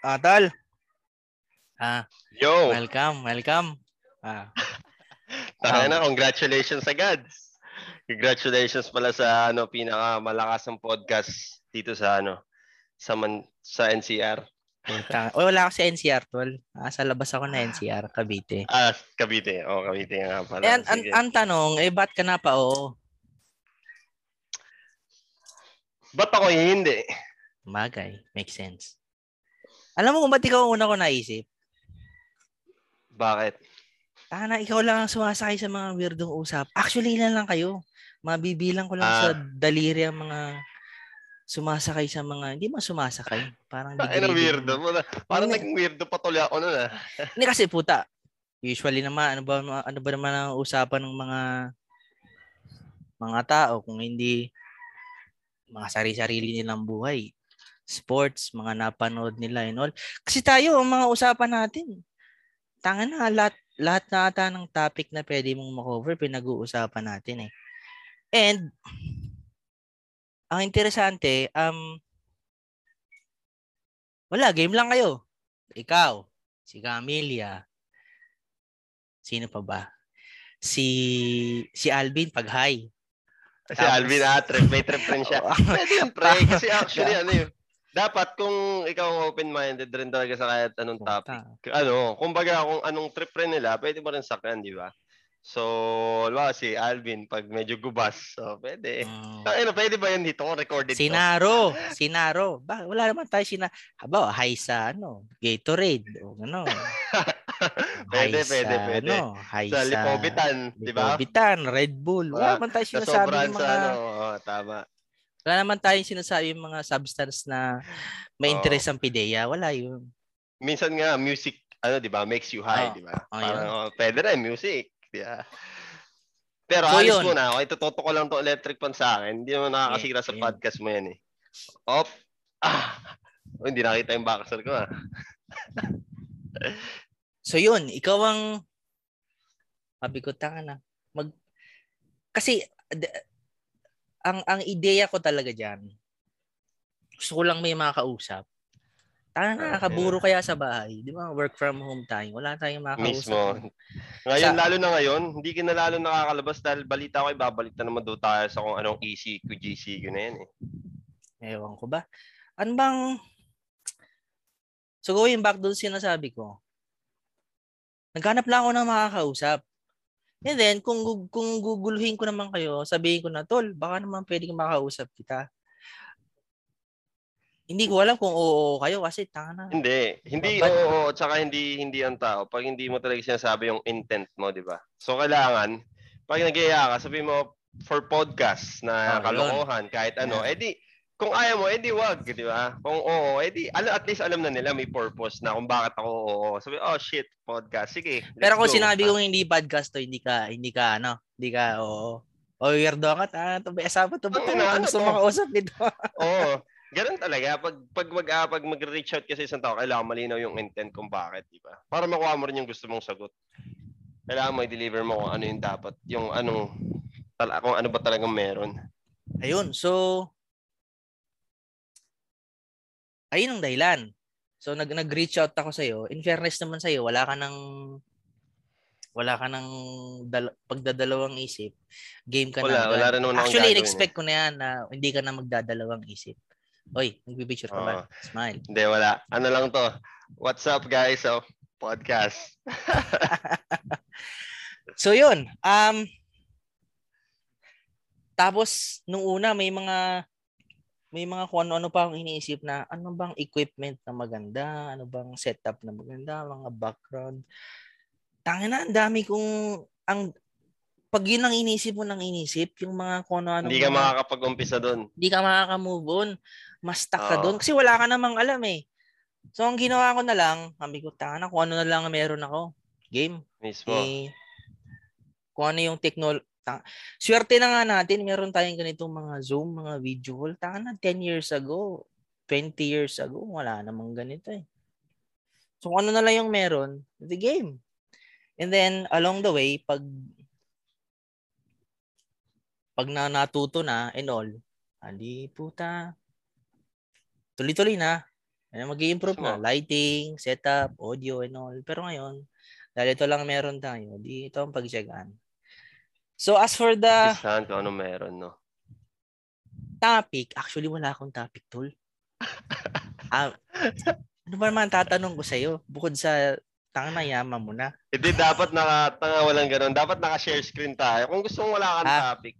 Ah, tol. Ah, Yo! welcome, welcome. Ah, Taka Um, na, congratulations agad. Congratulations pala sa ano pinakamalakas ng podcast dito sa ano sa man, sa NCR. Oy, wala ako sa NCR, tol. Ah, sa labas ako na NCR, Cavite. Ah, Cavite. Oh, Cavite nga pala. Eh, ang, ang, Sige. ang tanong, eh, ba't ka na pa, oo? Ba't ako hindi? Bagay, makes sense. Alam mo kung ba't ikaw ang una ko naisip? Bakit? Tana, ikaw lang ang sumasakay sa mga weirdong usap. Actually, ilan lang kayo. Mabibilang ko lang sa Ah. daliri ang mga sumasakay sa mga, hindi man sumasakay. Parang Ay, na weirdo mo na. Parang naging weirdo pa tuloy ako nun ah. Hindi kasi puta. Usually naman, ano ba, ano ba naman ang usapan ng mga mga tao kung hindi mga sari-sarili nilang buhay. Sports, mga napanood nila and all. Kasi tayo, ang mga usapan natin, tanga na, lahat, lahat na ata ng topic na pwede mong makover, pinag-uusapan natin eh. And, ang interesante, um, wala, game lang kayo. Ikaw, si Camelia, sino pa ba? Si si Alvin pag hi. Si Alvin ah, trip, may trip rin siya. Pwede yun, pre. Kasi actually, ano yun. Dapat kung ikaw open-minded rin talaga sa kahit anong topic. Ano, kumbaga kung anong trip rin nila, pwede mo rin sakyan, di ba? So, wala si Alvin, pag medyo gubas, so pwede. Mm. Ano, pwede ba yan dito recorded to? Sinaro, Sinaro. Ba, wala naman tayo sina Haba, hi sa ano, Gatorade o ano. pwede, pwede, sa, pwede. Ano, hi Sa sa Lipovitan, di ba? Lipovitan, Red Bull. Wala naman tayo Sa sinasabi sobrang yung sa mga ano, oh, tama. Wala naman tayong sinasabi yung mga substance na may interest ang pideya. Wala yun. Minsan nga, music, ano, di ba, makes you high, Oh, di ba? oh, Parang, oh, pwede rin, music. ba? Pero So, alis yun. muna, okay, tututo ko lang to electric pan sa akin. Hindi naman nakakasira sa yun. podcast mo yan eh. Op! Ah! Oh, hindi nakita yung boxer ko ah. So yun, ikaw ang sabi ko tanga na. Mag kasi ang ang ideya ko talaga diyan. Gusto ko lang may mga kausap. Tanga na, Ah, nakakaburo kaya sa bahay. Di ba? Work from home tayo. Wala tayong makausap. Mismo. Ngayon, Sa- lalo na ngayon, hindi ka na lalo nakakalabas dahil balita ko, ibabalik na naman doon tayo sa kung anong ECQ, GCQ na yan eh. Ewan ko ba? Ano bang... So going back doon sinasabi ko, naghanap lang ako ng makakausap. And then, kung, kung guguluhin ko naman kayo, sabihin ko na, Tol, baka naman pwedeng makausap kita. Hindi ko alam kung oo kayo kasi tanga na. Hindi. Hindi But- oo, tsaka hindi hindi ang tao. Pag hindi mo talaga sinasabi yung intent mo, di ba? So, kailangan, pag nag ka, sabi mo, for podcast na Oh, kalokohan, kahit ano, Yeah. edi, kung ayaw mo, edi wag, di ba? Kung oo, edi, alam, at least alam na nila may purpose na kung bakit ako oo. Sabi, oh shit, podcast. Sige, Pero kung go. sinabi kong hindi podcast to, hindi ka, hindi ka, ano, hindi ka, oo. O, weirdo ka, ah, to, asa pa to, ina, ano, ano gusto to? makausap nito? Oo. Ganun talaga. Pag, pag, mag, ah, pag mag-reach out ka sa isang tao, kailangan malinaw yung intent kung bakit, di ba? Para makuha mo rin yung gusto mong sagot. Kailangan mo i-deliver mo kung ano yung dapat, yung anong, kung ano ba talagang meron. Ayun, so, ayun ang dahilan. So, nag, nag-reach out ako sa'yo. In fairness naman sa'yo, wala ka ng, wala ka ng dal- pagdadalawang isip. Game ka Wala, na. wala rin naman Actually, gagawin eh. in-expect ko na yan na hindi ka na magdadalawang isip. Oy, nagbibicture ka ba? Oo. Smile. Hindi, wala. Ano lang to? What's up, guys? So, podcast. So, yun. Um, tapos, nung una, may mga may mga kung ano-ano pa akong iniisip na ano bang equipment na maganda, ano bang setup na maganda, mga background. Tangina na, ang dami kong ang pag yun ang inisip mo nang inisip, yung mga kung ano-ano. Hindi ka mga- makakapag-umpisa doon. hindi ka makaka-move on. Mas stuck ka Oo. doon kasi wala ka namang alam eh. So, ang ginawa ko na lang, sabi ko, tanga na, kung ano na lang ang meron ako. Game. Mismo. Eh, kung ano yung technology. Swerte na nga natin, meron tayong ganitong mga Zoom, mga video call. Tanga na, 10 years ago, 20 years ago, wala namang ganito eh. So, ano na lang yung meron, the game. And then, along the way, pag pag na natuto na and all, andi puta, tuloy-tuloy na. Mag improve na. Lighting, setup, audio, and all. Pero ngayon, dahil ito lang meron tayo, di ito ang pagtsagaan. So, as for the... Isahan ko ano meron, no? Topic, actually, wala akong topic, tool. ah, ano ba naman tatanong ko sa'yo? Bukod sa tanga na yaman mo na. Hindi, dapat naka, tanga walang ganun. Dapat naka-share screen tayo. Kung gusto mo wala kang ah. topic,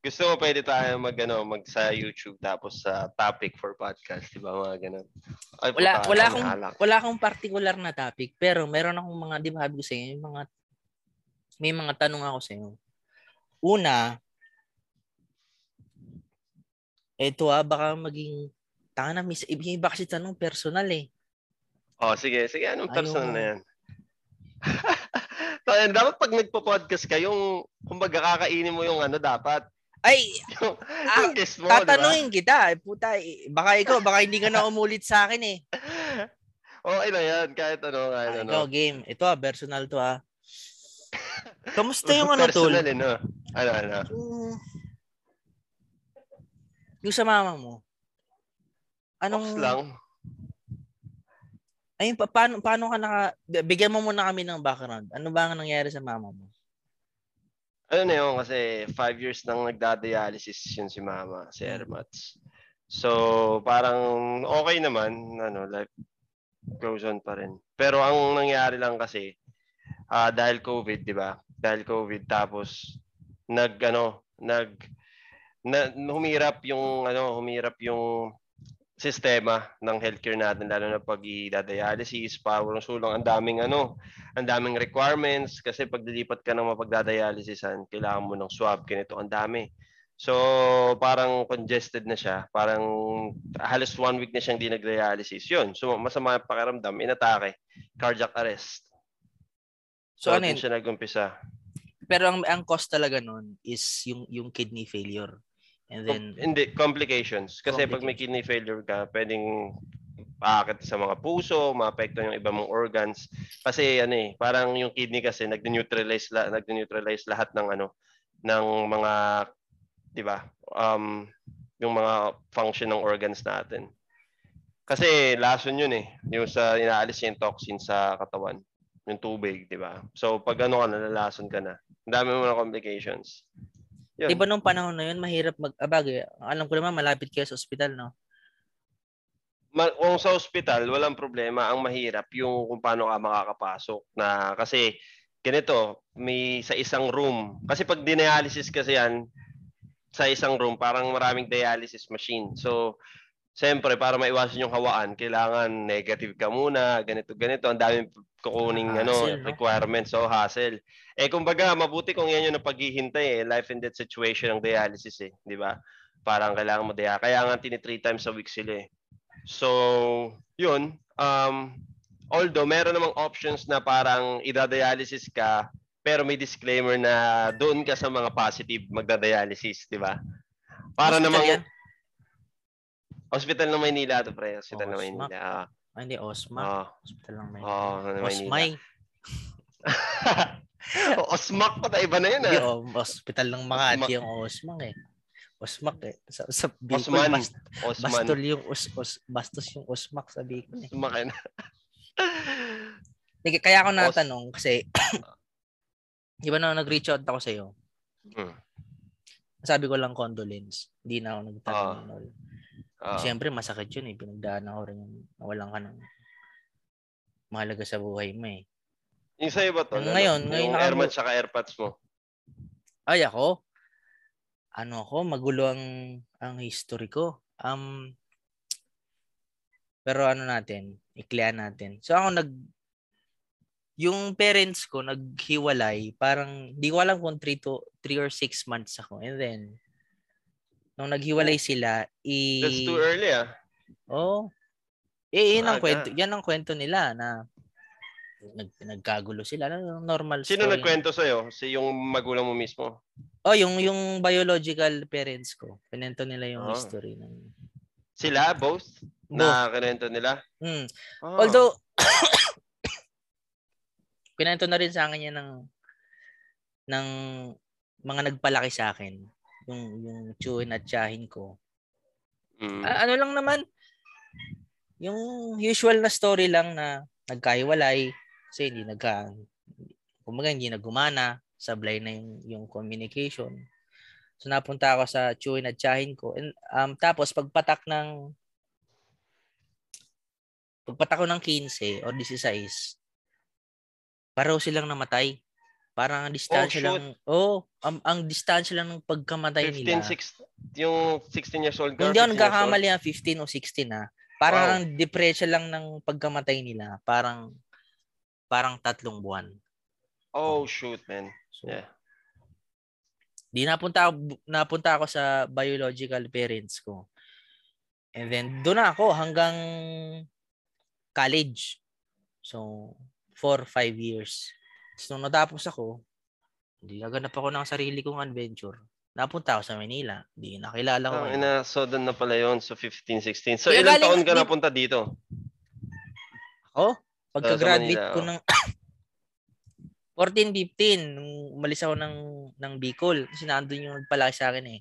gusto mo pwede tayo mag ano, mag sa YouTube tapos sa topic for podcast, 'di ba? Mga ganun. Ay, wala puta, wala akong wala akong particular na topic, pero meron akong mga 'di ba, ko sa inyo, yung mga may mga tanong ako sa inyo. Una, eto ah, baka maging tanga na, miss, iba kasi tanong personal eh. Oh, sige, sige, anong personal Ayaw. na yan? so, dapat pag nagpo-podcast ka, yung kumbaga kakainin mo yung ano dapat, ay, yung, ah, yung mo, tatanungin diba? kita. Eh, puta, eh, baka ikaw, baka hindi ka na umulit sa akin eh. Okay na yan, kahit ano, kahit Ay, ano. Ikaw, game. Ito ah, personal to ah. Kamusta yung ano, tol? Personal eh, no? Ano, ano? Yung, yung sa mama mo. Anong... Ops lang. Ay, pa- paano, paano ka naka... Bigyan mo muna kami ng background. Ano ba ang nangyari sa mama mo? ano na yun, kasi five years nang nagda-dialysis yun si mama, si Ermats. So, parang okay naman, ano, life goes on pa rin. Pero ang nangyari lang kasi, uh, dahil COVID, di ba? Dahil COVID, tapos, nag, ano, nag, na, humirap yung, ano, humirap yung sistema ng healthcare natin lalo na pag i-dialysis, power ng sulong, ang daming ano, ang daming requirements kasi pag dilipat ka ng mapagdadialysisan, kailangan mo ng swab, ganito ang dami. So, parang congested na siya. Parang halos one week na siyang di nag-dialysis. Yun. So, masama ang pakiramdam. Inatake. Cardiac arrest. So, so ano yun? siya nag-umpisa. Pero ang, ang cause talaga nun is yung, yung kidney failure. And then hindi complications kasi complications. pag may kidney failure ka, pwedeng aakit sa mga puso, maapekto yung iba mong organs. Kasi ano eh, parang yung kidney kasi nag-neutralize la, nag-neutralize lahat ng ano ng mga 'di ba? Um yung mga function ng organs natin. Kasi lason yun eh, yung sa inaalis yung toxin sa katawan, yung tubig, 'di ba? So pag ano ka nalalason ka na. Ang dami mo na complications. Yun. Di ba nung panahon na yun, mahirap mag... Abagay, ah, alam ko naman, malapit kayo sa ospital, no? Ma- kung sa ospital, walang problema. Ang mahirap yung kung paano ka makakapasok. Na, kasi, ganito, may sa isang room. Kasi pag dialysis kasi yan, sa isang room, parang maraming dialysis machine. So, Siyempre, para maiwasan yung hawaan, kailangan negative ka muna, ganito, ganito. Ang daming kukuning ah, ano, no? requirements. So, hassle. Eh, kumbaga, mabuti kung yan yung napaghihintay eh. Life and death situation ng dialysis eh. Di ba? Parang kailangan mo diya. Kaya nga, tini three times a week sila eh. So, yun. Um, although, meron namang options na parang idadialysis ka, pero may disclaimer na doon ka sa mga positive magda-dialysis, di ba? Para namang... Yan? Hospital ng Maynila to pre. Hospital oh, ng Maynila. Ah. Hindi, Osma. Oh. Hospital ng Maynila. Oh, Osmay. Osmak pa iba na yun ah. Hindi, oh, hospital ng Makati yung Osmak eh. Osmak eh. Sa, sa Bicol, Osman. Bast, Osman. Bastol yung os, os, bastos yung Osmak sa Bicol eh. Osmak eh. Kaya ako natanong kasi di ba na nag-reach out ako sa iyo? Hmm. Sabi ko lang condolence. Hindi na ako nagtanong. Uh. Uh, Siyempre, masakit yun eh. Pinagdaan ako rin yung nawalan ka ng mahalaga sa buhay mo eh. Yung sa'yo ba to? Ngayon, ano? ngayon yung Airmat saka Airpods mo? Ay, ako? Ano ako? Magulo ang, ang history ko. Um, pero ano natin, iklian natin. So ako nag, yung parents ko naghiwalay, parang, di ko alam kung 3 to 3 or 6 months ako. And then, nung naghiwalay sila, i... That's too early ah. Oh. Eh, yun ang kwento, yan ang kwento nila na nag, nagkagulo sila. Normal Sino story. nagkwento sa'yo? Si yung magulang mo mismo? Oh, yung yung biological parents ko. Pinento nila yung oh. history ng Sila both? both. Na kinento nila? Hmm. Oh. Although kinento na rin sa akin yan ng ng mga nagpalaki sa akin yung yung tsuhin at tsahin ko. Mm. Ano lang naman yung usual na story lang na nagkahiwalay kasi hindi nagka kumaga hindi nagumana, sablay na yung, yung communication. So napunta ako sa Chuin at Chahin ko. And, um, tapos pagpatak ng pagpatak ko ng 15 or 16, pareho silang namatay. Parang ang distansya oh, lang, oh, ang, ang distansya lang ng pagkamatay 15, nila. 16, yung 16 years old ka? Hindi ako nagkakamali ang 15 o 16 na. Parang wow. ang depresya lang ng pagkamatay nila. Parang parang tatlong buwan. Oh, shoot, man. So, yeah. Di napunta napunta ako sa biological parents ko. And then doon ako hanggang college. So, 4 5 years. So, nung natapos ako, hindi naganap ako ng sarili kong adventure. Napunta ako sa Manila. Hindi nakilala ko. Ah, ina, so doon na pala yon So 15, 16. So Kaya ilang galing, taon ka di... napunta dito? Ako? Pagka-graduate ko ng 14, 15, nung umalis ako ng, ng Bicol. Kasi nandun yung nagpalaki sa akin eh.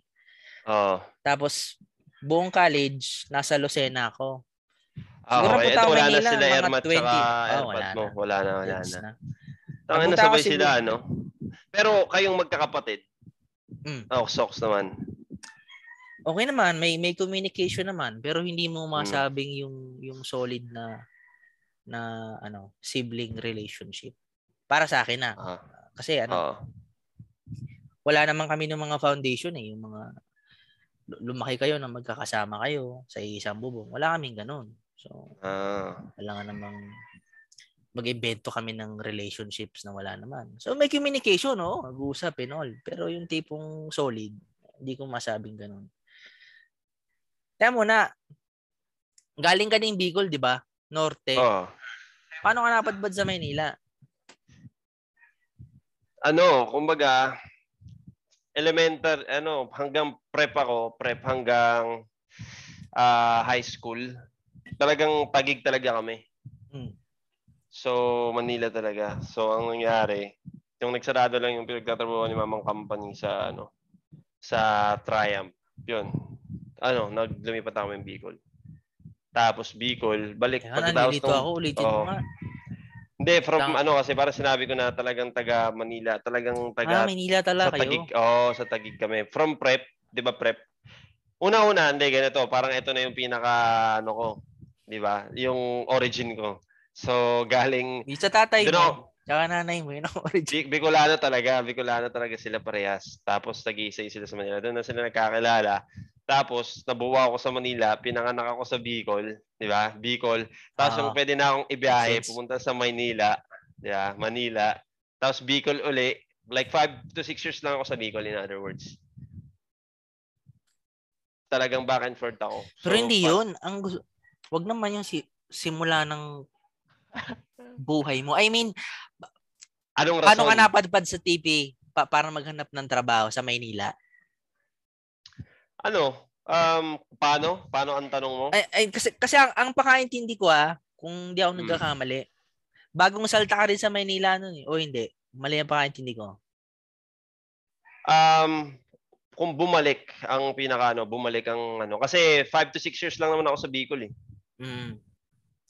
Oo. Oh. Tapos, buong college, nasa Lucena ako. Ah, Siguro okay. Ito, wala Manila, na sila Ermat 20. saka oh, wala mo. Na. Wala na, wala na. na. Tangin na sabay sila, ano? Pero kayong magkakapatid. Mm. Oh, socks naman. Okay naman, may may communication naman, pero hindi mo hmm. masabing mm. yung yung solid na na ano, sibling relationship. Para sa akin na. Uh, Kasi ano, uh, wala naman kami ng mga foundation eh, yung mga lumaki kayo na magkakasama kayo sa isang bubong. Wala kaming ganun. So, uh, wala nga namang mag-invento kami ng relationships na wala naman. So, may communication, no? Mag-uusap and all. Pero yung tipong solid, hindi ko masabing ganun. Kaya muna, galing ka din Bicol, di ba? Norte. Oh. Paano ka napadbad sa Maynila? ano, kumbaga, elementary, ano, hanggang prep ako, prep hanggang uh, high school, talagang tagig talaga kami. So, Manila talaga. So, ang nangyari, yung nagsarado lang yung pinagtatrabaho ni Mamang Company sa, ano, sa Triumph. Yun. Ano, naglumipat ako ng Bicol. Tapos Bicol, balik. Kaya pagkatapos nung, ako, ulitin oh, mo nga. Hindi, from Lang. ano kasi para sinabi ko na talagang taga Manila, talagang taga Ah, Manila talaga sa Tagig. Oh, sa Tagig kami. From prep, 'di ba prep? Una-una, hindi ganito, parang ito na yung pinaka ano ko, 'di ba? Yung origin ko. So, galing Yung sa tatay mo, ako, tsaka nanay mo, yun ang origin. Bicolano talaga, Bicolano talaga sila parehas. Tapos nag-iisa sila sa Manila. Doon na sila nagkakilala. Tapos, nabuwa ako sa Manila, pinanganak ako sa Bicol, di ba? Bicol. Tapos, uh, pwede na akong ibiyahe, pupunta sa Maynila, di ba? Manila. Tapos, Bicol uli. Like, 5 to 6 years lang ako sa Bicol, in other words. Talagang back and forth ako. Pero so, hindi yun. Ang gusto, wag naman yung si, simula ng buhay mo. I mean, Anong rason? Paano ka napadpad sa TV pa, para maghanap ng trabaho sa Maynila? Ano? Um, paano? Paano ang tanong mo? Ay, ay kasi kasi ang, ang pakaintindi ko ah, kung hindi ako hmm. nagkakamali. Bagong salta ka rin sa Maynila noon eh. O hindi? Mali ang pakaintindi ko. Um, kung bumalik ang pinaka ano, bumalik ang ano kasi 5 to 6 years lang naman ako sa Bicol eh. Mm.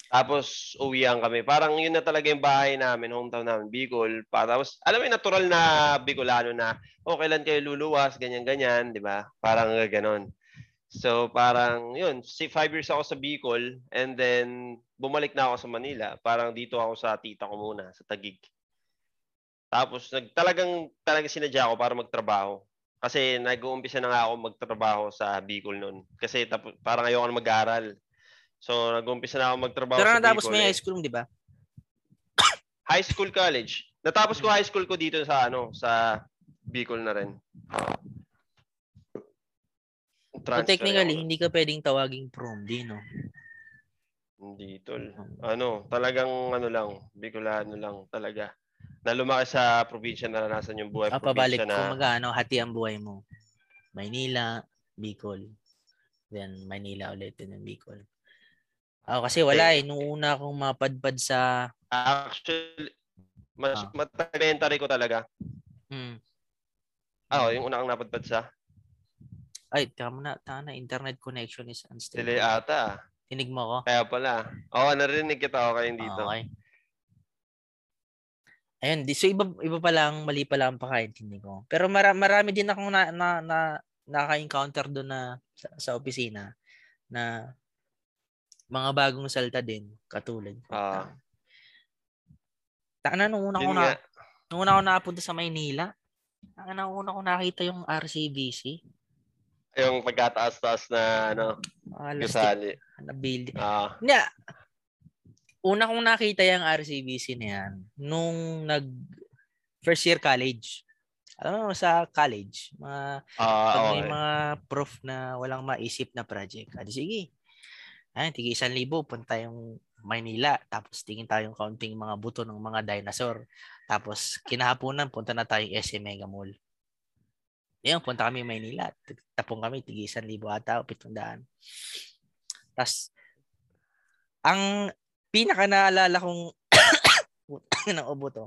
Tapos uwian kami. Parang yun na talaga yung bahay namin, hometown namin, Bicol. Pa, tapos alam mo yung natural na Bicolano na oh, kailan kayo luluwas, ganyan-ganyan, di ba? Parang ganon. So parang yun, si five years ako sa Bicol and then bumalik na ako sa Manila. Parang dito ako sa tita ko muna, sa Tagig. Tapos nag, talagang, talagang sinadya ako para magtrabaho. Kasi nag-uumpisa na nga ako magtrabaho sa Bicol noon. Kasi tapos, parang ayoko na mag-aral. So, nag-umpisa na ako magtrabaho Pero sa natapos mo yung high school, di ba? high school, college. Natapos ko high school ko dito sa ano, sa Bicol na rin. so, technically, ako. hindi ka pwedeng tawaging prom di, no? Hindi, tol. Ano, talagang ano lang, Bicolano lang talaga. Na lumaki sa probinsya, naranasan yung buhay ah, pabalik, na... Kumaga, ano, hati ang buhay mo. Maynila, Bicol. Then, Manila ulit, din ng Bicol. Oh, kasi wala eh. Nung una akong mapadpad sa... Actually, mas ah. elementary ko talaga. Hmm. Ah, oh, yung una kang napadpad sa? Ay, tama na, tama na. Internet connection is unstable. Delay ata. Tinig mo ko? Kaya pala. Oo, narinig kita okay dito. Okay. Ayun, di, so iba iba pa lang, mali pa lang ang pakaintindi ko. Pero mara, marami din akong na, na, na naka-encounter doon na sa, sa opisina na mga bagong salta din katulad. Ah. Uh, Taka na nung una ko na nung una ko napunta sa Maynila. Taka na una ko nakita yung RCBC. Yung pagkataas-taas na ano, uh, gusali. Na building. Ah. Yeah, una kong nakita yung RCBC na yan nung nag first year college. Alam mo, sa college, mga, uh, pag may okay. mga prof na walang maisip na project, adi sige, ay, tigi isang libo, punta yung Maynila, tapos tingin tayong counting mga buto ng mga dinosaur. Tapos kinahaponan, punta na tayong SM Mega Mall. Ngayon, punta kami Maynila. Tapong kami, tigi isang libo ata o pitundaan. Tapos, ang pinaka naalala kong ng ubo to.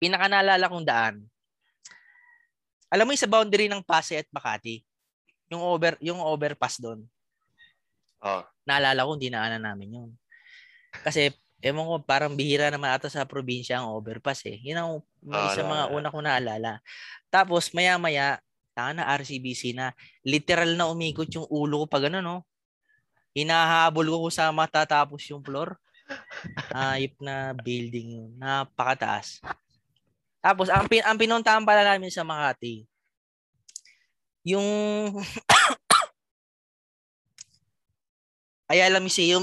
Pinaka naalala kong daan. Alam mo yung sa boundary ng Pasay at Makati, yung over yung overpass doon. Oh. Naalala ko hindi naanan namin yun. Kasi ewan ko parang bihira naman ata sa probinsya ang overpass eh. Yun ang oh, isa mga una kong naalala. Tapos maya-maya, na RCBC na literal na umikot yung ulo ko pag ano no hinahabol ko sa matatapos yung floor. Ayop na building yun. Napakataas. Tapos, ang, pin ang pinuntahan pala namin sa Makati, yung Ayala Museum.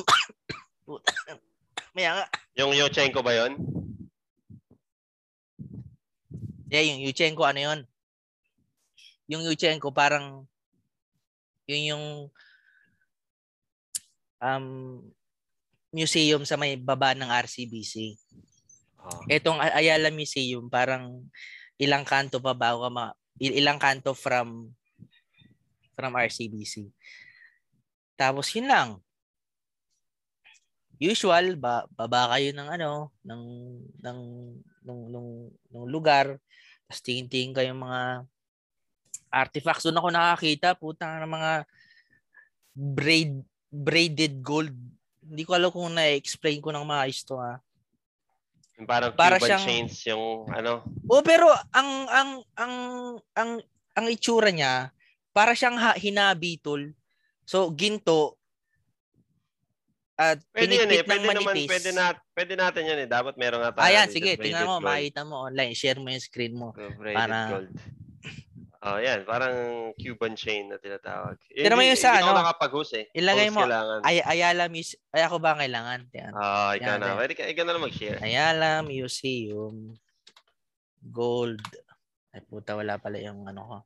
Maya nga. Yung Yuchenko ba yon? Yeah, yung Yuchenko ano yon? Yung Yuchenko parang yun yung um, museum sa may baba ng RCBC. Oh. Etong Ayala Museum, parang ilang kanto pa ba ka ma, ilang kanto from from RCBC. Tapos yun lang. Usual, ba, baba kayo ng ano, ng ng nung nung, nung lugar. Tapos tingin-tingin kayo mga artifacts. Doon ako nakakita, putang ng mga braid braided gold. Hindi ko alam kung na-explain ko ng maayos to ha. Parang Para Cuban siyang, chains yung ano. Oh, pero ang ang ang ang ang itsura niya para siyang ha, hinabi tol. So ginto at pwede yan eh. Pwede naman, pwede, na, pwede natin yan eh. Dapat meron nga tayo. Ayan, sige. Tingnan mo, gold. makita mo online. Share mo yung screen mo. para, gold. Oh, yan. Parang Cuban chain na tinatawag. Pero may yung sa ano. Hindi nakapag-host eh. Ilagay mo. Ay, Ayala Museum. Ay, ako ba kailangan? Yan. Uh, ikaw na. Pwede ka, ikaw na lang mag-share. Ayala Museum. Gold. Ay, puta, wala pala yung ano ko.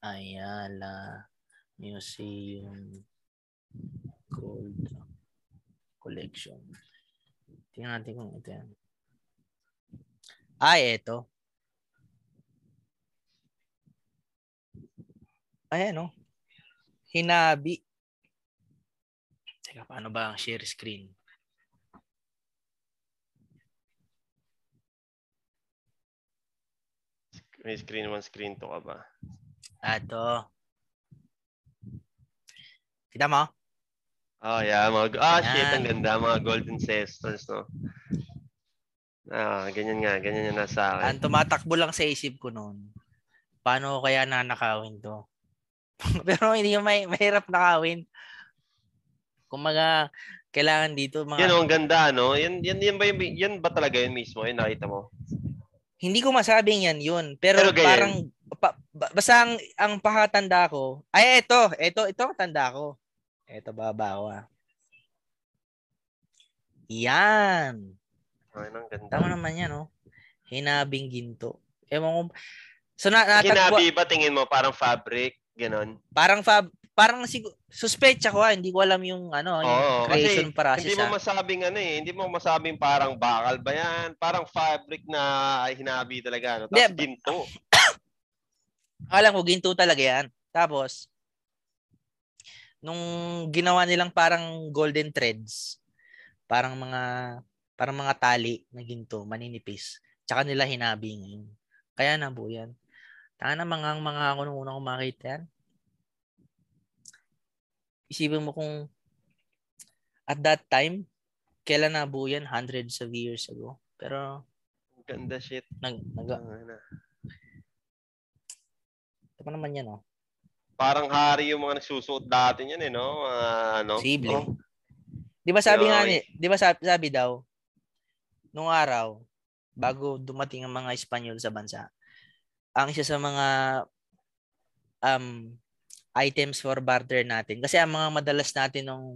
Ayala Museum Gold Collection. Tingnan natin kung ito yan. Ay, ito. Ayan, no? Hinabi. Teka, paano ba ang share screen? May screen one screen to ka ba? Ato. Kita mo? Oh, yeah. Mga, ah, Ayan. shit. Ang ganda. Mga golden ancestors, no? Ah, ganyan nga. Ganyan yung nasa akin. Ang tumatakbo lang sa isip ko noon. Paano kaya nanakawin to? Pero hindi yung may, mahirap nakawin. Kumaga, kailangan dito mga... Yan, ang ganda, no? Yan, yan, yan, ba, yung, yan ba talaga yun mismo? Yung nakita mo? Hindi ko masabing yan yun. Pero, pero parang, pa, basta ang, ang pakatanda ko, ay, ito, ito, ito ang tanda ko. Ito, baba ko, ah. Yan. Ay, ang ganda. Tama naman yan, no? Hinabing ginto. Ewan ko, So na natagpo... Hinabi ba tingin mo parang fabric? Ganon. Parang fab parang siguro suspect ako ha, hindi ko alam yung ano, yung Oo, creation process. Hindi mo masabing ano eh, hindi mo masabing parang bakal ba yan, parang fabric na hinabi talaga no. Tapos ginto. Alam ko ginto talaga yan. Tapos nung ginawa nilang parang golden threads, parang mga parang mga tali na ginto, maninipis. Tsaka nila hinabi ngayon. Kaya nabuo yan. Tanga na mga mga ako nung unang makita yan. isipin mo kung at that time, kailan nabuo yan? Hundreds of years ago. Pero, Ganda shit. nag, nag, Ano. ito pa naman yan, oh. Parang hari yung mga nagsusuot dati niyan eh, no? Uh, ano? Posible. Oh, Di ba sabi nga Okay. ni, di ba sabi, sabi daw, nung araw, bago dumating ang mga Espanyol sa bansa, ang isa sa mga um, items for barter natin, kasi ang mga madalas natin nung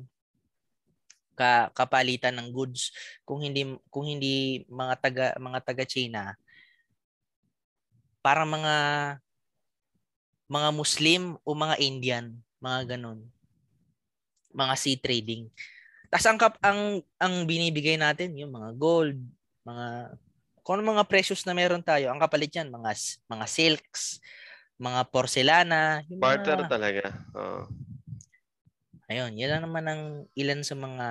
ka, kapalitan ng goods, kung hindi kung hindi mga taga mga taga China, para mga mga Muslim o mga Indian, mga ganun. Mga sea trading. Tapos ang, kap- ang, ang binibigay natin, yung mga gold, mga, kung ano mga precious na meron tayo, ang kapalit yan, mga, mga silks, mga porcelana, yung barter mga, talaga. Oh. ayun, yan lang naman ang ilan sa mga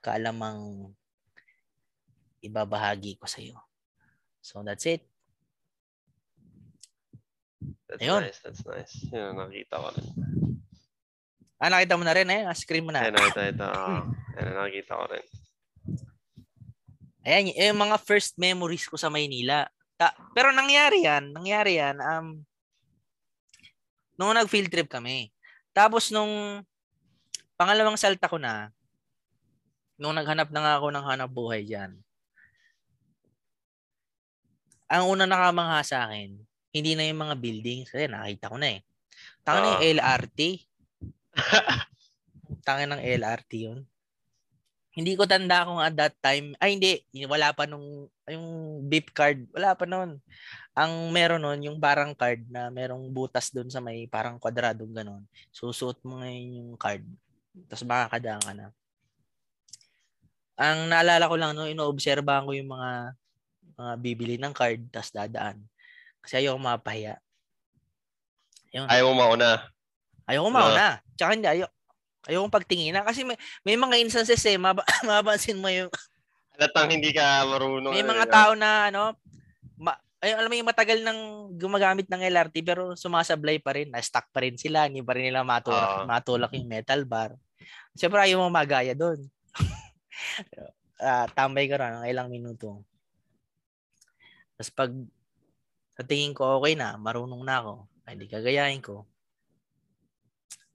kaalamang ibabahagi ko sa iyo. So that's it. That's Ayun. nice, that's nice. Yun, nakita ko rin. Ah, nakita mo na rin eh. Screen mo na. Ayun, ito, ito. Oh. Ayun, nakita ko rin. Ayan, yung mga first memories ko sa Maynila. Ta- pero nangyari yan, nangyari yan, um, nung nag-field trip kami. Tapos nung pangalawang salta ko na, nung naghanap na nga ako ng hanap buhay dyan, ang una nakamangha sa akin, hindi na yung mga buildings, kasi nakita ko na eh. Tanga na yung Oo. LRT. Tanga ng LRT yun. Hindi ko tanda kung at that time, ay hindi, wala pa nung, yung beep card, wala pa noon. Ang meron nun, yung parang card na merong butas doon sa may parang kwadradong ganon. Susuot mo ngayon yung card. Tapos makakadaan ka na. Ang naalala ko lang, no, inoobserbahan ko yung mga mga bibili ng card, tapos dadaan. Kasi ayoko mapahiya. Ayun. Ayaw mo mauna. Ayoko mauna. Tsaka hindi, ayoko, ayoko pagtinginan. Kasi may, may mga instances eh, mab- mapapansin mo yung, Halatang hindi ka marunong. may ano, mga tao na, ano, ma, ay, alam mo yung matagal nang gumagamit ng LRT pero sumasablay pa rin, na-stuck pa rin sila, hindi pa rin nila matulak, Oo. matulak yung metal bar. Siyempre ayaw mo magaya doon. Ah, tambay ka rin ng ilang minuto. Tapos pag sa tingin ko okay na, marunong na ako, ay di ko.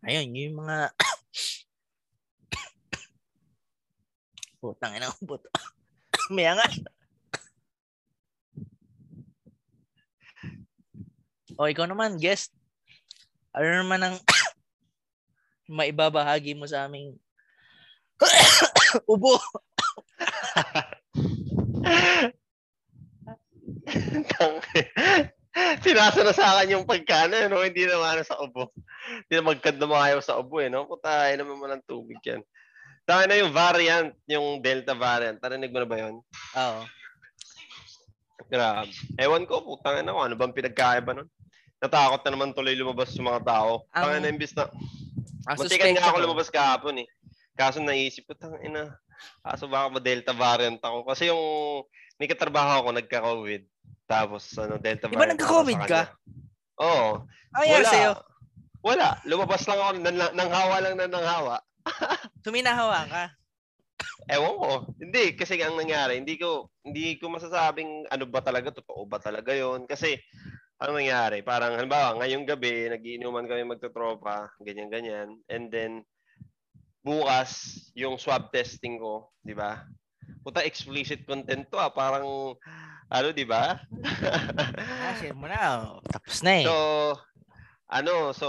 Ayun, yung mga Putang ina ko puto. May angas. O ikaw naman, guest. Ano naman ang maibabahagi mo sa aming ubo? Sinasa na sa akin yung pagkano, no? Hindi naman sa ubo. Hindi na magkad na maayaw sa ubo, eh, no? Puta, ay naman mo ng tubig yan. Taka na yung variant, yung Delta variant. Tarinig mo na ba yun? Oo. Grabe. Ewan ko, putang ina ko. Ano bang pinagkaiba nun? Natakot na naman tuloy lumabas yung mga tao. Ang- Tanga na imbis na. Ang Muntikan nga ako ko, lumabas kahapon eh. Kaso naisip ko, ina. Kaso baka ma Delta variant ako. Kasi yung may katrabaho ako nagka-COVID. Tapos ano, Delta Di ba nagka-COVID ka? Oo. Ay, ano wala. sa'yo? Wala. Lumabas lang ako. Nang, nang hawa lang na nang hawa. Tuminahawa ka. Ewan ko. Hindi, kasi ang nangyari, hindi ko hindi ko masasabing ano ba talaga, totoo ba talaga yon Kasi, ano nangyari, parang halimbawa, ngayong gabi, nagiinuman kami magtotropa, ganyan-ganyan. And then, bukas, yung swab testing ko, di ba? Puta, explicit content to ah. Parang, ano, di ba? Ah, share mo na. oh. Tapos na eh. So, ano, so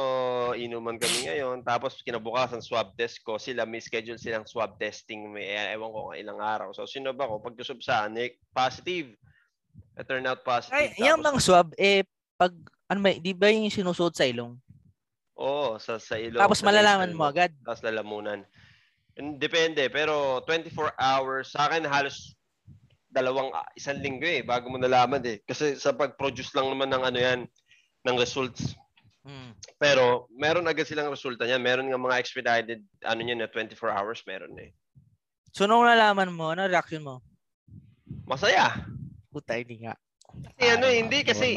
inuman kami ngayon. Tapos kinabukasan swab test ko. Sila may schedule silang swab testing. May eh, ewan ko kung ilang araw. So sinub ako. Pagkusub sa anik, positive. I turn out positive. Ay, yung Tapos, bang swab, eh, pag, ano ba, di ba yung sinusuot sa ilong? Oo, sa, sa ilong. Tapos sa malalaman mo agad. Tapos lalamunan. Depende. Pero 24 hours, sa akin halos dalawang, ah, isang linggo eh, bago mo nalaman eh. Kasi sa pag-produce lang naman ng ano yan, ng results. Hmm. Pero meron agad silang resulta niyan. Meron nga mga expedited ano niyan na 24 hours meron eh. So, nung nalaman mo, ano reaction mo? Masaya. Puta, hindi nga. Kasi ano eh, hindi kasi.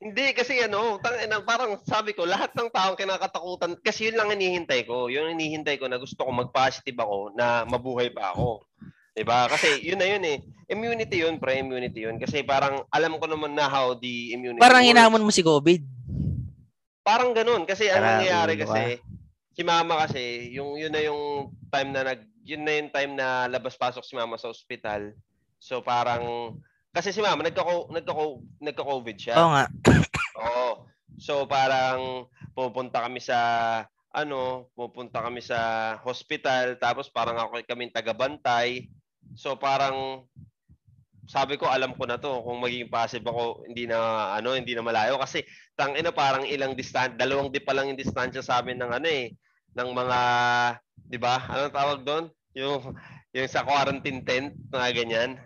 Hindi, kasi ano, tang, parang sabi ko, lahat ng taong kinakatakutan, kasi yun lang hinihintay ko. Yun hinihintay ko na gusto ko mag-positive ako na mabuhay pa ako. 'Di ba? Kasi yun na yun eh. Immunity yun, pre, immunity yun. Kasi parang alam ko naman na how the immunity Parang hinamon mo si COVID. Parang ganun. Kasi ang nangyayari kasi, si mama kasi, yung, yun na yung time na nag, yun na yung time na labas-pasok si mama sa ospital. So parang, kasi si mama, nagka, nagka, nagka-COVID siya. Oo nga. Oo. So parang pupunta kami sa ano, pupunta kami sa hospital tapos parang ako kami taga-bantay. So parang sabi ko alam ko na to kung magiging passive ako hindi na ano hindi na malayo kasi tang ina parang ilang distant dalawang di pa lang yung distansya sa amin ng ano eh ng mga 'di ba ano tawag doon yung yung sa quarantine tent mga ganyan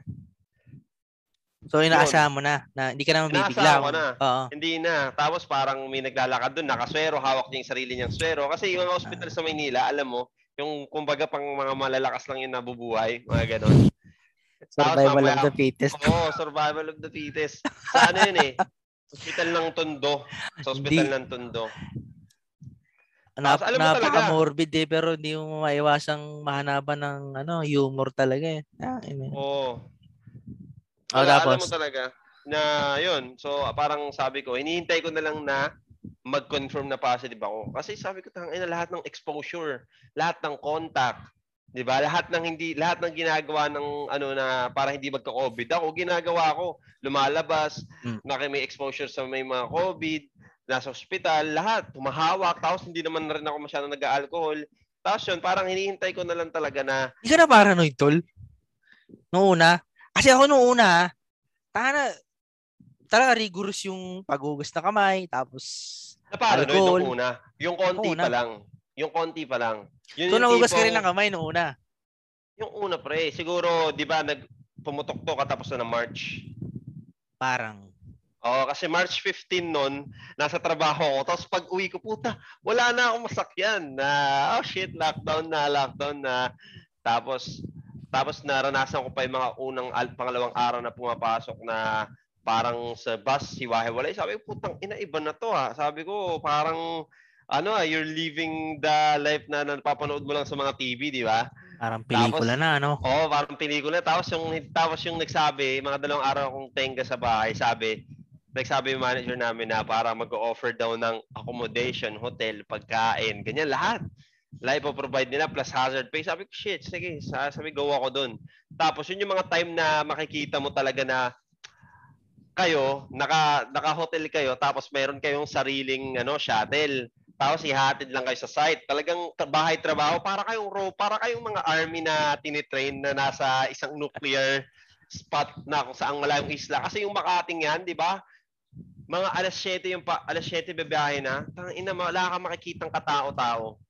So inaasahan mo na na hindi ka na mabibigla. Inaasahan na. Oo. Hindi na. Tapos parang may naglalakad doon, nakaswero, hawak niya yung sarili niyang swero. Kasi yung mga hospital sa Maynila, alam mo, yung kumbaga pang mga malalakas lang yung nabubuhay, mga ganon. Survival of the fittest. Oo, oh, survival of the fittest. Sa ano yun eh? Hospital ng Tondo. Sa hospital ng Tondo. Nap, napaka-morbid eh, pero hindi mo maiwasang mahanapan ng ano, humor talaga eh. Ah, Oo. Oh. Oh, tapos? Alam mo talaga na yun. So, parang sabi ko, hinihintay ko na lang na mag-confirm na positive ako. Kasi sabi ko, tangin na lahat ng exposure, lahat ng contact, 'di ba? Lahat ng hindi lahat ng ginagawa ng ano na para hindi magka-COVID ako, ginagawa ko. Lumalabas, hmm. na may exposure sa may mga COVID, nasa ospital, lahat humahawak, tapos hindi naman na rin ako masyadong nag-alcohol. Tapos yun, parang hinihintay ko na lang talaga na Hindi ka na paranoid, tol? Noong una, kasi ako nung una, tana, talaga rigorous yung paghugas na kamay, tapos na paranoid alcohol. nung una. Yung konti una. pa lang. Yung konti pa lang. Yun so, nagugas ka rin ng kamay nung una? Yung una, pre. Siguro, di ba, nag pumutok to katapos na ng March. Parang. Oo, kasi March 15 noon, nasa trabaho ko. Tapos pag uwi ko, puta, wala na akong masakyan. Na, oh shit, lockdown na, lockdown na. Tapos, tapos naranasan ko pa yung mga unang al- pangalawang araw na pumapasok na parang sa bus, si Wahe Sabi ko, putang ina, iba na to ha. Sabi ko, parang ano ah, you're living the life na napapanood mo lang sa mga TV, di ba? Parang pelikula tapos, na, ano? Oo, oh, parang pelikula. Tapos yung, tapos yung nagsabi, mga dalawang araw akong tenga sa bahay, sabi, nagsabi yung manager namin na para mag-offer daw ng accommodation, hotel, pagkain, ganyan lahat life provide nila plus hazard pay. Sabi ko, shit, sige, sabi, go ako dun. Tapos, yun yung mga time na makikita mo talaga na kayo, naka, naka-hotel kayo, tapos meron kayong sariling ano, shuttle. Tapos ihatid lang kayo sa site. Talagang bahay trabaho para kayong ro, para kayong mga army na tinitrain na nasa isang nuclear spot na kung saan wala yung isla. Kasi yung Makating yan, di ba? Mga alas 7 yung pa, alas 7 bibiyahe na. Tang ina, wala ka makikitang katao-tao.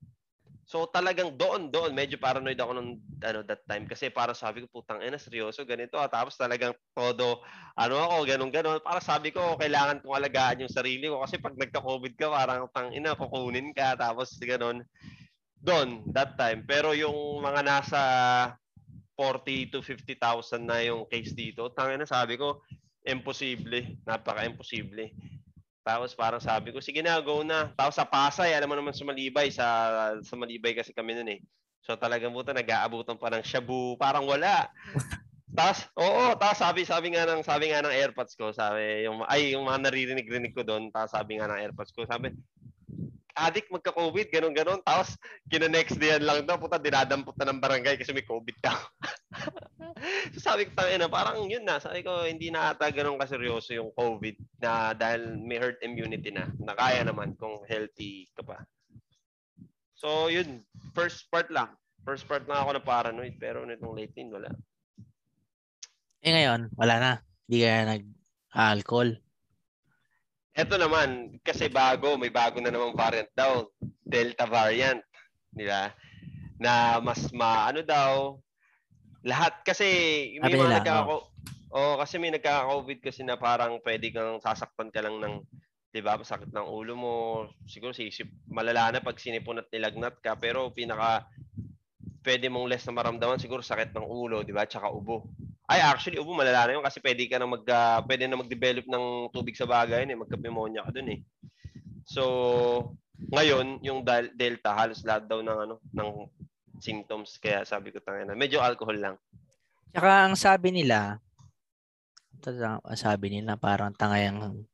So talagang doon, doon, medyo paranoid ako nung ano, that time kasi para sabi ko, putang ina, seryoso, ganito. Ah. Tapos talagang todo, ano ako, ganun, ganun. Para sabi ko, kailangan kong alagaan yung sarili ko kasi pag nagka-COVID ka, parang tang ina, kukunin ka. Tapos ganun. Doon, that time. Pero yung mga nasa 40 to 50,000 na yung case dito, tangina, sabi ko, imposible. Napaka-imposible. Tapos parang sabi ko, sige na, go na. Tapos sa Pasay, alam mo naman sa Malibay, sa, sa Malibay kasi kami noon eh. So talagang buta, nag-aabutan pa ng shabu, parang wala. tapos, oo, tapos sabi, sabi nga ng, sabi nga ng AirPods ko, sabi, yung, ay, yung mga naririnig-rinig ko doon, tapos sabi nga ng AirPods ko, sabi, addict magka-COVID, ganun ganon Tapos, kina-next day lang daw, puta, dinadampot na ng barangay kasi may COVID ka. so, sabi ko, na, parang yun na. Sabi ko, hindi na ata ganun kaseryoso yung COVID na dahil may herd immunity na. Nakaya naman kung healthy ka pa. So, yun. First part lang. First part lang ako na paranoid, pero nitong late wala. Eh ngayon, wala na. Hindi ka nag-alcohol. Ito naman, kasi bago, may bago na namang variant daw. Delta variant. Di ba? Na mas maano daw. Lahat kasi may mga nagkaka Oh, kasi may nagka-COVID kasi na parang pwede kang sasaktan ka lang ng 'di ba, masakit ng ulo mo. Siguro sisip malala na pag sinipon at nilagnat ka, pero pinaka pwede mong less na maramdaman siguro sakit ng ulo, 'di ba? Tsaka ubo. Ay, actually, ubo, malala na yun kasi pwede ka na mag, uh, pwede na mag-develop ng tubig sa bagay, eh. magka-pneumonia ka dun eh. So, ngayon, yung Delta, halos lahat daw ng, ano, ng symptoms. Kaya sabi ko, tangina, medyo alcohol lang. Tsaka ang sabi nila, sabi nila, parang tangayang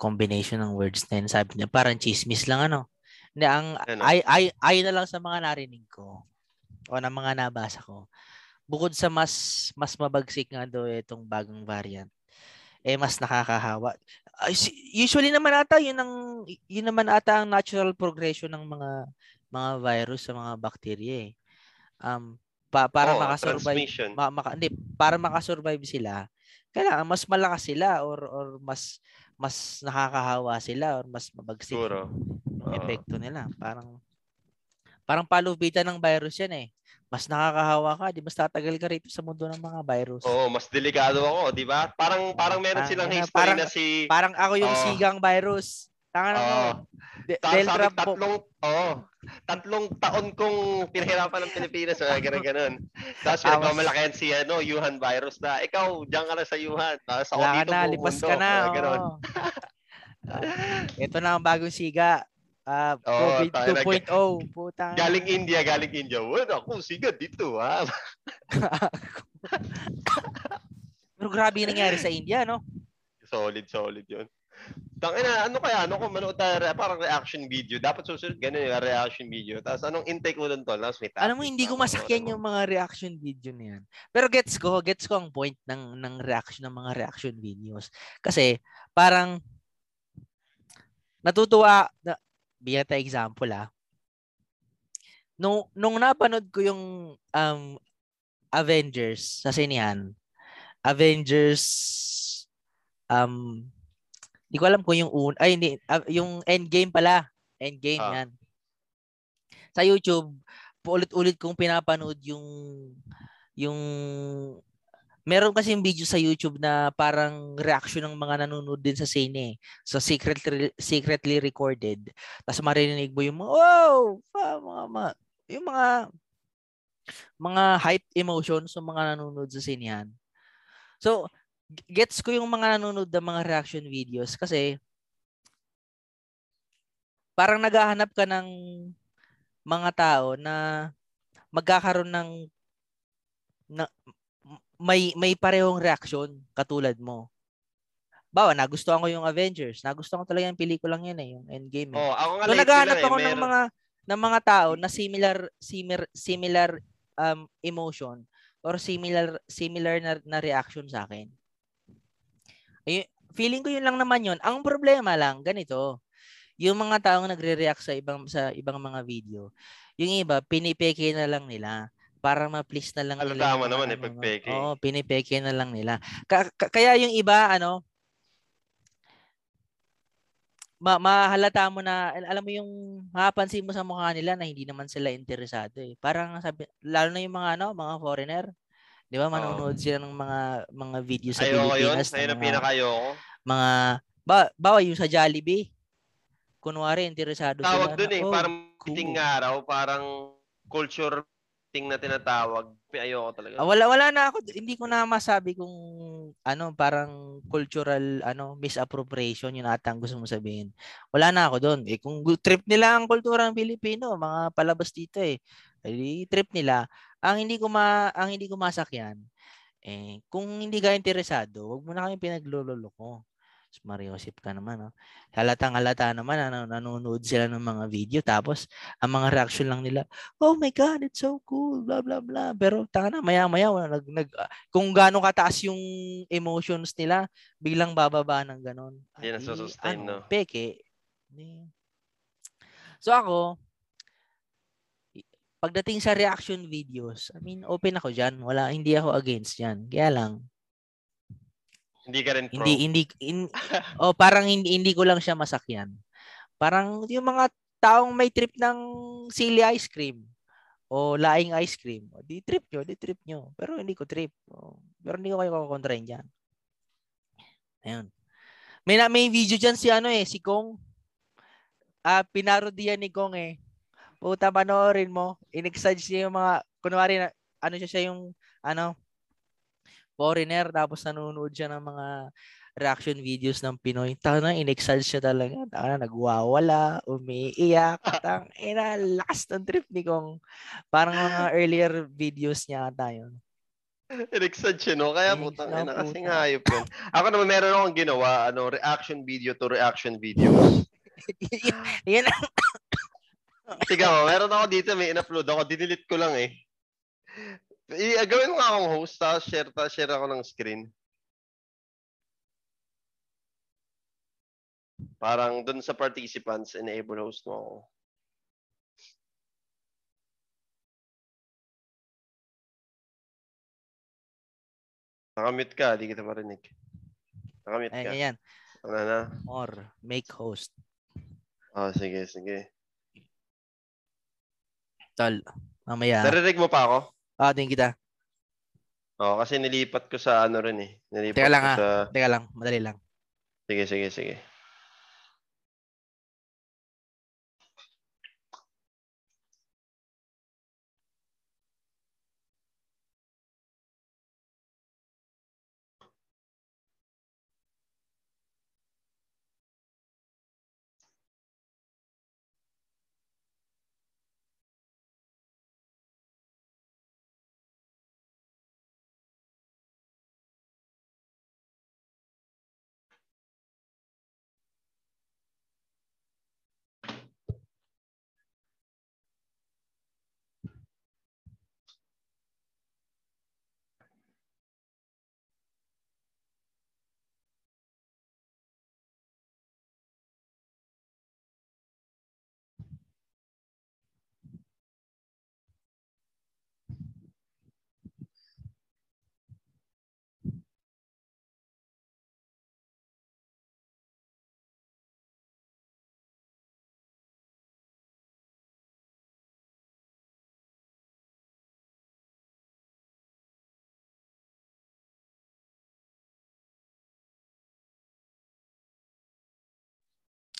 combination ng words na yun. Sabi niya, parang chismis lang ano. Hindi, ang ano? ay, ay, ay na lang sa mga narinig ko o na mga nabasa ko bukod sa mas mas mabagsik nga daw itong bagong variant, eh mas nakakahawa. Usually naman ata yun ang yun naman ata ang natural progression ng mga mga virus sa mga bacteria eh. Um pa, para oh, makasurvive ma, maka, hindi, para makasurvive sila kailangan mas malakas sila or or mas mas nakakahawa sila or mas mabagsik Siguro. Uh, epekto nila parang parang palubitan ng virus yan eh mas nakakahawa ka, di mas tatagal ka rito sa mundo ng mga virus. Oo, mas delikado ako, di ba? Parang parang meron silang history parang, na si Parang ako yung oh. sigang virus. Tanga na mo. De- Delta tatlong oh, tatlong taon kong pinahirapan ng Pilipinas, so ganun ganun. Tapos pinagmamalakihan si ano, Yuhan virus na ikaw diyan ka na sa Yuhan. Tapos ako Wala dito na, lipas ka na. Oh. Ito na ang bagong siga. Uh, COVID oh, 2.0. Puta. Galing India, galing India. Wala ako, sigat dito, ha? Pero grabe yung nangyari sa India, no? Solid, solid yun. Tangina, ano kaya, ano kung manood tayo, parang reaction video. Dapat susunod ganun yung reaction video. Tapos anong intake mo doon to? Tapos may Alam mo, hindi ko masakyan yung mga reaction video na yan. Pero gets ko, gets ko ang point ng, ng reaction ng mga reaction videos. Kasi, parang, natutuwa, na, biya ta example ah. Nung, nung napanood ko yung um, Avengers sa sinihan, Avengers um hindi ko alam kung yung un ay hindi uh, yung Endgame pala. Endgame uh. yan. Sa YouTube, paulit-ulit kong pinapanood yung yung meron kasi yung video sa YouTube na parang reaction ng mga nanonood din sa sine. So secretly secretly recorded. Tapos maririnig mo yung mga wow, mga, mga yung mga mga hype emotions ng mga nanonood sa sinehan. So gets ko yung mga nanonood ng mga reaction videos kasi parang naghahanap ka ng mga tao na magkakaroon ng na, may may parehong reaction katulad mo. Bawa, nagustuhan ko yung Avengers. Nagustuhan ko talaga yung pelikulang yan eh, yung Endgame. Eh. Oh, ako nga so, naghahanap ako eh, ng mga ng mga tao na similar similar similar um emotion or similar similar na, na reaction sa akin. Ay, feeling ko yun lang naman yun. Ang problema lang ganito. Yung mga taong nagre-react sa ibang sa ibang mga video, yung iba pinipeke na lang nila para ma-please na lang Alam nila. Tama naman eh, ano, pagpeke. Oo, pinipeke na lang nila. Ka- ka- kaya yung iba, ano, ma mahalata mo na, alam mo yung, mapapansin mo sa mukha nila na hindi naman sila interesado eh. Parang sabi, lalo na yung mga ano, mga foreigner, Di ba? Manonood oh. sila ng mga mga video sa ayoko Pilipinas. Ayoko yun. Ayun ang pinakayoko. Mga, ba, bawa yung sa Jollibee. Kunwari, interesado Tawag sila. Tawag dun eh. Oh, parang cool. araw, parang culture thing na tinatawag, ayoko talaga. Ah, wala wala na ako, hindi ko na masabi kung ano, parang cultural ano, misappropriation yun ata ang gusto mo sabihin. Wala na ako doon. Eh kung trip nila ang kultura ng Pilipino, mga palabas dito eh. Eh trip nila. Ang hindi ko ma ang hindi ko masakyan eh kung hindi ka interesado, wag mo na kami pinagloloko. Mariosip ka naman. No? Halatang halata naman na nanonood sila ng mga video tapos ang mga reaction lang nila, oh my God, it's so cool, blah, blah, blah. Pero tanga na, maya-maya, nag, nag, kung gaano kataas yung emotions nila, biglang bababa ng ganon. Hindi na sustain, ano, no? Peke. So ako, pagdating sa reaction videos, I mean, open ako dyan. Wala, hindi ako against yan. Kaya lang, hindi ka rin pro. Hindi hindi in, oh, parang hindi, hindi ko lang siya masakyan. Parang yung mga taong may trip ng sili ice cream o laing ice cream. O, di trip nyo, di trip nyo. Pero hindi ko trip. O, pero hindi ko kayo kukontrain dyan. Ayun. May, na, may video dyan si ano eh, si Kong. Ah, pinarodiyan ni Kong eh. Puta, panoorin mo. In-exage niya yung mga, kunwari, ano siya siya yung, ano, foreigner tapos nanonood siya ng mga reaction videos ng Pinoy. Tana, inexcel siya talaga. Tana, nagwawala, umiiyak. Tang, ina, last ng trip ni Kong. Parang mga earlier videos niya ata yun. Inexcel siya, no? Kaya putang ina kasi nga hayop yun. Ako naman meron akong ginawa, ano, reaction video to reaction videos. yan Sige mo, meron ako dito, may in-upload ako. Dinilit ko lang eh. I, gawin mo nga akong host, tapos share, tapos share ako ng screen. Parang dun sa participants, enable host mo ako. Nakamute ka, di kita marinig. Nakamute ka. Ayan. Ano na? Or make host. Oh, sige, sige. Tol, mamaya. Narinig mo pa ako? Ah, din kita. Oo, oh, kasi nilipat ko sa ano rin eh. Nilipat Teka lang ko ah. sa... Teka lang, madali lang. Sige, sige, sige.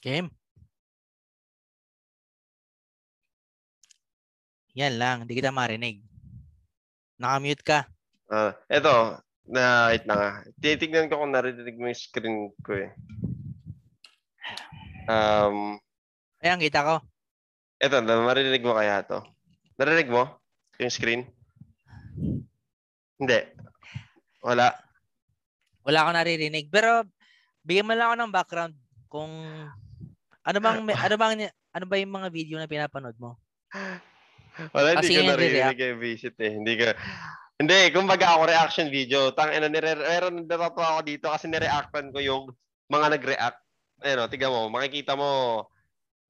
Game. Yan lang, hindi kita marinig. Nakamute ka. Ah, eto, na wait na nga. Titignan ko kung narinig mo yung screen ko eh. Um, Ayan, kita ko. eto, marinig mo kaya to? Narinig mo yung screen? Hindi. Wala. Wala akong naririnig. Pero, bigyan mo lang ako ng background kung ano bang, may- ano bang, ano ba yung mga video na pinapanood mo? Wala, hindi ko yun yung narinig yung visit eh. Hindi ka... Hindi, kumbaga ako reaction video. Tang ina nire meron natatawa ako dito kasi nireactan ko yung mga nag-react. Ayun, tiga mo, makikita mo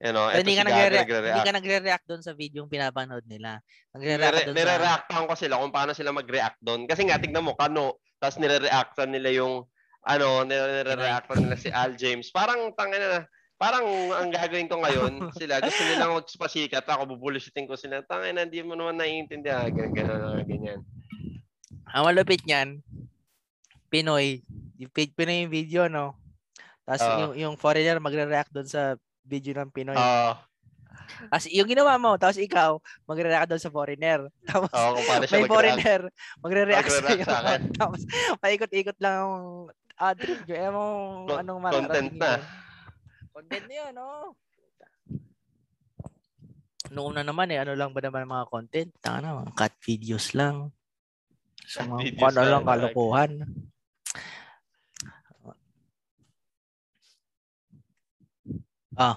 Ano, So, eto hindi si ka Gago nagre-react, hindi ka nagre-react doon sa video yung pinapanood nila. Nagre-react doon sa nire-reactan ko sila kung paano sila mag-react doon. Kasi nga, tignan mo, kano, tapos nire-reactan nila yung, ano, nire-reactan nila si Al James. Parang, tangin na, parang ang gagawin ko ngayon, sila, gusto nilang magpasikat, ako bubulisutin ko sila, tangin na, hindi mo naman naiintindihan, ganyan, ganyan, ganyan. Ang malupit niyan, Pinoy, Pinoy yung video, no? Tapos Oo. yung, yung foreigner magre-react doon sa video ng Pinoy. Oo, Tapos yung ginawa mo, tapos ikaw, magre-react doon sa foreigner. Tapos siya may mag-react. foreigner, magre-react sa Magre-react sa akin. tapos paikot-ikot lang ang ad trip nyo. Ewan mo anong content mararating na. nyo. Content na yun, no? Noong na naman eh, ano lang ba naman mga content? Tanga na, mga cut videos lang. So, mga videos kung ano lang, kalokohan. Ah.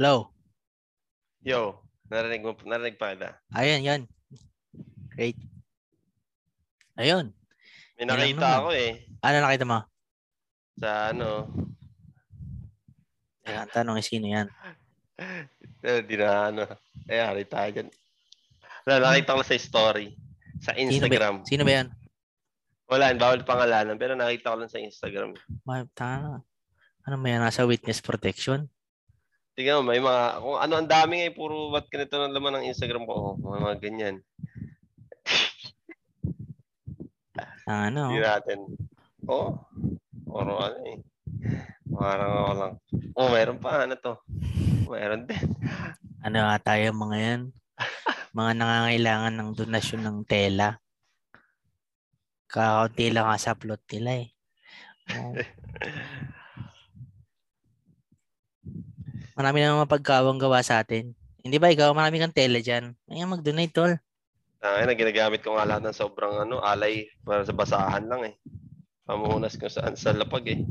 Hello. Yo, narinig mo, narinig pa kita. Ayan, yan. Great. Ayun. May nakita ako eh, Ano nakita mo? sa ano, Ayan, tanong is sino yan? eh, di na ano, eh, hari tayo dyan. Wala, nakita ko sa story, sa Sino ba, Instagram. sino ba yan? Wala, bawal pangalanan, pero nakita ko lang sa Instagram. Ma, tanga. Ano may nasa witness protection? Tingnan mo, may mga, kung ano, ang dami nga, eh, puro ba't ganito ng laman ng Instagram ko, oh, mga, mga ganyan. Ano? Hindi natin. Oh, puro ano eh. Parang ako lang. Oh, mayroon pa, ano to? Mayroon din. Ano nga tayo mga yan? mga nangangailangan ng donasyon ng tela. Kakaunti lang nga sa plot nila eh. Oh. Marami na mapagkawang gawa sa atin. Hindi ba ikaw, marami kang tela dyan. Ayan, mag-donate, tol. Ah, na ginagamit ko nga lahat ng sobrang ano, alay para sa basahan lang eh. Pamuhunas ko saan sa lapag eh.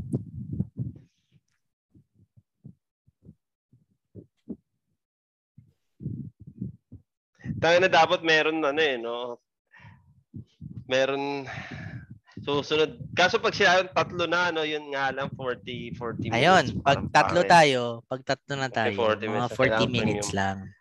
Tayo na dapat meron ano eh, no? Meron susunod. Kaso pag sila tatlo na, ano, yun nga lang, 40, 40 minutes. Ayun, pag tatlo tayo, pag tatlo na tayo, 40 mga 40 minutes lang.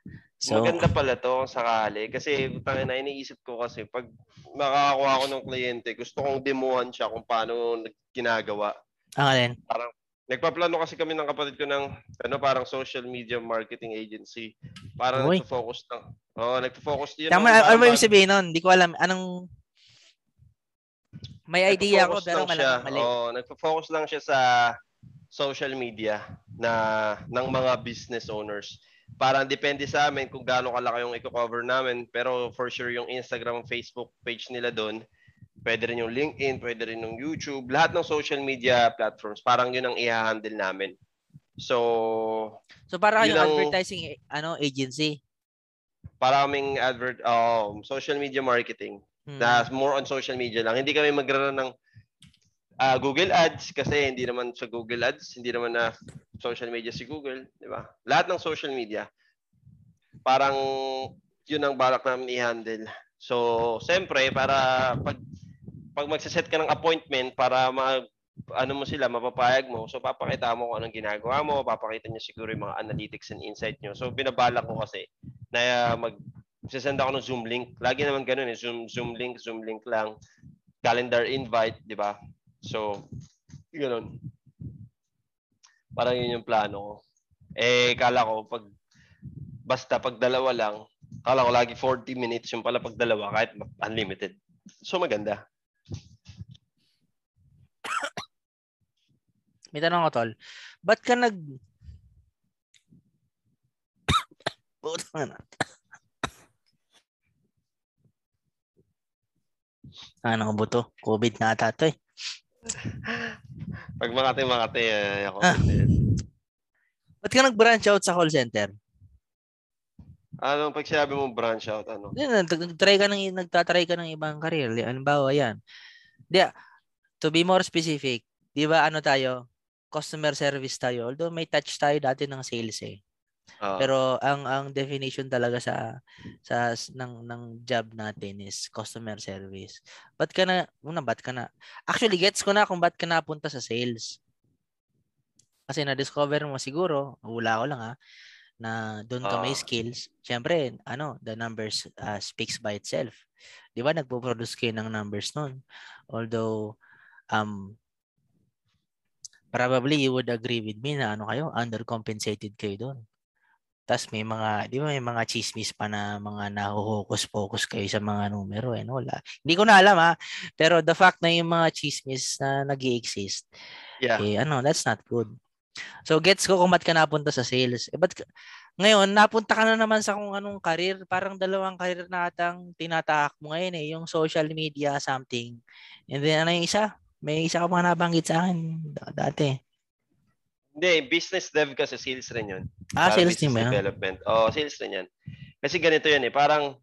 So, Maganda pala to kung sakali. Kasi, tangin na, iniisip ko kasi, pag makakakuha ako ng kliyente, gusto kong demohan siya kung paano ginagawa. Ang alin? Parang, nagpaplano kasi kami ng kapatid ko ng, ano, parang social media marketing agency. Parang Uy. nagpo-focus lang. Oo, oh, nagpo-focus yun. Tama, ano mo yung sabihin nun? Hindi ko alam. Anong, may idea ako pero malamang mali. Oh, nagfo-focus lang siya sa social media na ng mga business owners. Parang depende sa amin kung gaano kalaki yung i-cover namin. Pero for sure yung Instagram, Facebook page nila doon, pwede rin yung LinkedIn, pwede rin yung YouTube, lahat ng social media platforms, parang yun ang i-handle namin. So, so para kayong advertising ano agency? Para kaming advert um, social media marketing. Hmm. Na more on social media lang. Hindi kami magra ng uh, Google Ads kasi hindi naman sa Google Ads, hindi naman na social media si Google, di ba? Lahat ng social media. Parang yun ang balak namin i-handle. So, siyempre, para pag pag magse-set ka ng appointment para mag ano mo sila, mapapayag mo. So, papakita mo kung anong ginagawa mo. Papakita niya siguro yung mga analytics and insight nyo. So, binabalak ko kasi na mag send ako ng Zoom link. Lagi naman ganun eh. Zoom, Zoom link, Zoom link lang. Calendar invite, di ba? So, ganun. Parang yun yung plano ko. Eh, kala ko, pag, basta pag dalawa lang, kala ko lagi 40 minutes yung pala pag dalawa, kahit unlimited. So, maganda. May tanong ko, Tol. Ba't ka nag... Puta na. Ano ba to? COVID na ata to eh. Pag Makati, Makati, eh, ako. Ah. Ba't ka nag-branch out sa call center? Ano pag sinabi mo branch out, ano? Yan, nag-try ka ng, nagtatry ka ng ibang career. Halimbawa, yan. Di, to be more specific, di ba ano tayo? Customer service tayo. Although may touch tayo dati ng sales eh. Uh, Pero ang ang definition talaga sa sa ng ng job natin is customer service. Ba't ka na una ba't ka na Actually gets ko na kung ba't ka napunta sa sales. Kasi na discover mo siguro, hula ko lang ha, na doon ka uh, may skills. Syempre, ano, the numbers uh, speaks by itself. 'Di ba? Nagpo-produce kayo ng numbers noon. Although um probably you would agree with me na ano kayo, undercompensated kayo doon. Tapos may mga, di ba may mga chismis pa na mga nahuhokus-focus kayo sa mga numero. Eh, no? Wala. Hindi ko na alam ha. Pero the fact na yung mga chismis na nag exist yeah. eh, ano, that's not good. So gets ko kung ba't ka napunta sa sales. Eh, ba't ka, ngayon, napunta ka na naman sa kung anong career. Parang dalawang career na atang tinatahak mo ngayon eh. Yung social media something. And then ano yung isa? May isa ka mga nabanggit sa akin dati. Hindi, business dev kasi sales rin yun. Ah, Para sales team yan? Development. Oo, oh, sales rin yan. Kasi ganito yan eh, parang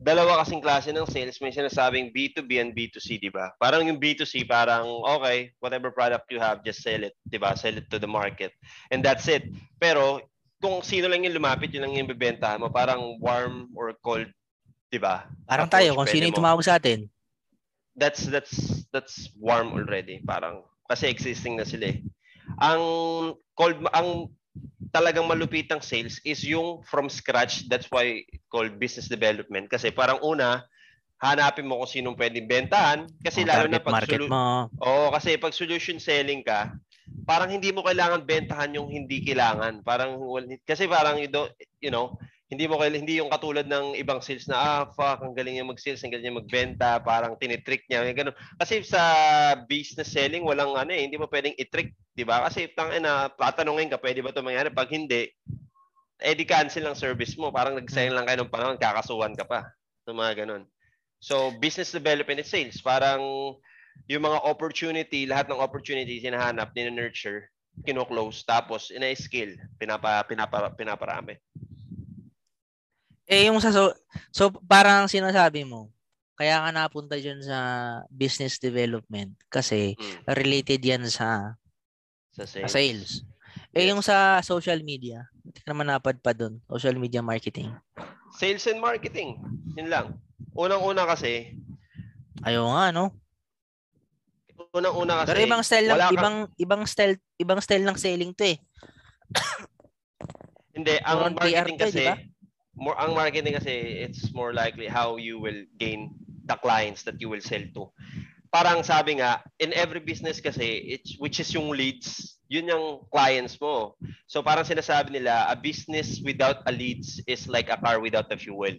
dalawa kasing klase ng sales. May sinasabing B2B and B2C, di ba? Parang yung B2C, parang, okay, whatever product you have, just sell it, di ba? Sell it to the market. And that's it. Pero, kung sino lang yung lumapit, yun lang yung bibentahan mo. Parang warm or cold, di ba? Parang Approach, tayo, kung sino yung tumawag sa atin. That's, that's, that's warm already. Parang, kasi existing na sila eh ang called ang talagang malupitang sales is yung from scratch. That's why called business development. Kasi parang una, hanapin mo kung sinong pwedeng bentahan. Kasi oh, lalo na pag market mo. Oo, kasi pag solution selling ka, parang hindi mo kailangan bentahan yung hindi kailangan. Parang kasi parang you know, hindi mo kailangan, hindi yung katulad ng ibang sales na ah fuck ang galing niya mag-sales, ang galing niya magbenta, parang tinitrick niya, ganun. Kasi sa business selling walang ano eh, hindi mo pwedeng i-trick, 'di ba? Kasi tang ina, tatanungin ka, pwede ba 'to mangyari? Pag hindi, eh di cancel ang service mo. Parang nag-sign lang kayo ng panahon, kakasuhan ka pa. So, mga ganun. So, business development and sales. Parang yung mga opportunity, lahat ng opportunity hinahanap, ni-nurture, kino-close, tapos ina-scale, pinapa, pinapa, pinaparami. Eh, yung sa, so, so parang sinasabi mo, kaya ka napunta dyan sa business development kasi hmm. related yan sa sa sales. Sa sales. Eh, yung sa social media, hindi ka naman napadpad doon. Social media marketing. Sales and marketing. Yun lang. Unang-una kasi. Ayaw nga, no? Unang-una kasi. Pero ibang style lang, kang... ibang, ibang style, ibang style ng selling to eh. hindi, ang marketing to, kasi, diba? More, ang marketing kasi, it's more likely how you will gain the clients that you will sell to parang sabi nga, in every business kasi, it's, which is yung leads, yun yung clients mo. So parang sinasabi nila, a business without a leads is like a car without a fuel.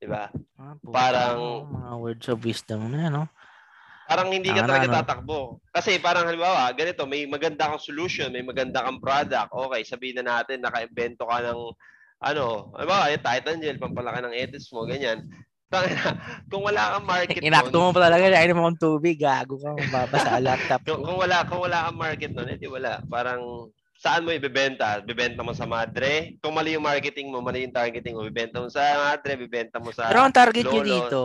Diba? Ah, parang... Mga words of wisdom na, no? Parang hindi ka talaga tatakbo. Kasi parang halimbawa, ganito, may maganda kang solution, may maganda kang product. Okay, sabihin na natin, naka-invento ka ng ano, halimbawa, yung Titan Gel, pampalaki ng edits mo, ganyan. kung wala kang market Inakto mo pa talaga, ay mo ng tubig, gago ka, mabasa sa laptop. kung, kung, wala, kung wala kang market noon, edi wala. Parang, saan mo ibebenta? Bibenta mo sa madre? Kung mali yung marketing mo, mali yung targeting mo, bibenta mo sa madre, bibenta mo sa Pero ang target nyo dito,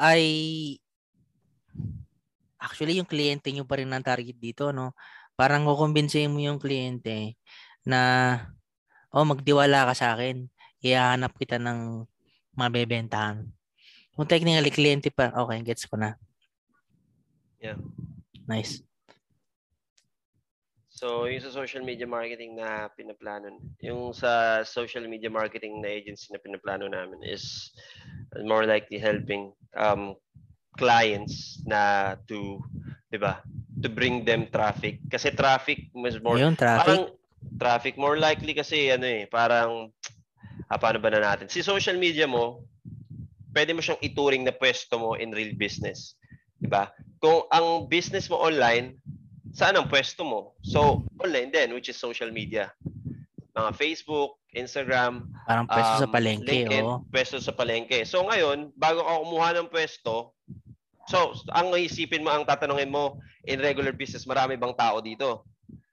ay actually yung kliyente nyo pa rin ang target dito, no? Parang kukumbinsihin mo yung kliyente na oh, magdiwala ka sa akin ihahanap kita ng mabebentahan. Kung technically kliyente pa, okay, gets ko na. Yeah. Nice. So, yung sa social media marketing na pinaplano, yung sa social media marketing na agency na pinaplano namin is more likely helping um, clients na to, di ba, to bring them traffic. Kasi traffic was more, yung traffic? parang traffic, more likely kasi ano eh, parang ah, paano ba na natin? Si social media mo, pwede mo siyang ituring na pwesto mo in real business. Diba? Kung ang business mo online, saan ang pwesto mo? So, online din, which is social media. Mga Facebook, Instagram, Parang pwesto um, sa palengke, LinkedIn, oh. pwesto sa palengke. So ngayon, bago ka kumuha ng pwesto, so ang isipin mo, ang tatanungin mo, in regular business, marami bang tao dito?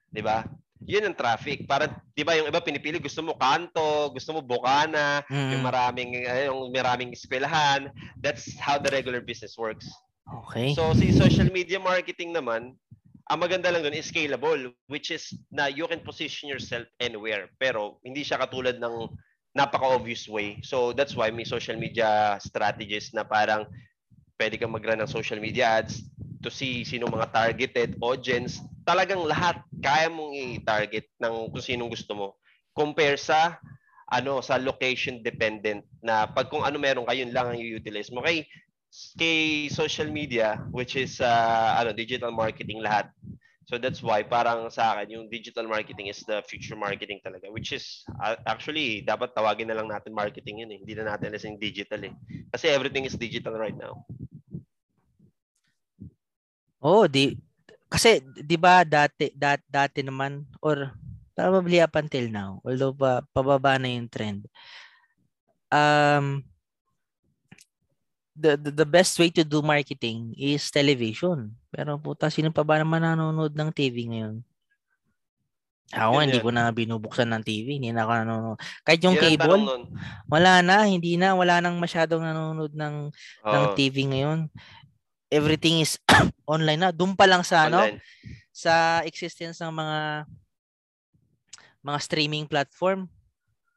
'Di ba? Yun ang traffic. Para, di ba, yung iba pinipili, gusto mo kanto, gusto mo bukana, mm. yung maraming, uh, yung maraming eskwelahan. That's how the regular business works. Okay. So, si social media marketing naman, ang maganda lang doon is scalable, which is na you can position yourself anywhere. Pero, hindi siya katulad ng napaka-obvious way. So, that's why may social media strategies na parang pwede kang mag-run ng social media ads to see sino mga targeted audience. Talagang lahat kaya mong i-target ng kung sinong gusto mo. Compare sa ano sa location dependent na pag kung ano meron kayo lang ang i-utilize mo kay kay social media which is uh, ano digital marketing lahat. So that's why parang sa akin yung digital marketing is the future marketing talaga which is uh, actually dapat tawagin na lang natin marketing yun eh. Hindi na natin lasing digital eh. Kasi everything is digital right now. Oh, di kasi 'di ba dati dat, dati naman or probably up until now, although pa pababa na yung trend. Um the, the the best way to do marketing is television. Pero puta, sino pa ba naman nanonood ng TV ngayon? Ako, hindi ko na binubuksan ng TV. Hindi na ako nanonood. Kahit yung Yan cable, wala na. Hindi na. Wala nang masyadong nanonood ng, oh. ng TV ngayon everything is online na. Doon pa lang sa ano, online. ano sa existence ng mga mga streaming platform.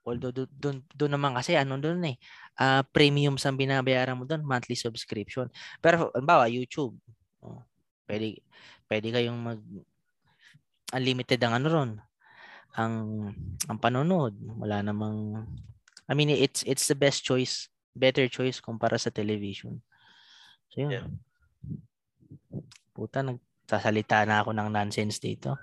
Although doon doon naman kasi ano doon eh uh, premium sa binabayaran mo doon, monthly subscription. Pero halimbawa YouTube, oh, pwede pwede kayong mag unlimited ang ano ron ang ang panonood wala namang I mean it's it's the best choice better choice kumpara sa television so yun yeah. Puta, nagsasalita na ako ng nonsense dito.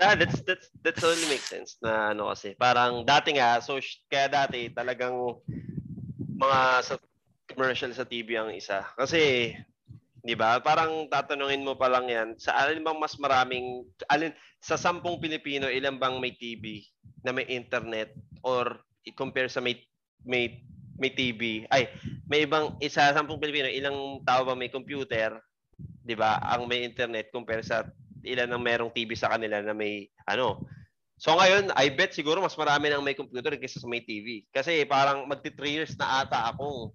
yeah, that's that's that's only makes sense na ano kasi parang dati nga so kaya dati talagang mga sa commercial sa TV ang isa kasi 'Di ba? Parang tatanungin mo pa lang 'yan, sa alin bang mas maraming alin sa sampung Pilipino, ilan bang may TV na may internet or i-compare sa may may may TV. Ay, may ibang isa sampung Pilipino, ilang tao ba may computer, 'di ba? Ang may internet compare sa ilan ang merong TV sa kanila na may ano. So ngayon, I bet siguro mas marami nang may computer kaysa sa may TV. Kasi parang magti 3 years na ata akong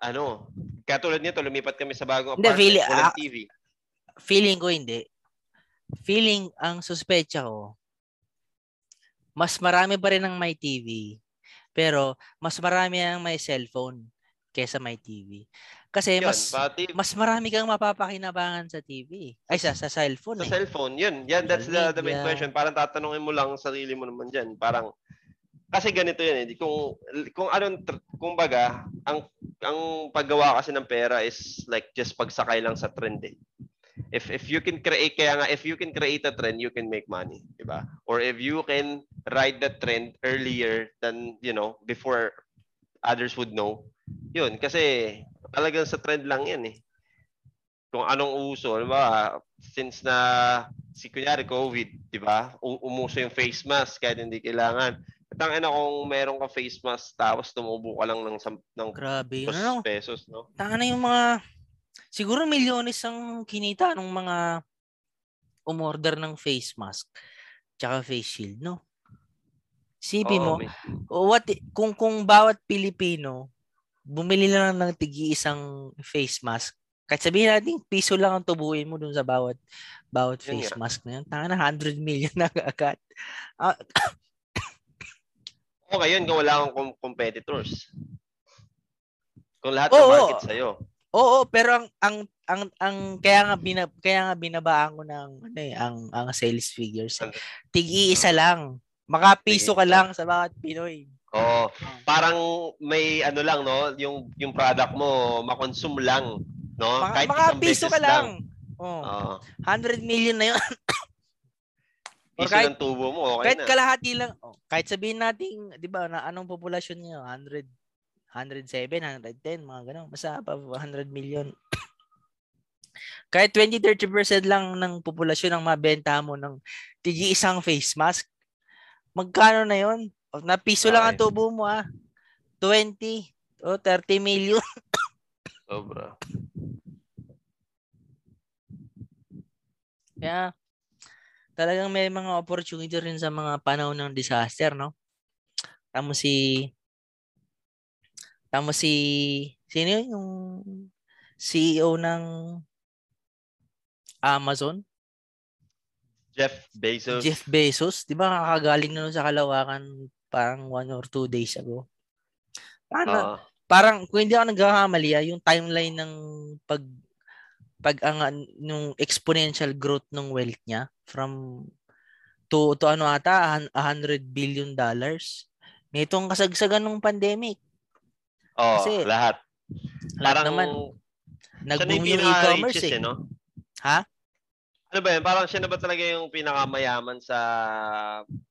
ano, katulad nito, lumipat kami sa bagong apartment, feeling, walang uh, TV. Feeling ko hindi. Feeling, ang suspecha ko, mas marami pa rin ang may TV, pero mas marami ang may cellphone kaysa may TV. Kasi yun, mas pati, mas marami kang mapapakinabangan sa TV. Ay, sa, sa cellphone. Sa eh. cellphone, yun. Yan, that's the, the main question. Parang tatanungin mo lang sarili mo naman dyan. Parang, kasi ganito yan eh. Kung, kung anong, kung baga, ang, ang paggawa kasi ng pera is like just pagsakay lang sa trend eh. If, if you can create, kaya nga, if you can create a trend, you can make money. Diba? Or if you can ride the trend earlier than, you know, before others would know, yun, kasi talagang sa trend lang yan eh. Kung anong uso, di ba? Since na si kunyari COVID, di ba? Umuso yung face mask kahit hindi kailangan. Tang ina kung meron ka face mask tapos tumubo ka lang ng ng Grabe, ano, pesos, no? Tanga na yung mga siguro milyones ang kinita ng mga umorder ng face mask tsaka face shield, no? Sipi oh, mo, may... what kung kung bawat Pilipino bumili lang ng tigi isang face mask. Kahit sabihin natin, piso lang ang tubuin mo dun sa bawat bawat face yeah. mask na yun. Tanga na 100 million na agad. Uh, okay yun kung wala kang competitors. Kung lahat ng market sa'yo. Oo, pero ang ang ang ang kaya nga bina, kaya nga binabaan ko ng ano eh, ang ang sales figures. Eh. Tigi-isa lang. Makapiso ka lang sa bawat Pinoy. Oo. Parang may ano lang no, yung yung product mo makonsume lang, no? Mga, Kahit mga piso ka lang. lang. Oh. Oo. 100 million na 'yon. piso kahit, ng tubo mo, okay kahit na. kalahati lang. Oh, kahit sabihin natin, 'di ba, na anong populasyon niyo? 100 107, 110, mga ganun. Basta pa 100 million. Kahit 20-30% lang ng populasyon ang mabenta mo ng tigi isang face mask, magkano na yon? Na piso lang ang tubo mo ah. 20 o oh, 30 million. Sobra. Kaya talagang may mga opportunity rin sa mga panahon ng disaster, no? Tamo si Tamo si sino yun? yung CEO ng Amazon? Jeff Bezos. Jeff Bezos, 'di ba kakagaling na nun sa kalawakan parang one or two days ago. Paano, uh, parang kung hindi ako nagkakamali, ah, yung timeline ng pag pag ang nung exponential growth ng wealth niya from to to ano ata 100 billion dollars nitong kasagsagan ng pandemic. Oh, Kasi, lahat. Lahat parang, naman. Nag-boom yung e-commerce eh. eh. No? Ha? Ano ba yun? Parang siya na ba talaga yung pinakamayaman sa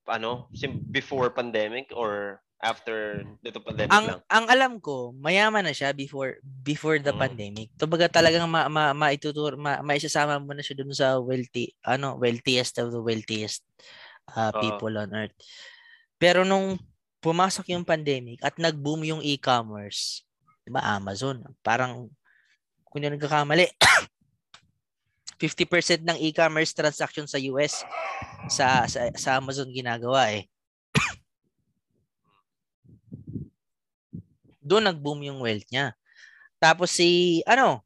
ano, before pandemic or after dito pandemic ang, lang? Ang alam ko, mayaman na siya before before the mm. pandemic. Kumbaga talagang ma, ma, maitutur ma, maisasama mo na siya dun sa wealthy ano, wealthiest of the wealthiest uh, people uh, on earth. Pero nung pumasok yung pandemic at nag-boom yung e-commerce, 'di ba Amazon, parang kung hindi nagkakamali 50% ng e-commerce transaction sa US sa, sa, sa Amazon ginagawa eh. Doon nag-boom yung wealth niya. Tapos si ano?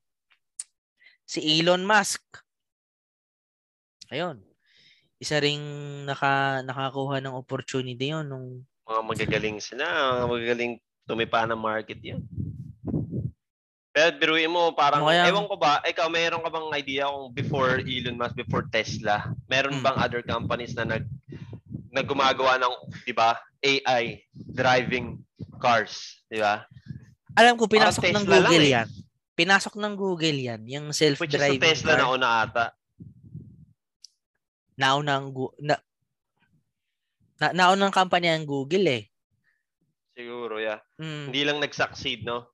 Si Elon Musk. Ayun. Isa ring naka nakakuha ng opportunity 'yon nung mga magagaling sila, mga magagaling tumipa ng market 'yon. Pero biruin mo, parang, Kaya, ewan ko ba, ikaw, mayroon ka bang idea kung before Elon Musk, before Tesla, meron hmm. bang other companies na nag, na gumagawa ng, di ba, AI, driving cars, di ba? Alam ko, pinasok ng Google eh. yan. Pinasok ng Google yan, yung self-driving Which is Tesla car. na una ata. Nauna ang, na, na, naunang company ang Google eh. Siguro, yeah. Mm. Hindi lang nag-succeed, no?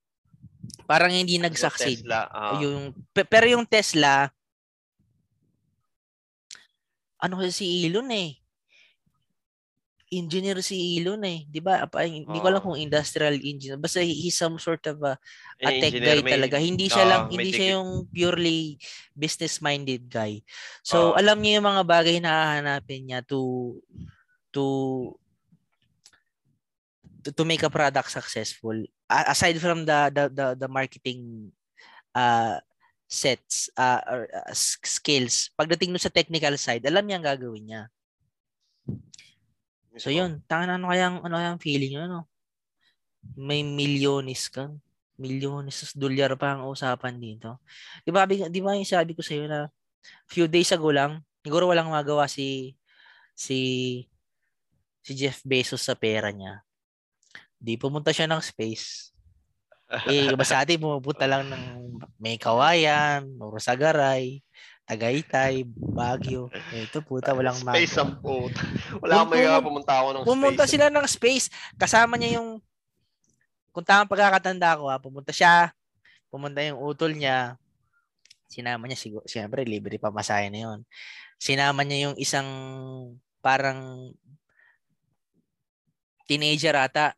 parang hindi nag-succeed. Tesla, uh, yung pero yung Tesla ano kasi si Elon eh. Engineer si Elon eh, 'di ba? Hindi ko alam kung industrial engineer. Basta he's some sort of a, a tech guy may, talaga. Hindi siya uh, lang hindi siya yung purely business minded guy. So uh, alam niya yung mga bagay na hahanapin niya to to to, to make a product successful. Aside from the the the, the marketing uh sets uh, or uh, skills pagdating no sa technical side alam niya ang gagawin niya. So yun. Tangan ano kaya ano kaya ang feeling niyo no? May milyones ka. Milyones dolyar pa ang usapan dito. Di ba di ba yung sabi ko sa iyo na few days ago lang siguro walang magawa si si si Jeff Bezos sa pera niya Di pumunta siya ng space. Eh, iba sa atin, pumupunta lang ng may kawayan, Morosagaray, Tagaytay, Baguio. Eh, ito puta, walang mag- Space ang puta. Wala kang may pumunta ako ng pumunta space. sila ng space. Kasama niya yung, kung tamang pagkakatanda ko ha, pumunta siya, pumunta yung utol niya, sinama niya siguro, siyempre libre pa masaya na yun. Sinama niya yung isang parang teenager ata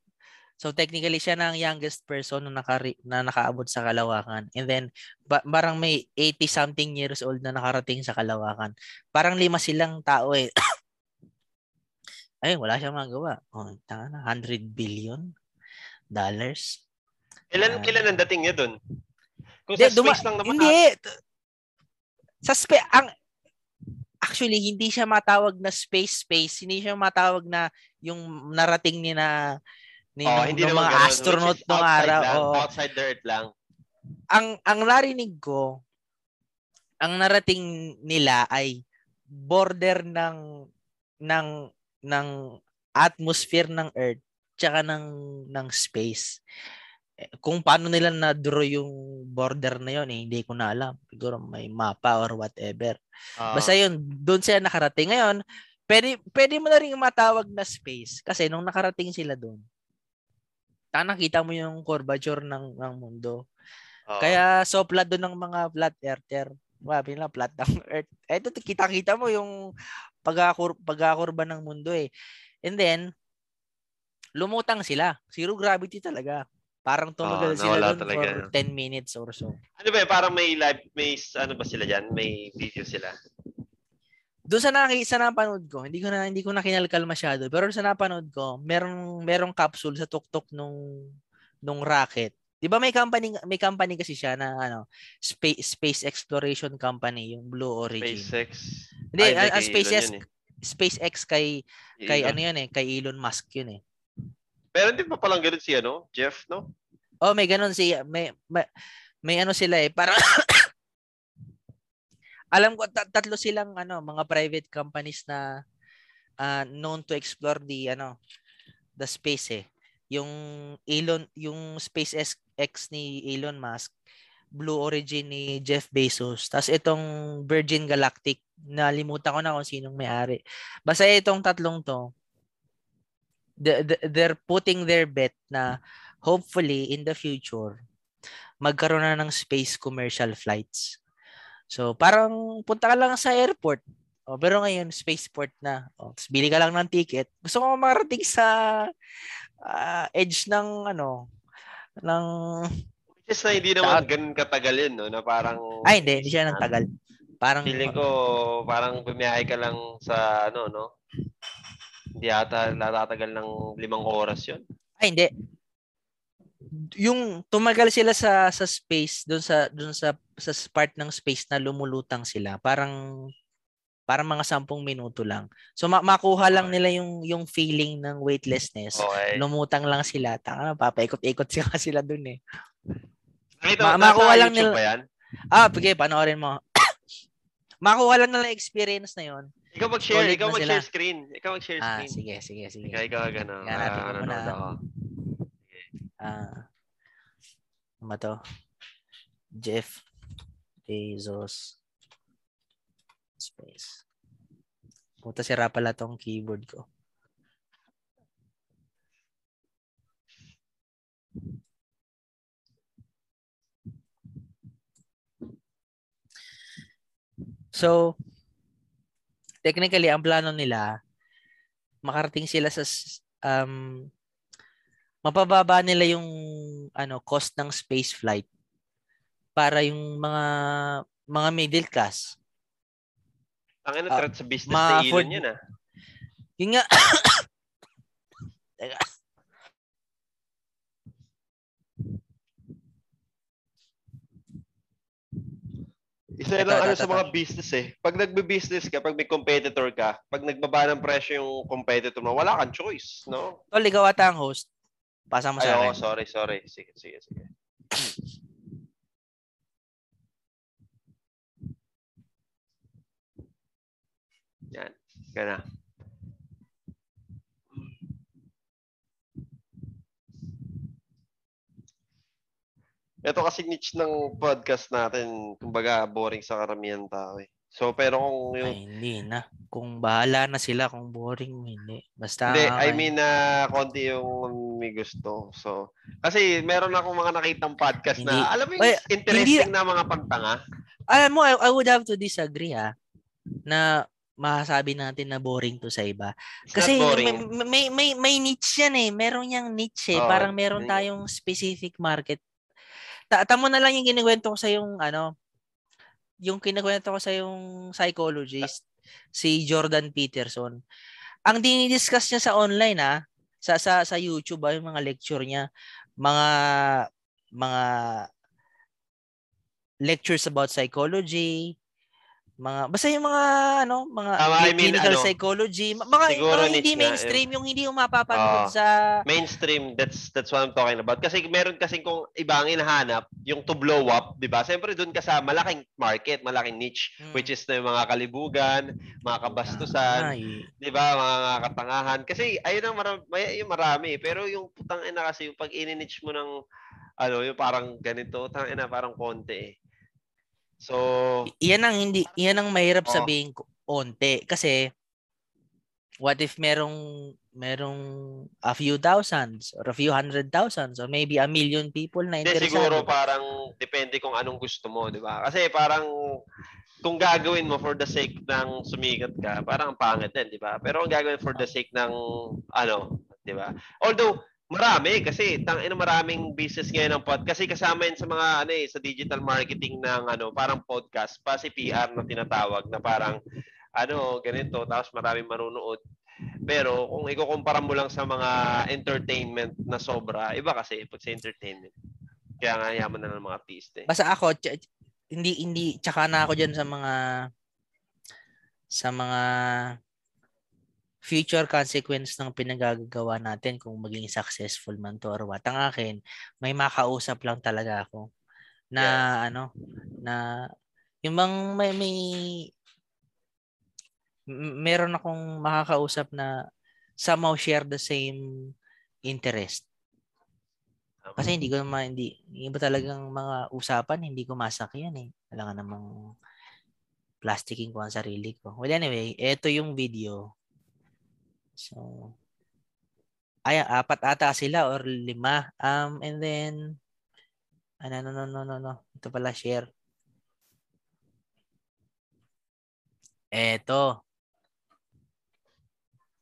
So technically siya na ang youngest person na, naka, na nakaabot sa Kalawakan. And then ba, parang may 80 something years old na nakarating sa Kalawakan. Parang lima silang tao eh. Ay, wala siyang magawa. Oh, tanga na 100 billion dollars. Kailan uh, kailan ang dating niya doon? Kung sa de, space duma- lang naman. Hindi. Sa space ang actually hindi siya matawag na space space, hindi siya matawag na yung narating ni na ni oh, hindi ng mga ganun, astronaut nung araw. Lang, oh. Outside the Earth lang. Ang ang narinig ko, ang narating nila ay border ng ng ng atmosphere ng Earth tsaka ng ng space. Kung paano nila na-draw yung border na yon eh, hindi ko na alam. Siguro may mapa or whatever. Uh, Basta yun, doon sila nakarating. Ngayon, pwede, pwede mo na rin matawag na space kasi nung nakarating sila doon, ta nakita mo yung curvature ng ng mundo. Uh, Kaya sopla doon ng mga flat earther. Sabi nila flat ng earth. Ito kita-kita mo yung pagkakur pagkakurba ng mundo eh. And then lumutang sila. Zero gravity talaga. Parang tumagal uh, sila doon for 10 minutes or so. Ano ba, parang may live may ano ba sila diyan? May video sila. Doon sa nakita sa napanood ko, hindi ko na hindi ko na kinalkal masyado, pero sa napanood ko, merong merong capsule sa tuktok nung nung rocket. 'Di ba may company may company kasi siya na ano, space space exploration company, yung Blue Origin. SpaceX. Hindi, Ay, uh, SpaceX eh. SpaceX kay kay Elon. ano 'yun eh, kay Elon Musk 'yun eh. Pero hindi pa palang ganoon si ano, Jeff, no? Oh, may ganoon si may, may may ano sila eh, para alam ko tat- tatlo silang ano mga private companies na uh, known to explore the ano the space eh yung Elon yung SpaceX ni Elon Musk Blue Origin ni Jeff Bezos tapos itong Virgin Galactic nalimutan ko na kung sinong may-ari basta itong tatlong to they're putting their bet na hopefully in the future magkaroon na ng space commercial flights So, parang punta ka lang sa airport. Oh, pero ngayon, spaceport na. Oh, tapos bili ka lang ng ticket. Gusto ko marating sa uh, edge ng ano, ng Which is na hindi naman ganun katagal yun, no? Na parang... Ay, hindi. Hindi siya nang tagal. Parang... Feeling ko, parang bumiyahe ka lang sa ano, no? Hindi ata natatagal ng limang oras yun. Ay, hindi yung tumagal sila sa sa space doon sa doon sa sa part ng space na lumulutang sila parang parang mga sampung minuto lang. So ma- makuha lang nila yung yung feeling ng weightlessness. Okay. Lumutang lang sila. Tanga na papaikot-ikot sila sila doon eh. Ito, Ma- makuha lang nila. Ba yan? Ah, sige, panoorin mo. Makuha lang nila experience na yon. Ikaw mag-share, ikaw mag-share screen. Ikaw mag-share screen. Ah, sige, sige, sige. Ikaw, ikaw. Yan natin uh, muna. Ako. Ah, ano to? Jeff Bezos space. Puta sira pala tong keyboard ko. So, technically, ang plano nila, makarating sila sa um, mapababa nila yung ano cost ng space flight para yung mga mga middle class. Ang ano uh, threat sa business sa Elon yun ah. Yung nga Isa lang ano sa mga business eh. Pag nagbe-business ka, pag may competitor ka, pag nagbaba ng presyo yung competitor mo, wala kang choice, no? Tol, ikaw ata ang host. Pasa mo sa akin. Ay, sorry, sorry. Sige, sige, sige. Yan. Gana. Ito kasi niche ng podcast natin, kumbaga boring sa karamihan tao eh. So pero kung yung Ay, hindi na. Kung bahala na sila kung boring hindi. Basta Hindi, I mean na uh, konti yung may gusto. So kasi meron akong mga nakitang podcast hindi. na alam mo yung Ay, interesting hindi, na mga pagtanga. Alam mo, I, I would have to disagree ha na masasabi natin na boring to sa iba. Kasi may, may, may, may niche yan eh. Meron yang niche eh. Oh, Parang meron tayong specific market ta tamo na lang yung kinikwento ko sa yung ano, yung kinikwento ko sa yung psychologist, si Jordan Peterson. Ang dinidiscuss niya sa online ah, sa sa sa YouTube ah, yung mga lecture niya, mga mga lectures about psychology, mga basta yung mga ano mga um, I mean, clinical ano, psychology mga, mga hindi mainstream nga, yung hindi yung mapapanood uh, sa mainstream that's that's what I'm talking about. Kasi meron kasi kung ibang hinahanap yung to blow up di ba? Siyempre doon ka sa malaking market malaking niche hmm. which is na yung mga kalibugan mga kabastusan di ba? Mga katangahan. Kasi ayun ang marami yung marami. Pero yung putang ina kasi yung pag ini-niche mo ng ano yung parang ganito tang ina parang konti eh So, iyan ang hindi, iyan ang mahirap oh. sabihin onte kasi what if merong merong a few thousands or a few hundred thousands or maybe a million people na interesado. Hindi siguro parang depende kung anong gusto mo, di ba? Kasi parang kung gagawin mo for the sake ng sumikat ka, parang pangit din, di ba? Pero kung gagawin for the sake ng ano, di ba? Although Marami kasi tang ina maraming business ngayon ng podcast kasi kasama yan sa mga ano eh sa digital marketing ng ano parang podcast pa si PR na tinatawag na parang ano ganito tapos maraming manunood. Pero kung ikukumpara mo lang sa mga entertainment na sobra, iba kasi pag sa entertainment. Kaya nga yaman na ng mga artista. Eh. Basta ako ch- hindi hindi tsaka na ako diyan sa mga sa mga future consequence ng pinagagawa natin kung maging successful man to or what. Ang akin, may makausap lang talaga ako na yeah. ano, na yung bang may, may meron akong makakausap na somehow share the same interest. Kasi hindi ko naman, hindi, iba talagang mga usapan, hindi ko masak yan eh. Wala nga namang plasticking ko ang sarili ko. Well, anyway, ito yung video So, ay, apat ata sila or lima. Um, and then, ano, no, no, no, no, no. Ito pala, share. Eto.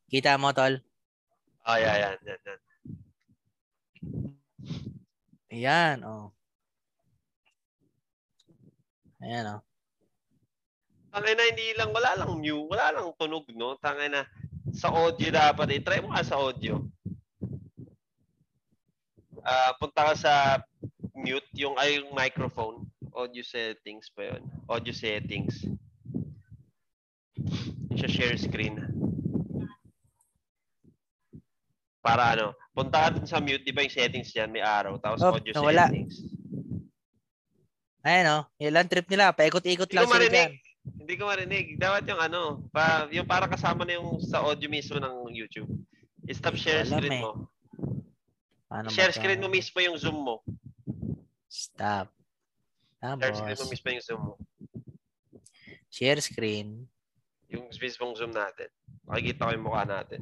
Kita mo, tol? Ay, ay, ay. Yan, yan. Ayan, oh. Ayan, oh. Tangay na, hindi lang, wala lang new, wala lang tunog, no? Tangay na, sa audio dapat eh. Try mo nga sa audio. Uh, punta ka sa mute, yung ay yung microphone. Audio settings pa yun. Audio settings. Siya share screen. Para ano, punta ka sa mute, di ba yung settings dyan, may arrow, tapos oh, audio nawala. settings. Ayan o, oh, ilan trip nila, paikot-ikot lang sila dyan. Hindi ko marinig. Dapat yung ano, pa, yung para kasama na yung sa audio mismo ng YouTube. Stop share screen eh. mo. Paano share screen mo mismo yung Zoom mo. Stop. Tapos, share screen mo mismo yung Zoom mo. Share screen. Yung mismong Zoom natin. Makikita ko yung mukha natin.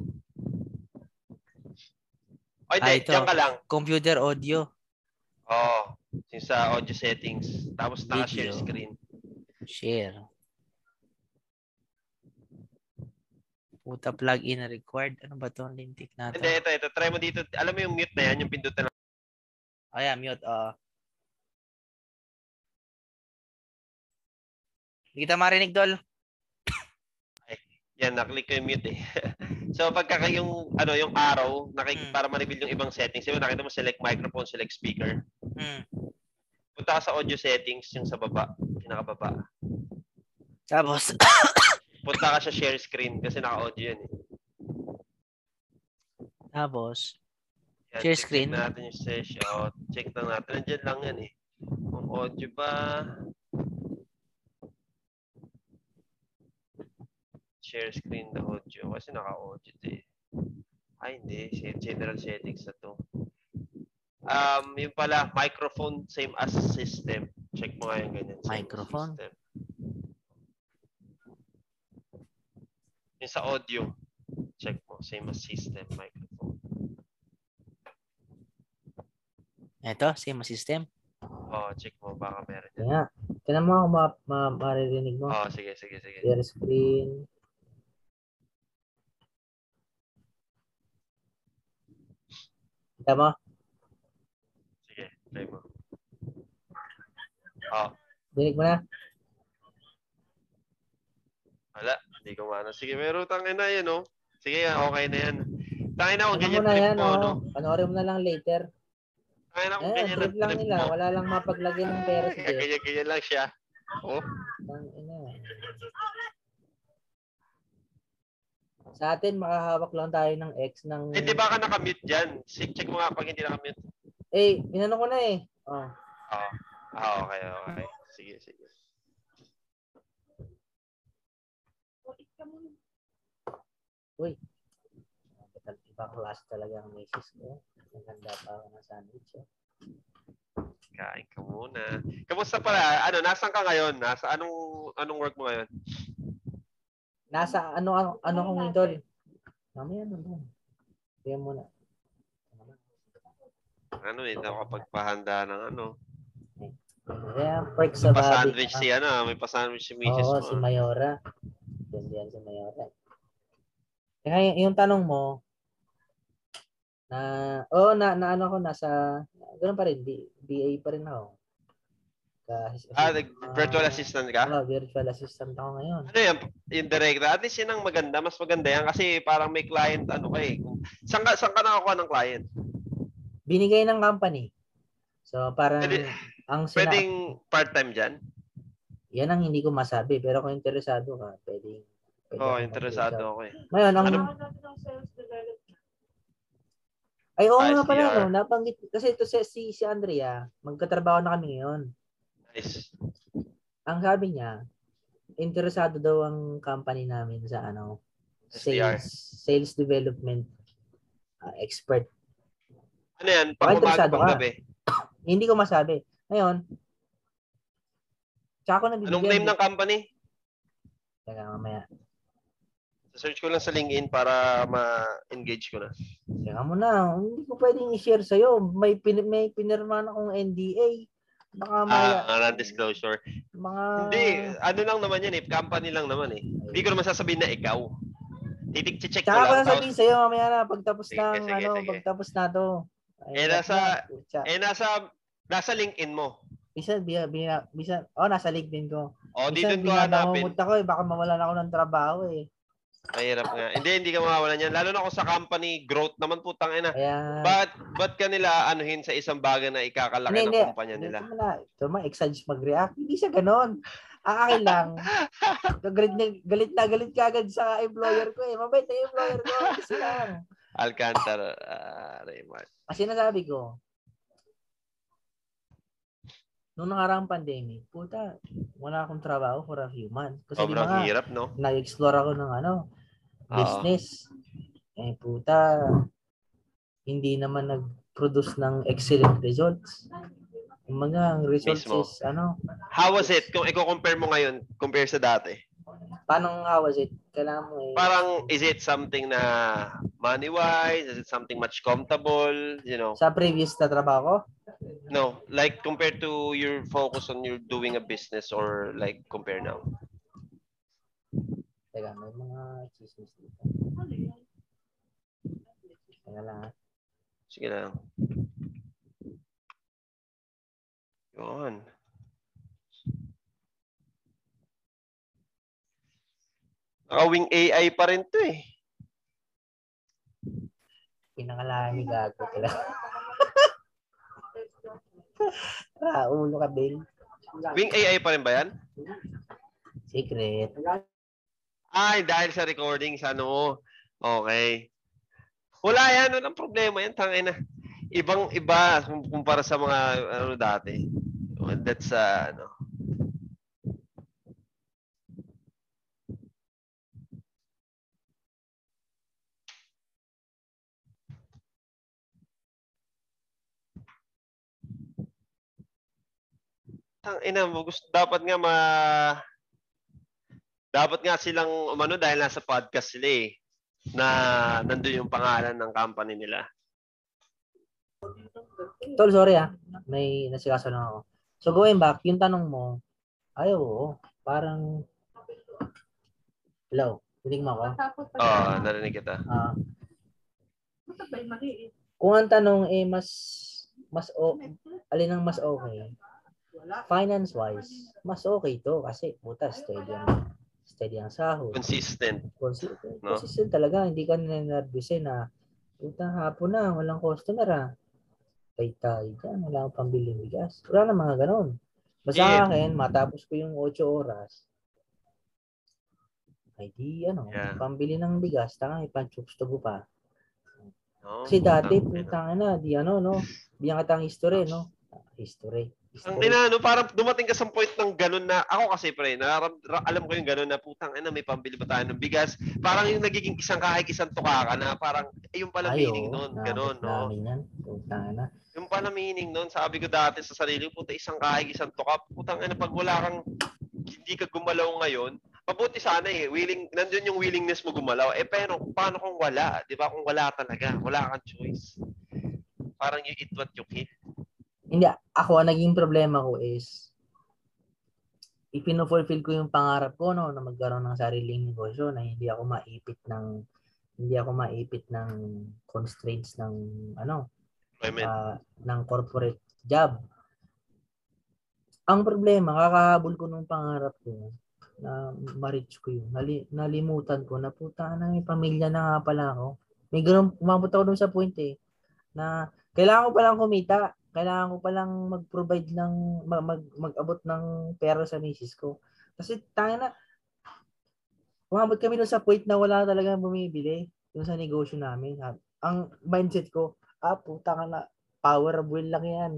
Ay, ah, ito. ka lang. Computer audio. Oo. Oh, yung sa audio settings. Tapos naka-share screen. Share. Puta plug-in required. Ano ba 'to? Lintik na to. Hindi, ito, ito. Try mo dito. Alam mo yung mute na yan, yung pindutan na. Oh, yeah, mute. Uh. Hindi kita marinig, Dol. Yan, naklik ko yung mute eh. so pagka yung ano yung arrow, nakik Hmm. para ma-reveal yung ibang settings, yun nakita mo select microphone, select speaker. Hmm. Punta ka sa audio settings yung sa baba, pinakababa. Tapos, Punta ka sa share screen kasi naka-audio yan eh. tapos, Yan, Share check screen? natin yung session. Oh, check lang natin. Nandiyan lang yan eh. Kung audio ba? Share screen na audio. Kasi naka-audio eh. Ay, hindi. General settings na to. Um, yung pala, microphone same as system. Check mo nga yung ganyan. Microphone? system. Yung sa audio. Check mo. Same as system. Microphone. eto, same system. Oh, check mo. Baka meron yan. Kaya, tinan mo ako ma- ma- maririnig mo. Oh, sige, sige, sige. Share screen. Kita mo? Sige, try mo. Oh, Dinig mo na? wala. Hindi ko maano. Sige, meron tangin na yan, oh. Sige, okay na yan. Tangin na kung Ano ganyan na trip yan, mo, no? oh. Panoorin mo na lang later. Tangin na kung Eh, ganyan trip ang lang trip nila. mo. Wala lang mapaglagyan ng pera sa ganyan-ganyan lang siya. Oh. Sa atin, makahawak lang tayo ng X ng... eh, di ba ka nakamute dyan? Check, check mo nga pag hindi nakamute. Eh, inano ko na eh. Oh. Oh. Ah, okay, okay. Sige, sige. Ibang class talaga ang misis ko. Maganda pa ako ng sandwich. Eh. Kain ka muna. Kamusta pala? Ano, nasan ka ngayon? Nasa anong anong work mo ngayon? Nasa ano ano, ano kong idol? Mamaya na doon. Kaya muna. Ano eh, nakapagpahanda ng ano. Kaya perk sa babi. Pa-sandwich si ano, ah, may pa-sandwich si Mrs. Oo, mo. si Mayora. Yan yan si Mayora. Kaya yung tanong mo, na, oh, na, na ano ko, nasa, ganoon pa rin, B, BA pa rin ako. Ka, Ah, nag- virtual assistant ka? Oo, virtual assistant ako ngayon. Ano yan, yung direct, at least yun ang maganda, mas maganda yan kasi parang may client, ano ka eh. Saan ka, saan ka nakakuha ng client? Binigay ng company. So, parang, Pwede- ang sina- Pwedeng part-time dyan? Yan ang hindi ko masabi, pero kung interesado ka, pwede Oo, oh, interesado ako eh. Ngayon, ang, Ano? ay, oo nga pala, no, nabanggit, kasi ito si, si, si Andrea, magkatrabaho na kami ngayon. Nice. ang sabi niya, interesado daw ang company namin sa ano, SDR. sales, sales development uh, expert. Ano yan? Pang umaga, ka. gabi. Hindi ko masabi. Ngayon, tsaka ko nabibigyan. Anong name ng company? Teka, mamaya. Search ko lang sa LinkedIn para ma-engage ko na. Teka muna, hindi ko pwedeng i-share sa'yo. May, pin, may pinirma na akong NDA. Baka maya, Ah, non-disclosure. mga... Hindi, ano lang naman yan eh. Company lang naman eh. Hindi ko naman sasabihin na ikaw. Titik-check ko Tsaka ko lang. na Tapos, sabihin sa'yo mamaya na pagtapos Sige, ng sige, ano, sige. pagtapos na to. Eh, nasa- eh, nasa, nasa LinkedIn mo. Bisa, bisa, bisa, bisa, oh, nasa LinkedIn ko. O, di Minsan, doon ko hanapin. binabangungot ako eh, baka mawalan ako ng trabaho eh. Mahirap nga. Hindi, hindi ka mawawalan yan. Lalo na kung sa company growth naman putang ina. Kaya, Ba't, ba't ka nila anuhin sa isang bagay na ikakalaki Hindi, ng hindi. kumpanya nila? Ito na, ito ma, exage mag-react. Hindi siya ganon. Ang akin lang, galit na, galit na galit ka agad sa employer ko eh. Mabait na employer ko. Kasi lang. Alcantara, uh, Raymart. Kasi nasabi ko, nung nakaraang pandemic, puta, wala akong trabaho for a few months. Kasi Sobrang hirap, no? nag-explore ako ng ano, Oo. business. Eh, puta, hindi naman nag-produce ng excellent results. Umaga, ang results Mismo. is, ano, How was it? Kung i-compare mo ngayon, compare sa dati. Paano how was it? Kailangan mo eh. Parang, is it something na money-wise? Is it something much comfortable? You know? Sa previous na trabaho No, like compared to your focus on your doing a business or like compare now. teka, may mga chismis dito. Kaya lang. ah. Sige lang. Yun. Nakawing AI pa rin to eh. Pinangalaan ni Gago. Kaya. ah, ulo ka, Bill. Wing AI pa rin ba yan? Secret. Ay, dahil sa recording sa ano. Okay. Wala yan. Walang problema yan. Tangin na. Ibang iba kum- kumpara sa mga ano dati. That's uh, ano. Tang ina mo gusto dapat nga ma dapat nga silang umano dahil nasa podcast sila eh na nandun yung pangalan ng company nila. Tol, sorry ah. May nasikaso lang ako. So going back, yung tanong mo, ay oo, parang Hello, hiling mo ako? Oo, narinig kita. Ah, kung ang tanong eh mas mas o, alin ang mas okay? Finance wise, mas okay to kasi puta steady ang steady ang sahod. Consistent. Consistent, No? consistent talaga, hindi ka ninervyusin na puta hapon na, walang customer ah. Kay tayo dyan, wala akong pambiling bigas. Wala na mga ganon. Basta Yeah. akin, matapos ko yung 8 oras, ay di ano, Yeah. pambili ng bigas, tanga, ipanchups to pa. No? Kasi dati, putang na, di ano, no? Biyang katang history, no? History. Ang history. ina, no, parang dumating ka sa point ng ganun na, ako kasi pre, nararam, ra- alam ko yung ganun na, putang ina, may pambili ba tayo ng bigas? Parang yung nagiging isang kahig, isang tuka ka na, parang, eh, yung pala Ay, meaning nun, ganun, no? na. Yung pala meaning nun, sabi ko dati sa sarili, puta, isang kahig, isang tuka, putang ina, pag wala kang, hindi ka gumalaw ngayon, mabuti sana eh, willing, nandun yung willingness mo gumalaw, eh, pero paano kung wala? Di ba? Kung wala talaga, wala kang choice. Parang you eat what you kill. Hindi, ako, ang naging problema ko is, ipinofulfill ko yung pangarap ko, no, na magkaroon ng sariling negosyo, na hindi ako maipit ng, hindi ako maipit ng constraints ng, ano, ah, ng corporate job. Ang problema, kakahabol ko nung pangarap ko na ma-reach ko yun. Nali, nalimutan ko na puta na may pamilya na nga pala ako. May ganun, umabot ako dun sa point eh, na kailangan ko palang kumita. Kailangan ko palang mag-provide ng, mag, mag, mag-abot ng pera sa misis ko. Kasi tayo na, umabot kami dun sa point na wala talaga bumibili dun sa negosyo namin. Ang mindset ko, ah, puta ka na, power of will lang yan.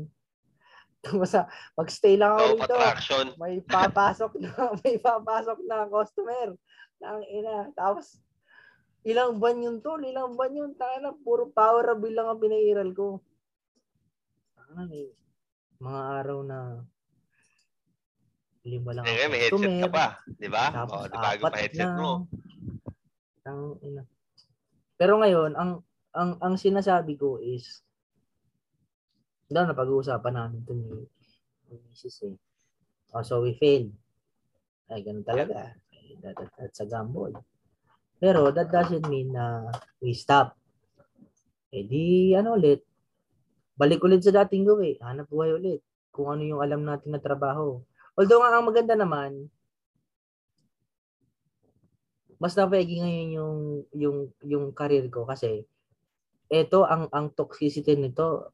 Basta mag-stay lang ako dito. attraction. May papasok na, may papasok na customer. Nang ina. Tapos, ilang buwan yun tol, ilang buwan yun. Taka na, puro power of will lang ang pinairal ko. May mga araw na lima lang Eh, may headset ka customer. pa. Di ba? Tapos Oh, di bago pa headset na. mo. Ang ina. Pero ngayon, ang ang ang sinasabi ko is daw na pag-uusapan namin to ni ni Mrs. eh. Oh, so we failed. Ay, ganun talaga. That, that, that's a gamble. Pero that doesn't mean na we stop. Eh di, ano ulit, balik ulit sa dating gawin. Hanap buhay ulit. Kung ano yung alam natin na trabaho. Although nga ang maganda naman, mas napegi ngayon yung yung yung career ko kasi eto ang ang toxicity nito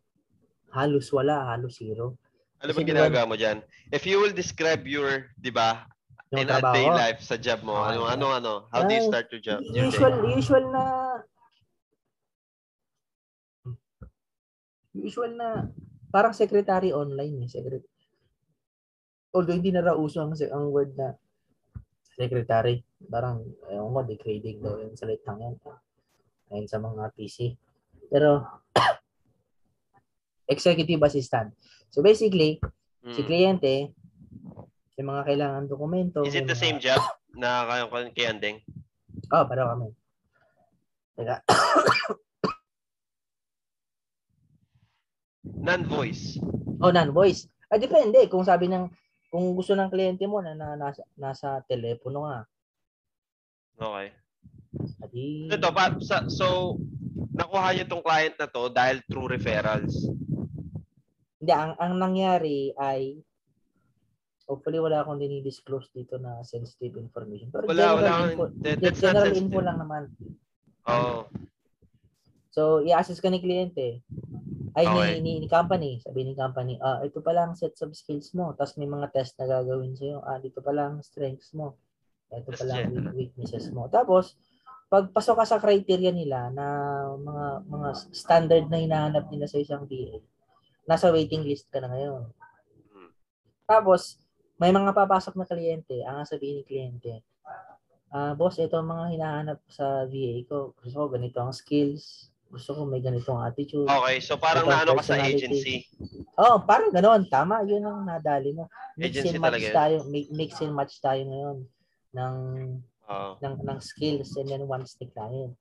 halos wala, halos zero. Ano ba- ginagawa mo dyan? If you will describe your, di ba, in a day life sa job mo, Ah, ano, yeah. ano, ano, how do you Ah, start your job? Your? Usual usual na usual na parang secretary online eh, secretary. Although hindi na raw uso ang, ang word na secretary. Parang, ewan ko, degrading daw yung salitang yan. Ayun sa mga PC. Pero, executive assistant. So basically, si Mm. kliyente, yung mga kailangan dokumento. Is it the mga- same job na kayo kay Andeng? Oh, pareho kami. Teka. Non-voice. Oh, non-voice. Ah, depende. Kung sabi ng, kung gusto ng kliyente mo na, na nasa, nasa telepono nga. Okay. Adi, Ito, pa, sa, so, nakuha niyo tong client na to dahil through referrals. hindi, ang, ang nangyari ay hopefully wala akong dinidisclose dito na sensitive information. Pero Wala, general wala. info, That, that's not general info lang naman. Oo. So, i-assess ka ni kliyente. Ay, Okay. ni, ni, ni company. Sabi ni company, ah, ito pa lang sets of skills mo. Tapos may mga test na gagawin sa'yo. Ah, dito pa lang strengths mo. Ito pa Yes, lang yeah. weak- weaknesses mo. Tapos, pag pasok ka sa criteria nila na mga mga standard na hinahanap nila sa isang DA, nasa waiting list ka na ngayon. Hmm. Tapos, may mga papasok na kliyente, ang sabihin ni kliyente, ah boss, ito ang mga hinahanap sa VA ko. Gusto ko ganito ang skills. Gusto ko may ganitong attitude. Okay, so parang naano ka sa agency. Oh, parang ganoon. Tama, yun ang nadali mo. Mix Agency and match talaga tayo, mi- mix and match tayo ngayon ng Oo. ng ng skills and then one stick client.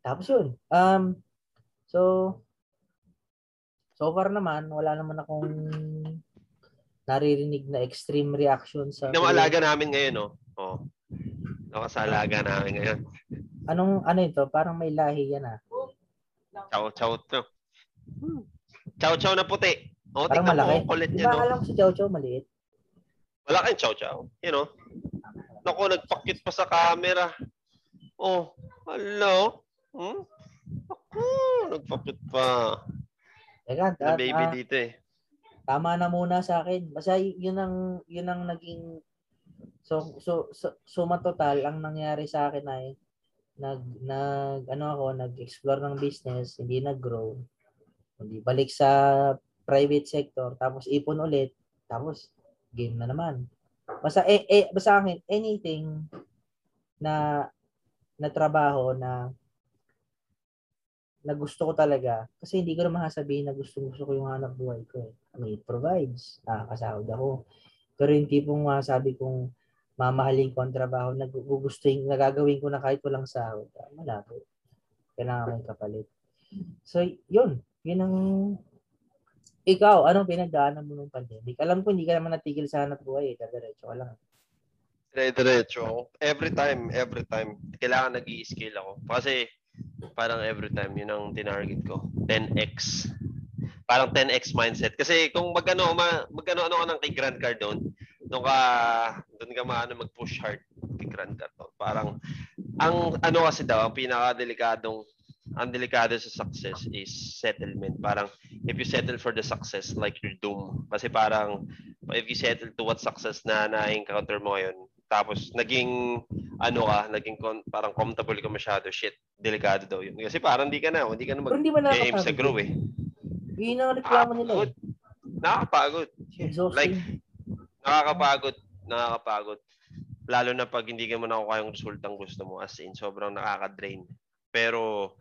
Tapos yun. Um so so far naman wala naman akong naririnig na extreme reaction sa mo alaga namin ngayon, no? Oo. Nakasalaga namin ngayon. Anong ano ito? Parang may lahi yan ah. Chow chow to. Chow chow na puti. O, Parang tingnan malaki. mo ang kulit Di niya, ba no? alam ko si Chow Chow maliit? Malaki yung chow chow. You know? Naku, nagpakit pa sa camera. Oh, hello? Hmm? Ako, nagpakit pa. Teka, Na at, baby ah, dito eh. tama na muna sa akin. Basta y- yun ang yun ang naging so so so suma total ang nangyari sa akin ay nag nag ano ako nag-explore ng business, hindi nag-grow. Hindi balik sa private sector, tapos ipon ulit, tapos game na naman. Basta eh, eh basta akin anything na na trabaho na na gusto ko talaga kasi hindi ko naman sasabihin na gusto gusto ko yung hanap buhay ko eh. I mean, it provides nakakasahod ako pero yung tipong masabi kong mamahalin ko ang trabaho nagagawin ko na kahit walang sahod ah, malabo kailangan may kapalit so yun yun ang ikaw anong pinagdaanan mo nung pandemic alam ko hindi ka naman natigil sa hanap buhay eh diretso ka lang Dire-diretso. Every time, every time. Kailangan nag scale ako. Kasi parang every time, yun ang tinarget ko. 10x. Parang 10x mindset. Kasi kung magano ma, magano ano ka ng kay Grand Cardone, doon ka doon ka maano mag-push hard kay Grand Cardone. Parang ang ano kasi daw, ang pinaka-delikadong ang delikado sa success is settlement. Parang if you settle for the success, like you're doomed. Kasi parang if you settle to what success na na-encounter mo ngayon, tapos naging ano ka, naging con- parang comfortable ka masyado, shit, delikado daw yun. Kasi parang hindi ka na, hindi ka na mag-aim sa grow eh. yun ang reklamo nila Nakakapagod. eh Nakakapagod. exhausting Like, nakakapagod, nakakapagod. Lalo na pag hindi ka mo nakuha yung resultang gusto mo as in, sobrang nakaka-drain. Pero,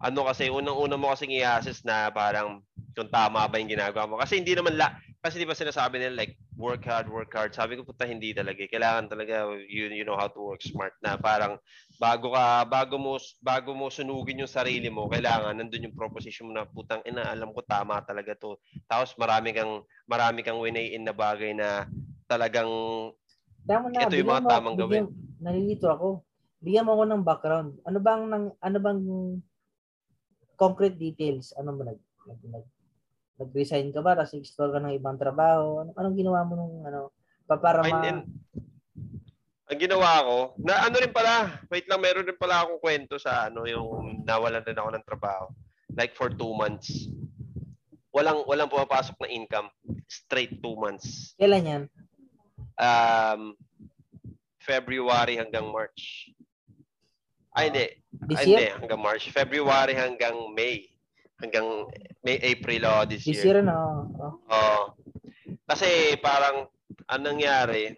ano kasi, unang-una mo kasing i-assess na parang kung tama ba yung ginagawa mo. Kasi hindi naman, la kasi di ba sinasabi nila like, work hard, work hard. Sabi ko, puta, hindi talaga. eh. Kailangan talaga, you, you know how to work smart na parang bago ka, bago mo, bago mo sunugin yung sarili mo, kailangan nandun yung proposition mo na, putang ina, alam ko tama talaga to. Tapos marami kang, marami kang winayin na bagay na talagang Tama na, Ito yung mga mo- tamang bigyan- Nalilito ako. Bigyan mo ako ng background. Ano bang nang ano bang concrete details? Ano mo nag nag, nag nag-resign ka ba tapos explore ka ng ibang trabaho? Ano, anong ginawa mo nung ano pa para ma din. Ang ginawa ko, na ano rin pala, wait lang, meron rin pala akong kwento sa ano, yung nawalan din ako ng trabaho. Like for two months. Walang walang pumapasok na income. Straight two months. kailan yan? Um, February hanggang March. Ay, hindi. This Ay, hindi. Hanggang March. February hanggang May. Hanggang May, April, oh, this, This year. year no. Oh. Oo. Kasi parang anong nangyari,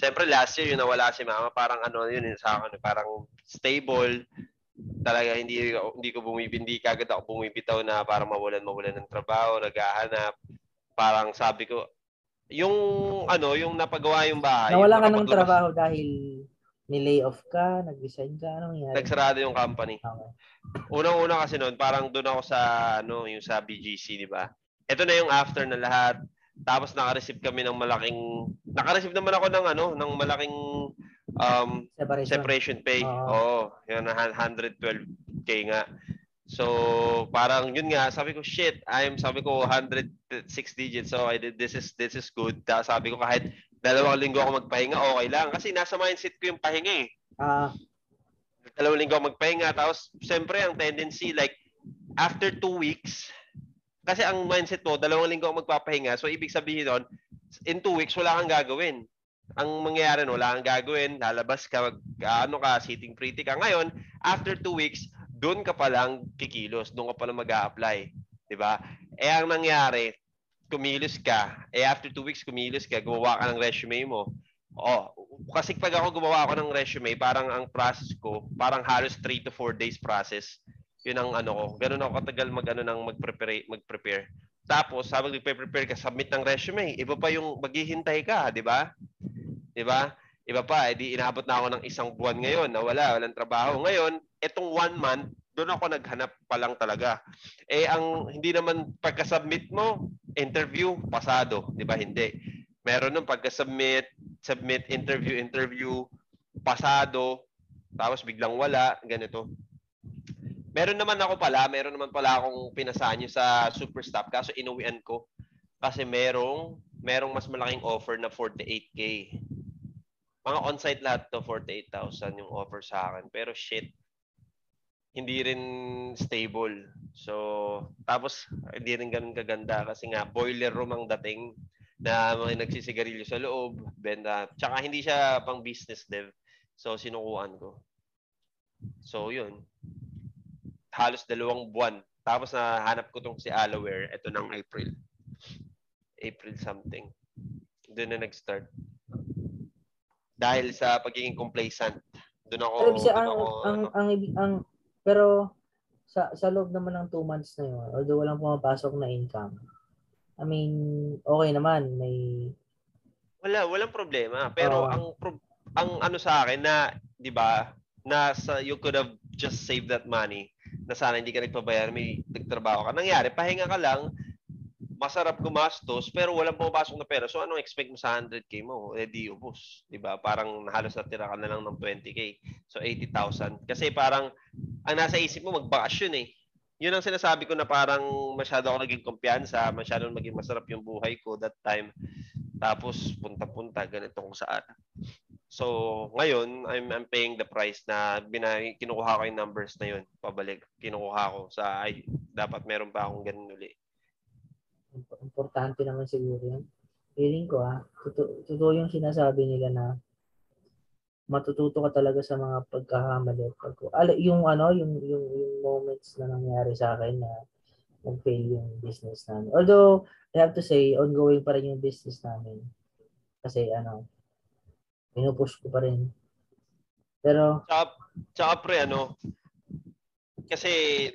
Siyempre last year yung nawala si mama, parang ano yun sa akin, parang stable. Talaga hindi hindi ko bumibili, hindi kagad ako bumibitaw na parang mawalan mawalan ng trabaho, naghahanap. Parang sabi ko, yung ano, yung napagawa yung bahay. Nawala ka ng trabaho dahil ni-lay off ka, nag-resign ka, anong nangyari? Nagsarado yung company. Okay. Unang-una kasi noon, parang doon ako sa ano, yung sa BGC, di ba? Ito na yung after na lahat. Tapos naka-receive kami ng malaking naka-receive naman ako ng ano, ng malaking um, separation, separation pay. Oo, oh, yun, 112K nga. So, parang yun nga, sabi ko, shit, I'm, sabi ko, 106 digits. So, I did, this is, this is good. Sabi ko, kahit dalawang linggo ako magpahinga, okay lang. Kasi nasa mindset ko yung pahinga eh. Ah. Uh, dalawang linggo ako magpahinga. Tapos, siyempre, ang tendency, like, after two weeks, kasi ang mindset mo, dalawang linggo ako magpapahinga. So, ibig sabihin doon, in two weeks, wala kang gagawin. Ang mangyayari, wala kang gagawin, lalabas ka, mag, ano ka, sitting pretty ka. Ngayon, after two weeks, doon ka pa lang kikilos, doon ka pa lang mag apply Di ba? Eh, ang nangyari, kumilos ka, eh after two weeks kumilos ka, gumawa ka ng resume mo. Oh, kasi pag ako gumawa ako ng resume, parang ang process ko, parang halos 3 to 4 days process. Yun ang ano ko. Ganun ako katagal mag ano nang mag-prepare, mag-prepare. Tapos, habang nagpe-prepare ka, submit ng resume. Iba pa yung maghihintay ka, di ba? Di ba? Iba pa, edi inabot na ako ng isang buwan ngayon na wala, walang trabaho. Ngayon, etong one month, doon ako naghanap pa lang talaga. Eh, ang hindi naman pagka-submit mo, interview, pasado. Di ba? Hindi. Meron nung pagka-submit, submit, interview, interview, pasado, tapos biglang wala, ganito. Meron naman ako pala, meron naman pala akong pinasahan sa Superstop kaso inuwian ko kasi merong merong mas malaking offer na 48k. Mga on-site lahat to 48,000 yung offer sa akin. Pero shit, hindi rin stable. So, tapos hindi rin ganun kaganda kasi nga boiler room ang dating na mga nagsisigarilyo sa loob, benta. Tsaka hindi siya pang business dev. So, sinukuan ko. So, yun. Halos dalawang buwan. Tapos na hanap ko tong si Alaware. Ito ng April. April something. Doon na nag-start. Dahil sa pagiging complacent. Doon ako, Pero doon ang, ako, ang, ano, ang, ang, ang, pero sa sa loob naman ng 2 months na yun, although walang pumapasok na income, I mean, okay naman, may wala, walang problema. Pero uh, ang ang ano sa akin na, 'di ba, na sa you could have just saved that money na sana hindi ka nagpabayar, may nagtrabaho ka. Nangyari, pahinga ka lang, masarap gumastos pero walang pumapasok na pera. So anong expect mo sa 100k mo? Eh di ubos, 'di ba? Parang halos natira ka na lang ng 20k. So 80,000. Kasi parang ang nasa isip mo magbakasyon eh. Yun ang sinasabi ko na parang masyado ako naging kumpiyansa, masyado maging masarap yung buhay ko that time. Tapos punta-punta ganito kung saan. So, ngayon, I'm, I'm paying the price na binay, kinukuha ko yung numbers na yun, pabalik. Kinukuha ko sa, ay, dapat meron pa akong ganun uli importante naman siguro yan. Feeling ko ah, totoo, totoo yung sinasabi nila na matututo ka talaga sa mga pagkakamali. Pag, ala, yung ano, yung, yung, yung moments na nangyari sa akin na nag-fail yung business namin. Although, I have to say, ongoing pa rin yung business namin. Kasi ano, pinupush ko pa rin. Pero... Tsaka, tsaka pre, ano, kasi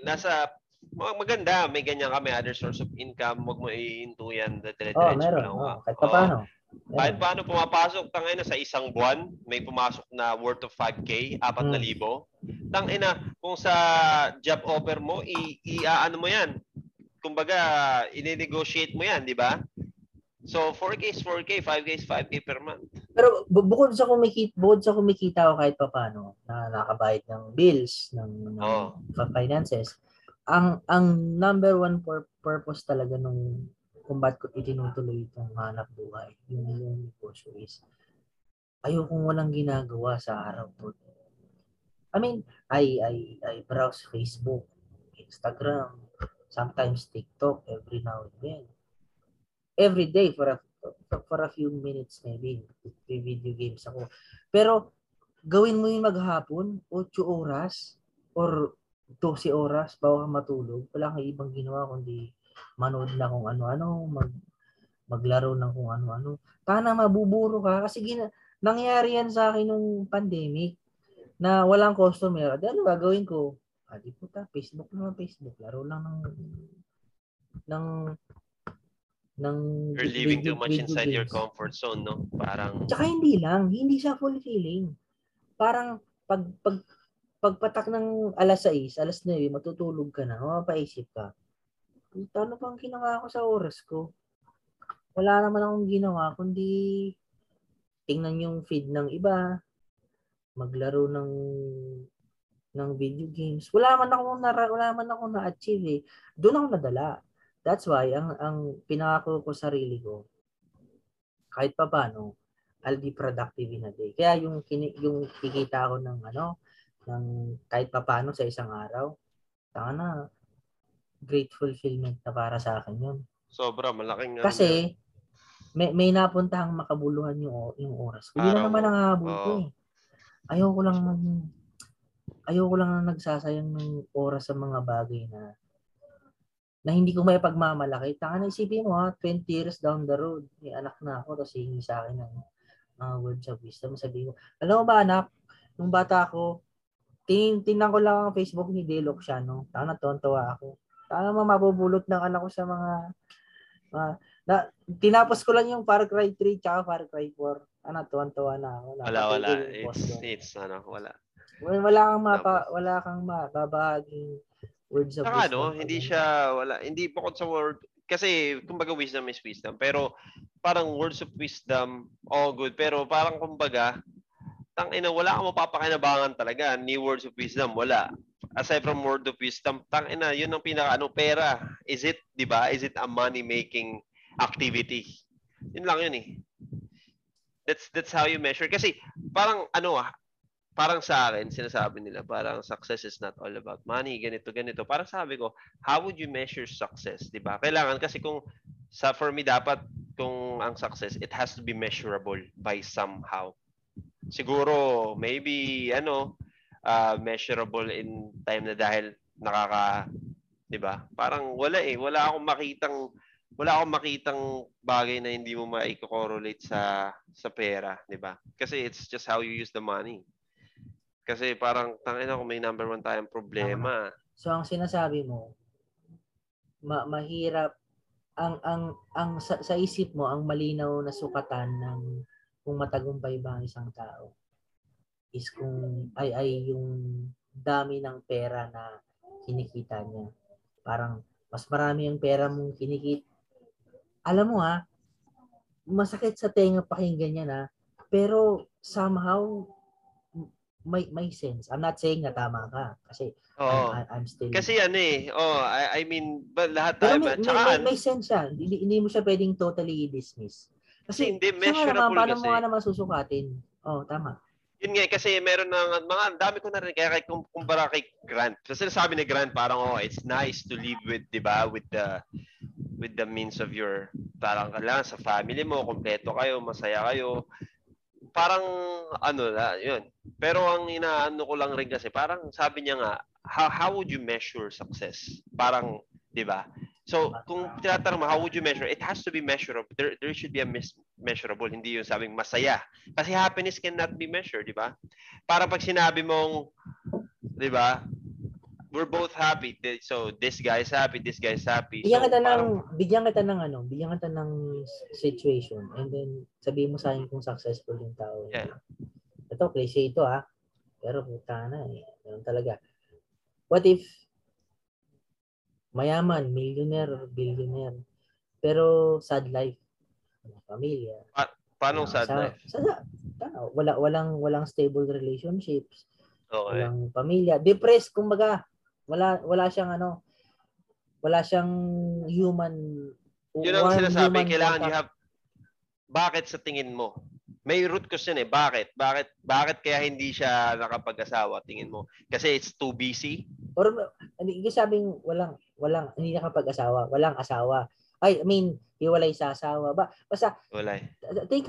nasa maganda, may ganyan kami, other source of income, wag mo iinto yan, dire-diretso oh, meron. lang. Oh, kahit pa paano. Meron. Kahit paano pumapasok, tangay na sa isang buwan, may pumasok na worth of 5K, 4,000. Hmm. Tangina, kung sa job offer mo, i, i ano mo yan. Kumbaga, i-negotiate mo yan, di ba? So, 4K is 4K, 5K is 5K per month. Pero bukod sa kumikita, bukod sa kumikita ako kahit pa paano, na nakabayad ng bills, ng, ng oh. finances, ang ang number one for purpose talaga nung kung ba't ko itinutuloy itong hanap buhay, yung, yung negosyo is, ayokong walang ginagawa sa araw po. I mean, I, I, I browse Facebook, Instagram, sometimes TikTok every now and then. Every day for a for a few minutes maybe video games ako. Pero gawin mo yung maghapon, 8 oras or 12 oras bago ka matulog, wala kang ibang ginawa kundi manood na kung ano-ano, mag, maglaro ng kung ano-ano. Tana mabuburo ka kasi gina, nangyari yan sa akin nung pandemic na walang customer. At ano gagawin ko? Ah, di puta, Facebook naman, Facebook. Laro lang ng ng ng You're living too much inside games. your comfort zone, no? Parang Tsaka hindi lang, hindi siya fulfilling. Parang pag pag pagpatak ng alas 6, alas 9, matutulog ka na, mapapaisip ka. Ano pang ginawa ko sa oras ko? Wala naman akong ginawa, kundi tingnan yung feed ng iba, maglaro ng ng video games. Wala man ako na wala man ako na-achieve eh. Doon ako nadala. That's why ang ang pinangako ko sa sarili ko kahit pa paano I'll be productive in a day. Kaya yung kini, yung kikita ko ng ano ng kahit pa paano sa isang araw, tanga na great fulfillment na para sa akin yun. Sobra malaking ano Kasi may may napuntahang makabuluhan yung yung oras. Hindi na naman ang habol ko eh. Ayoko lang ayoko lang na nagsasayang ng oras sa mga bagay na na hindi ko may pagmamalaki. Taka na isipin mo ha, 20 years down the road, may anak na ako, tapos hingi sa akin ng uh, words of wisdom. Sabi ko, alam mo ba anak, nung bata ako, tin tingnan ko lang ang Facebook ni Delok siya, no? Taka na, tontawa ako. Taka naman mabubulot ng anak ko sa mga, uh, na, tinapos ko lang yung Far Cry 3 tsaka Far Cry 4. Ano, tuwan-tuwa na ako. Wala, wala. It's, it's, ano, wala. Wala kang mapa, wala kang mababahaging words of Saka wisdom. ano, hindi siya wala, hindi bukod sa word kasi kumbaga wisdom is wisdom pero parang words of wisdom all good pero parang kumbaga tang ina wala kang mapapakinabangan talaga. Ni words of wisdom wala. Aside from word of wisdom tang ina yun ang pinaka ano pera. Is it di ba? Is it a money making activity? Yun lang yun eh. That's that's how you measure. Kasi parang ano ah parang sa akin, sinasabi nila, parang success is not all about money, ganito, ganito. Parang sabi ko, how would you measure success? di ba? Kailangan kasi kung, sa for me, dapat kung ang success, it has to be measurable by somehow. Siguro, maybe, ano, uh, measurable in time na dahil nakaka, di ba Parang wala eh. Wala akong makitang, wala akong makitang bagay na hindi mo ma-correlate sa sa pera, di ba? Kasi it's just how you use the money. Kasi parang tangin ako may number one tayong problema. So ang sinasabi mo, ma- mahirap ang ang ang sa, sa isip mo ang malinaw na sukatan ng kung matagumpay ba ang isang tao is kung ay ay yung dami ng pera na kinikita niya. Parang mas marami ang pera mong kinikita. Alam mo ha, masakit sa tenga pakinggan niya na, pero somehow may may sense. I'm not saying na tama ka kasi oh. I'm, I'm still Kasi ano eh, oh, I, I mean, but lahat tayo may, may, may, may sense siya. Hindi, hindi mo siya pwedeng totally dismiss. Kasi, hindi measurable naman, paano kasi. mo nga naman susukatin? Oh, tama. Yun nga kasi meron ng mga dami ko na rin kaya kay kumpara kay Grant. Kasi sinasabi ni Grant parang oh, it's nice to live with, 'di ba, with the with the means of your parang kailangan sa family mo, kompleto kayo, masaya kayo parang ano na, yun. Pero ang inaano ko lang rin kasi parang sabi niya nga, how, how would you measure success? Parang, 'di ba? So, kung tinatanong mo, how would you measure? It has to be measurable. There, there should be a mis- measurable, hindi yung sabing masaya. Kasi happiness cannot be measured, di ba? Para pag sinabi mong, di ba, we're both happy. So this guy is happy, this guy is happy. Bigyan so, kita ng bigyan kita ng ano, bigyan kita ng situation and then sabihin mo sa akin kung successful yung tao. Yeah. Ito cliche ito ah. Pero puta na eh. Ganun talaga. What if mayaman, millionaire, billionaire, pero sad life. Pamilya. Pa- paano uh, sad sa, life? Sa, wala walang walang stable relationships. Okay. Walang pamilya. Depressed, kumbaga wala wala siyang ano wala siyang human yun ang sinasabi kailangan contact. you have bakit sa tingin mo may root question eh bakit? Bakit bakit kaya hindi siya nakapag-asawa tingin mo? Kasi it's too busy? Or hindi sabing walang walang hindi nakapag-asawa walang asawa. I mean hiwalay sa asawa ba? Basta walay think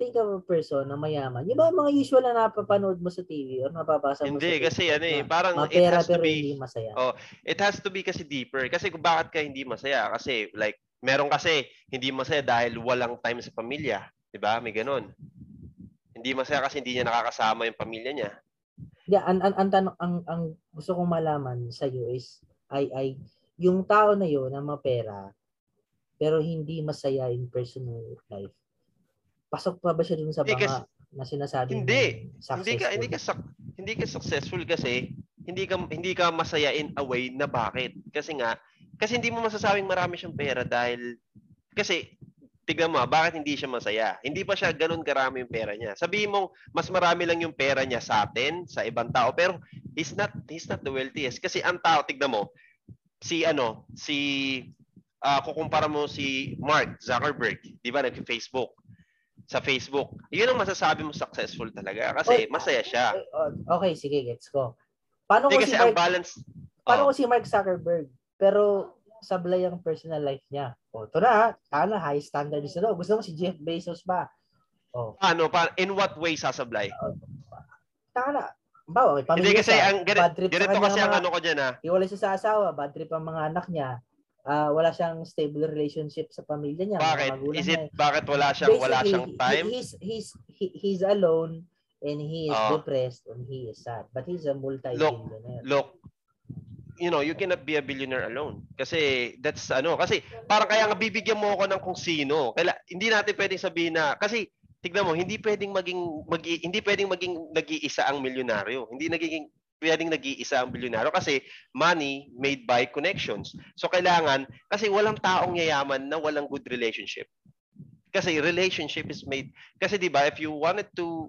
think of a person na mayaman. Yung ba mga usual na napapanood mo sa TV or napapasa mo hindi sa kasi ano eh parang mapera, it has to be masaya. oh it has to be kasi deeper. Kasi kung bakit ka hindi masaya? Kasi like meron kasi hindi masaya dahil walang time sa pamilya di ba may ganun hindi masaya kasi hindi niya nakakasama yung pamilya niya Yeah, ang ang ang, tanong, ang, ang gusto kong malaman sa iyo is ay ay yung tao na yon na mapera pero hindi masaya in personal life. Pasok pa ba siya dun sa mga kasi, na sinasabi Hindi. Hindi ka hindi ka hindi ka successful kasi hindi ka hindi ka masaya in a way na bakit? Kasi nga kasi hindi mo masasabing marami siyang pera dahil kasi tignan mo, bakit hindi siya masaya? Hindi pa siya ganun karami yung pera niya. Sabihin mo, mas marami lang yung pera niya sa atin, sa ibang tao, pero he's not he's not the wealthiest kasi ang tao, tignan mo, si ano, si uh, kukumpara mo si Mark Zuckerberg, 'di ba, nag-Facebook sa Facebook. Yun ang masasabi mo successful talaga kasi masaya siya. Okay, sige, gets ko. Paano ko si Mark, ang balance Paano oh. ko si Mark Zuckerberg? Pero sablay ang personal life niya. O, ito na, sana high standard is na. Gusto mo si Jeff Bezos ba? O. Ano, pa, in what way sasablay? Uh, Taka Bawa, may pamilya Hindi kasi siya, ang ganito, ganito kasi ang ano ko diyan ha. Iwalay siya sa asawa, bad trip ang mga anak niya uh, wala siyang stable relationship sa pamilya niya. Bakit? Is it, niya. bakit wala siyang, Basically, wala siyang time? He's, he's, he, he's alone and he is oh. depressed and he is sad. But he's a multi-billionaire. Look, look, you know, you cannot be a billionaire alone. Kasi that's ano, kasi parang kaya nga bibigyan mo ako ng kung sino. Kaya hindi natin pwedeng sabihin na kasi tignan mo, hindi pwedeng maging mag, hindi pwedeng maging nag-iisa ang milyonaryo. Hindi nagiging pwedeng nag-iisa ang bilyonaryo kasi money made by connections. So kailangan, kasi walang taong yayaman na walang good relationship. Kasi relationship is made, kasi di ba, if you wanted to,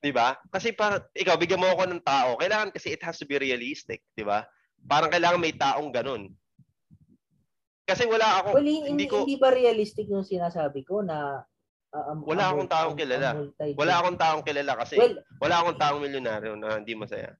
di ba? Kasi para, ikaw, bigyan mo ako ng tao, kailangan kasi it has to be realistic, di ba? Parang kailangan may taong ganun. Kasi wala ako, well, hindi, hindi ko... Hindi ba realistic yung sinasabi ko na Uh, um, wala akong taong kilala. Wala akong taong kilala kasi well, wala akong taong milyonaryo na hindi masaya.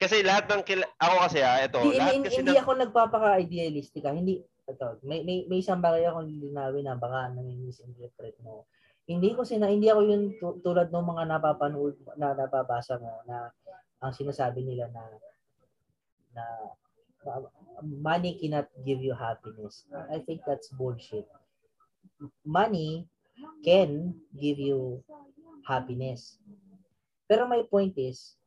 Kasi lahat ng kila- ako kasi ah, ito, hindi, lahat kasi hindi ng... ako nagpapaka-idealistic ah. Hindi ito, may may may isang bagay akong linawin na baka nami-misinterpret mo. Hindi ko sina hindi ako yung tulad ng mga napapanood na nababasa mo na ang sinasabi nila na na money cannot give you happiness. I think that's bullshit. Money can give you happiness. Pero my point is,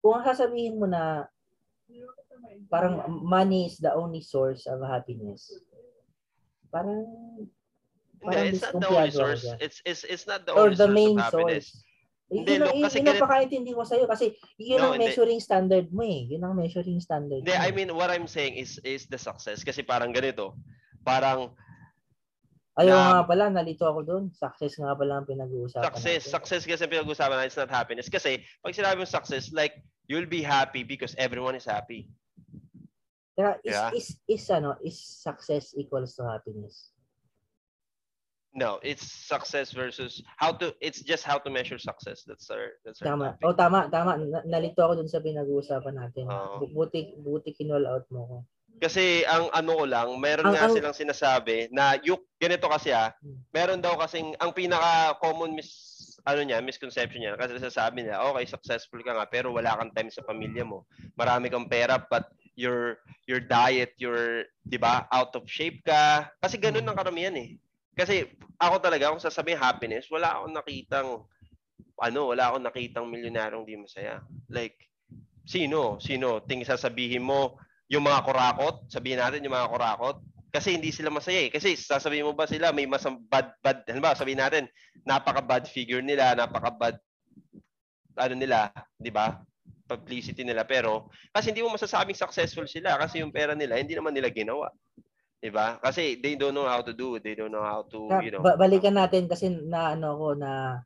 kung sasabihin mo na parang money is the only source of happiness, parang parang it's not the only source. It's, it's, it's not the only or the source main of happiness. Source. Hindi, yun, look, kasi yun, napakaintindi ko sa'yo kasi yun no, ang measuring hindi. standard mo eh. Yun ang measuring standard Hindi, I mean, what I'm saying is is the success. Kasi parang ganito. Parang Ayaw na, nga pala, nalito ako doon. Success nga pala ang pinag-uusapan Success. natin. Success kasi ang pinag-uusapan natin. It's not happiness. Kasi pag sinabi mo success, like, you'll be happy because everyone is happy. Kaya is, yeah? is, is, ano, is success equals to happiness? No, it's success versus how to it's just how to measure success. That's our that's our Tama. Topic. Oh, tama, tama. Nalito ako dun sa pinag-uusapan natin. Uh, buti buti kinol out mo ko. Kasi ang ano ko lang, meron ang, nga ang, silang sinasabi na yung ganito kasi ah, hmm. meron daw kasing ang pinaka common mis ano niya, misconception niya kasi sasabi niya, okay, successful ka nga pero wala kang time sa pamilya mo. Marami kang pera but your your diet, your 'di ba, out of shape ka. Kasi ganoon ang karamihan eh. Kasi ako talaga, kung sasabihin happiness, wala akong nakitang, ano, wala akong nakitang milyonaryong di masaya. Like, sino? Sino? Ting sasabihin mo, yung mga kurakot, sabihin natin yung mga kurakot, kasi hindi sila masaya eh. Kasi sasabihin mo ba sila may masam bad bad ano ba sabihin natin napaka bad figure nila, napaka bad ano nila, 'di ba? Publicity nila pero kasi hindi mo masasabing successful sila kasi yung pera nila hindi naman nila ginawa. 'Di ba? Kasi they don't know how to do it. They don't know how to, you know. Ba- balikan natin kasi na ano ko na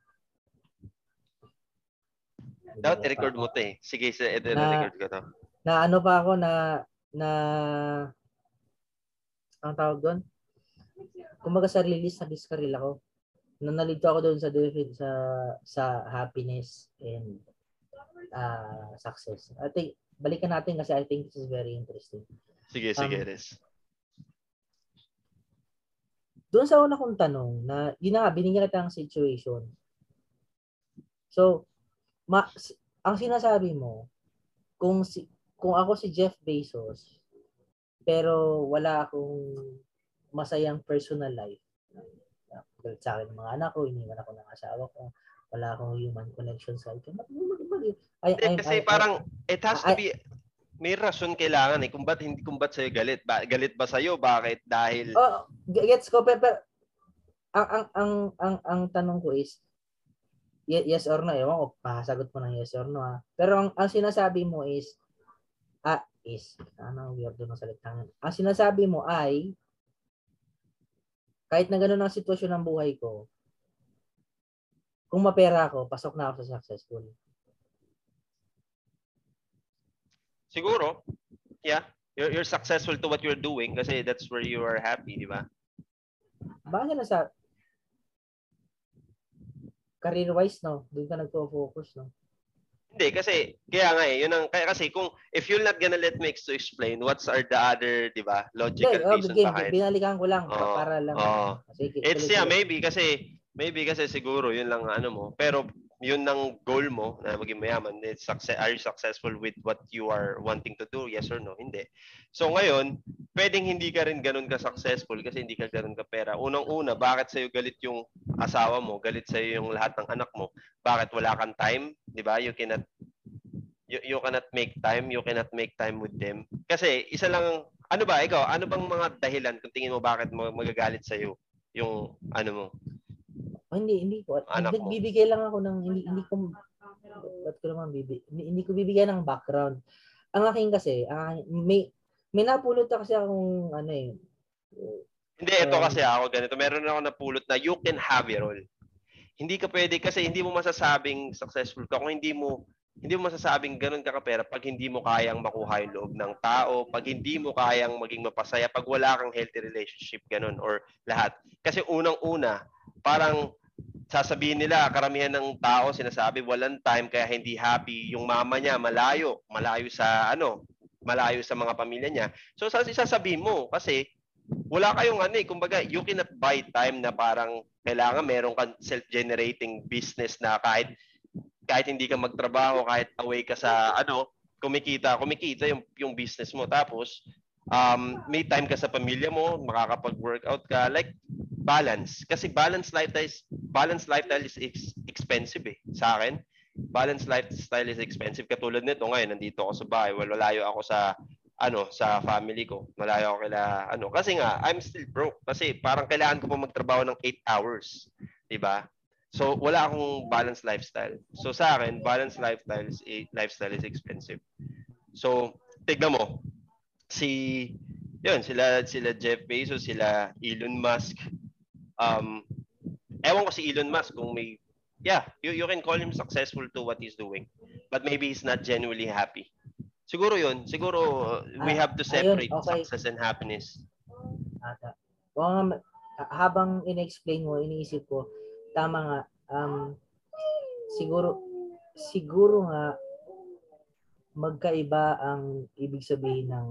Dapat i-record mo 'to eh. Sige, sa ito na, record ko 'to. Na ano pa ako na na ang tawag doon? Kumaga sa release sa diskaril ako. Nanalito ako doon sa sa sa happiness and uh, success. I think balikan natin kasi I think this is very interesting. Sige, sige, um, Des doon sa una kong tanong na yun na nga, binigyan kita ng situation. So, ma, ang sinasabi mo, kung si, kung ako si Jeff Bezos, pero wala akong masayang personal life, galit sa akin ng mga anak ko, iniwan ako ng asawa ko, wala akong human connection sa akin. I, I, Kasi I, parang, it has to be, may rason kailangan eh kung ba't hindi kung ba't sa'yo galit ba, galit ba sa'yo bakit dahil oh gets ko pero, ang ang ang ang ang tanong ko is yes or no, ewan ko, pasagot mo ng yes or no ha. Pero ang, ang sinasabi mo is, ah, is, ano, weird ng salitang. Ang sinasabi mo ay, kahit na gano'n ang sitwasyon ng buhay ko, kung mapera ako, pasok na ako sa successful. Siguro. Yeah. You're, you're successful to what you're doing kasi that's where you are happy, di ba? Baka na sa career-wise, no? Doon ka nagpo-focus, no? Hindi, kasi, kaya nga eh, yun ang, kaya kasi kung, if you're not gonna let me to explain, what's are the other, di ba, logical Hindi, oh, reason behind. Binalikan ko lang, Oo, para lang. oo. Kasi, It's, yeah, maybe, kasi, maybe kasi siguro, yun lang ano mo, pero, yun ang goal mo na maging mayaman. It's success, are you successful with what you are wanting to do? Yes or no? Hindi. So ngayon, pwedeng hindi ka rin ganun ka successful kasi hindi ka ganun ka pera. Unang-una, bakit sa'yo galit yung asawa mo? Galit sa'yo yung lahat ng anak mo? Bakit wala kang time? Di ba? You cannot you, you cannot make time, you cannot make time with them. Kasi isa lang, ano ba, ikaw, ano bang mga dahilan kung tingin mo bakit mo magagalit sa'yo yung ano mo? Oh, hindi, hindi ko. Anak Hindi, mo. bibigay lang ako ng, hindi, hindi ko, ba't ko naman bibigay, hindi, hindi ko bibigyan ng background. Ang aking kasi, ang may, may napulot na kasi akong, ano eh, Hindi, ito Um, kasi ako ganito. Meron ako napulot na you can have it all. Hindi ka pwede kasi hindi mo masasabing successful ka kung hindi mo hindi mo masasabing ganun ka kapera pag hindi mo kayang makuha yung loob ng tao, pag hindi mo kayang maging mapasaya, pag wala kang healthy relationship, ganun, or lahat. Kasi unang-una, parang sasabihin nila, karamihan ng tao sinasabi, walang time kaya hindi happy. Yung mama niya, malayo, malayo sa ano, malayo sa mga pamilya niya. So, sa sasabihin mo, kasi wala kayong ano eh, kumbaga, you cannot buy time na parang kailangan meron kang self-generating business na kahit kahit hindi ka magtrabaho, kahit away ka sa ano, kumikita, kumikita yung yung business mo. Tapos um may time ka sa pamilya mo, makakapag-workout ka, like balance. Kasi balance lifestyle is balance lifestyle is ex- expensive eh sa akin. Balance lifestyle is expensive. Katulad nito ngayon, nandito ako sa bahay, wala layo ako sa ano sa family ko. Malayo ako kila ano kasi nga I'm still broke kasi parang kailangan ko pa magtrabaho ng 8 hours, 'di ba? So wala akong balanced lifestyle. So sa akin, balanced lifestyle is lifestyle is expensive. So tignan mo si yun sila sila Jeff Bezos, sila Elon Musk. Um ewan ko si Elon Musk kung may yeah, you, you can call him successful to what he's doing. But maybe he's not genuinely happy. Siguro yun. Siguro uh, we Ah, have to ayun, separate okay. success and happiness. ata. Kung nga, habang in-explain mo, iniisip ko, tama nga, um, siguro, siguro nga, magkaiba ang ibig sabihin ng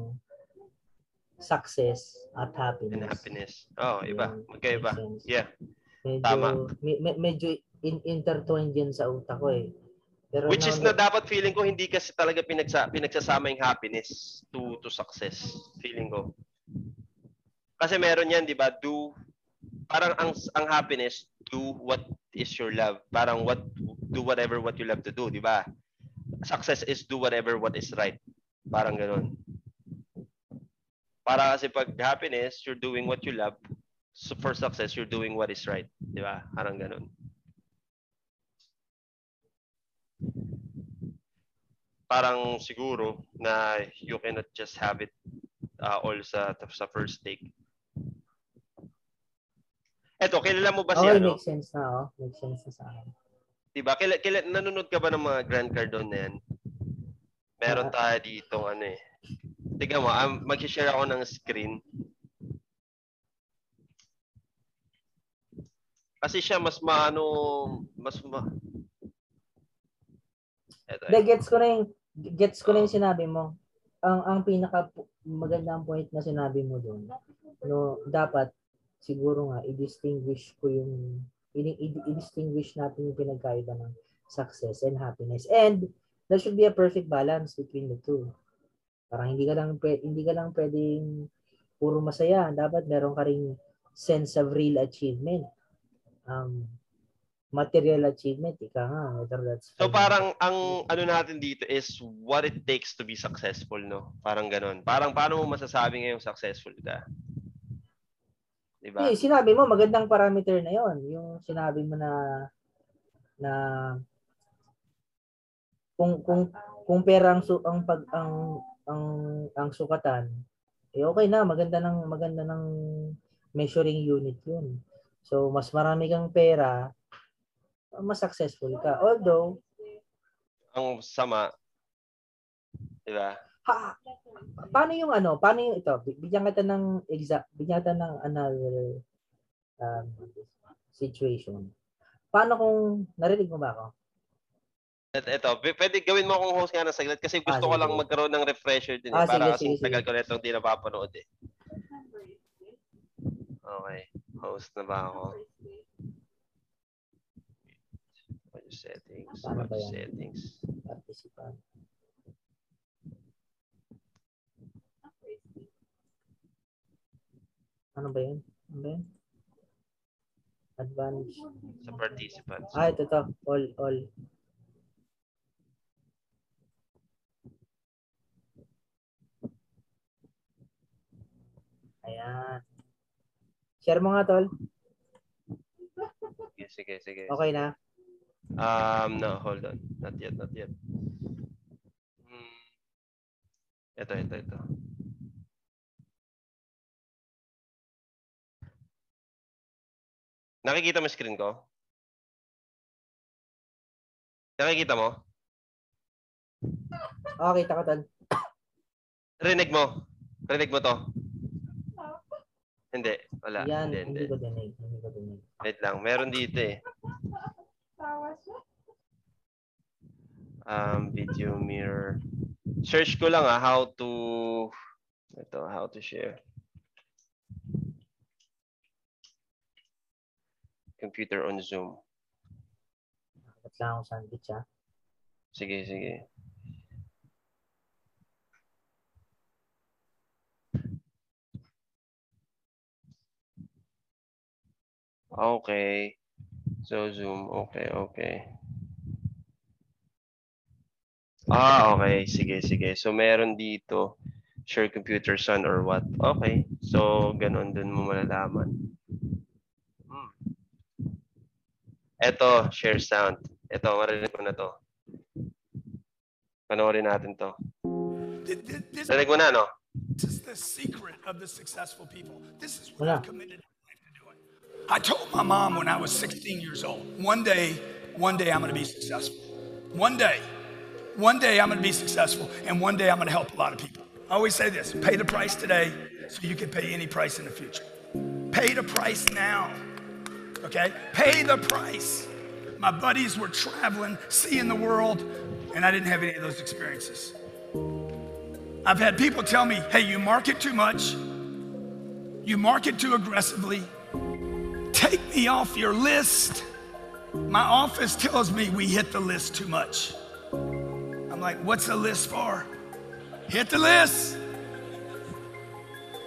success at happiness. And happiness. Oh, iba. Magkaiba. Yeah. Medyo, Tama. me- me- medyo in intertwined yan sa utak ko eh. Pero Which is na dapat feeling ko hindi kasi talaga pinagsa, pinagsasama yung happiness to to success. Feeling ko. Kasi meron yan, di ba? Do, parang ang, ang happiness, do what is your love. Parang what, do whatever what you love to do, di ba? Success is do whatever what is right. Parang ganun. Para kasi pag happiness, you're doing what you love. So for success, you're doing what is right. Di ba? Parang ganun. Parang siguro na you cannot just have it uh, all sa, sa first take. Eto, kilala mo ba si Okay, ano? makes sense na, oh. Makes sense na sa akin. Diba? Kila, kila, nanonood ka ba ng mga Grand Cardone na yan? Meron Ah. tayo dito ano eh. Tignan mo, um, mag-share ako ng screen. Kasi siya mas maano, mas ma... Eto, Hindi, gets ko na yung, gets ko na yung sinabi mo. Ang, ang pinaka magandang point na sinabi mo doon, no, dapat siguro nga i-distinguish ko yung i-distinguish natin yung pinagkaiba ng success and happiness. And there should be a perfect balance between the two. Parang hindi ka lang hindi ka lang pwedeng puro masaya. Dapat meron ka ring sense of real achievement. Um, material achievement, ika nga, whether that's So parang ang ano natin dito is what it takes to be successful, no? Parang ganun. Parang paano mo masasabi ngayong successful ka? Diba? Eh, sinabi mo, magandang parameter na yon Yung sinabi mo na na kung kung kung pera ang su, ang pag ang ang ang sukatan eh okay na maganda ng maganda ng measuring unit yun so mas marami kang pera mas successful ka although Ang sama. Di ba? ha, paano yung ano paano yung ito bigyan kita ng exact bigyan kita ng another um, situation paano kung narinig mo ba ako Et, eto, pwede gawin mo akong host nga ng saglit kasi gusto Ah, ko lang magkaroon ng refresher din. Eh, Ah, para sige, sige, tagal ko na itong di napapanood eh. Okay. Host na ba ako? Settings. Paano ba Audio yan? settings. participant ano ba yun ano ba yun advanced Sa participants. ah ito to all all Share mo nga, tol. Sige, sige, sige. Okay na. Um, no, hold on. Not yet, not yet. Hmm. Ito, ito, ito. Nakikita mo screen ko? Nakikita mo? Okay, kita ko, tol. Rinig mo? Rinig mo to? Hindi, wala. Yan, hindi, hindi hindi. ko dinig. Hindi ko dinig. Wait lang, meron dito eh. Um, video mirror. Search ko lang ah, how to, ito, how to share. Computer on Zoom. Ba't lang akong sandwich, ha? Sige, sige. Okay. So Zoom, okay, okay. Ah, okay. Sige, sige. So meron dito, share computer son or what. Okay. So ganun dun mo malalaman. Hmm. Eto, share sound. Eto, marinig mo na to. Panoorin natin to. Th- th- This Rinig mo na, no? is the secret of the successful people. This is what. I've committed I told my mom when I was 16 years old, one day, one day I'm to be successful. One day, one day I'm to be successful, and one day I'm to help a lot of people. I always say this pay the price today so you can pay any price in the future. Pay the price now. Okay? Pay the price. My buddies were traveling, seeing the world, and I didn't have any of those experiences. I've had people tell me, hey, you market too much, you market too aggressively, take me off your list. My office tells me we hit the list too much. I'm like, what's the list for? Hit the list.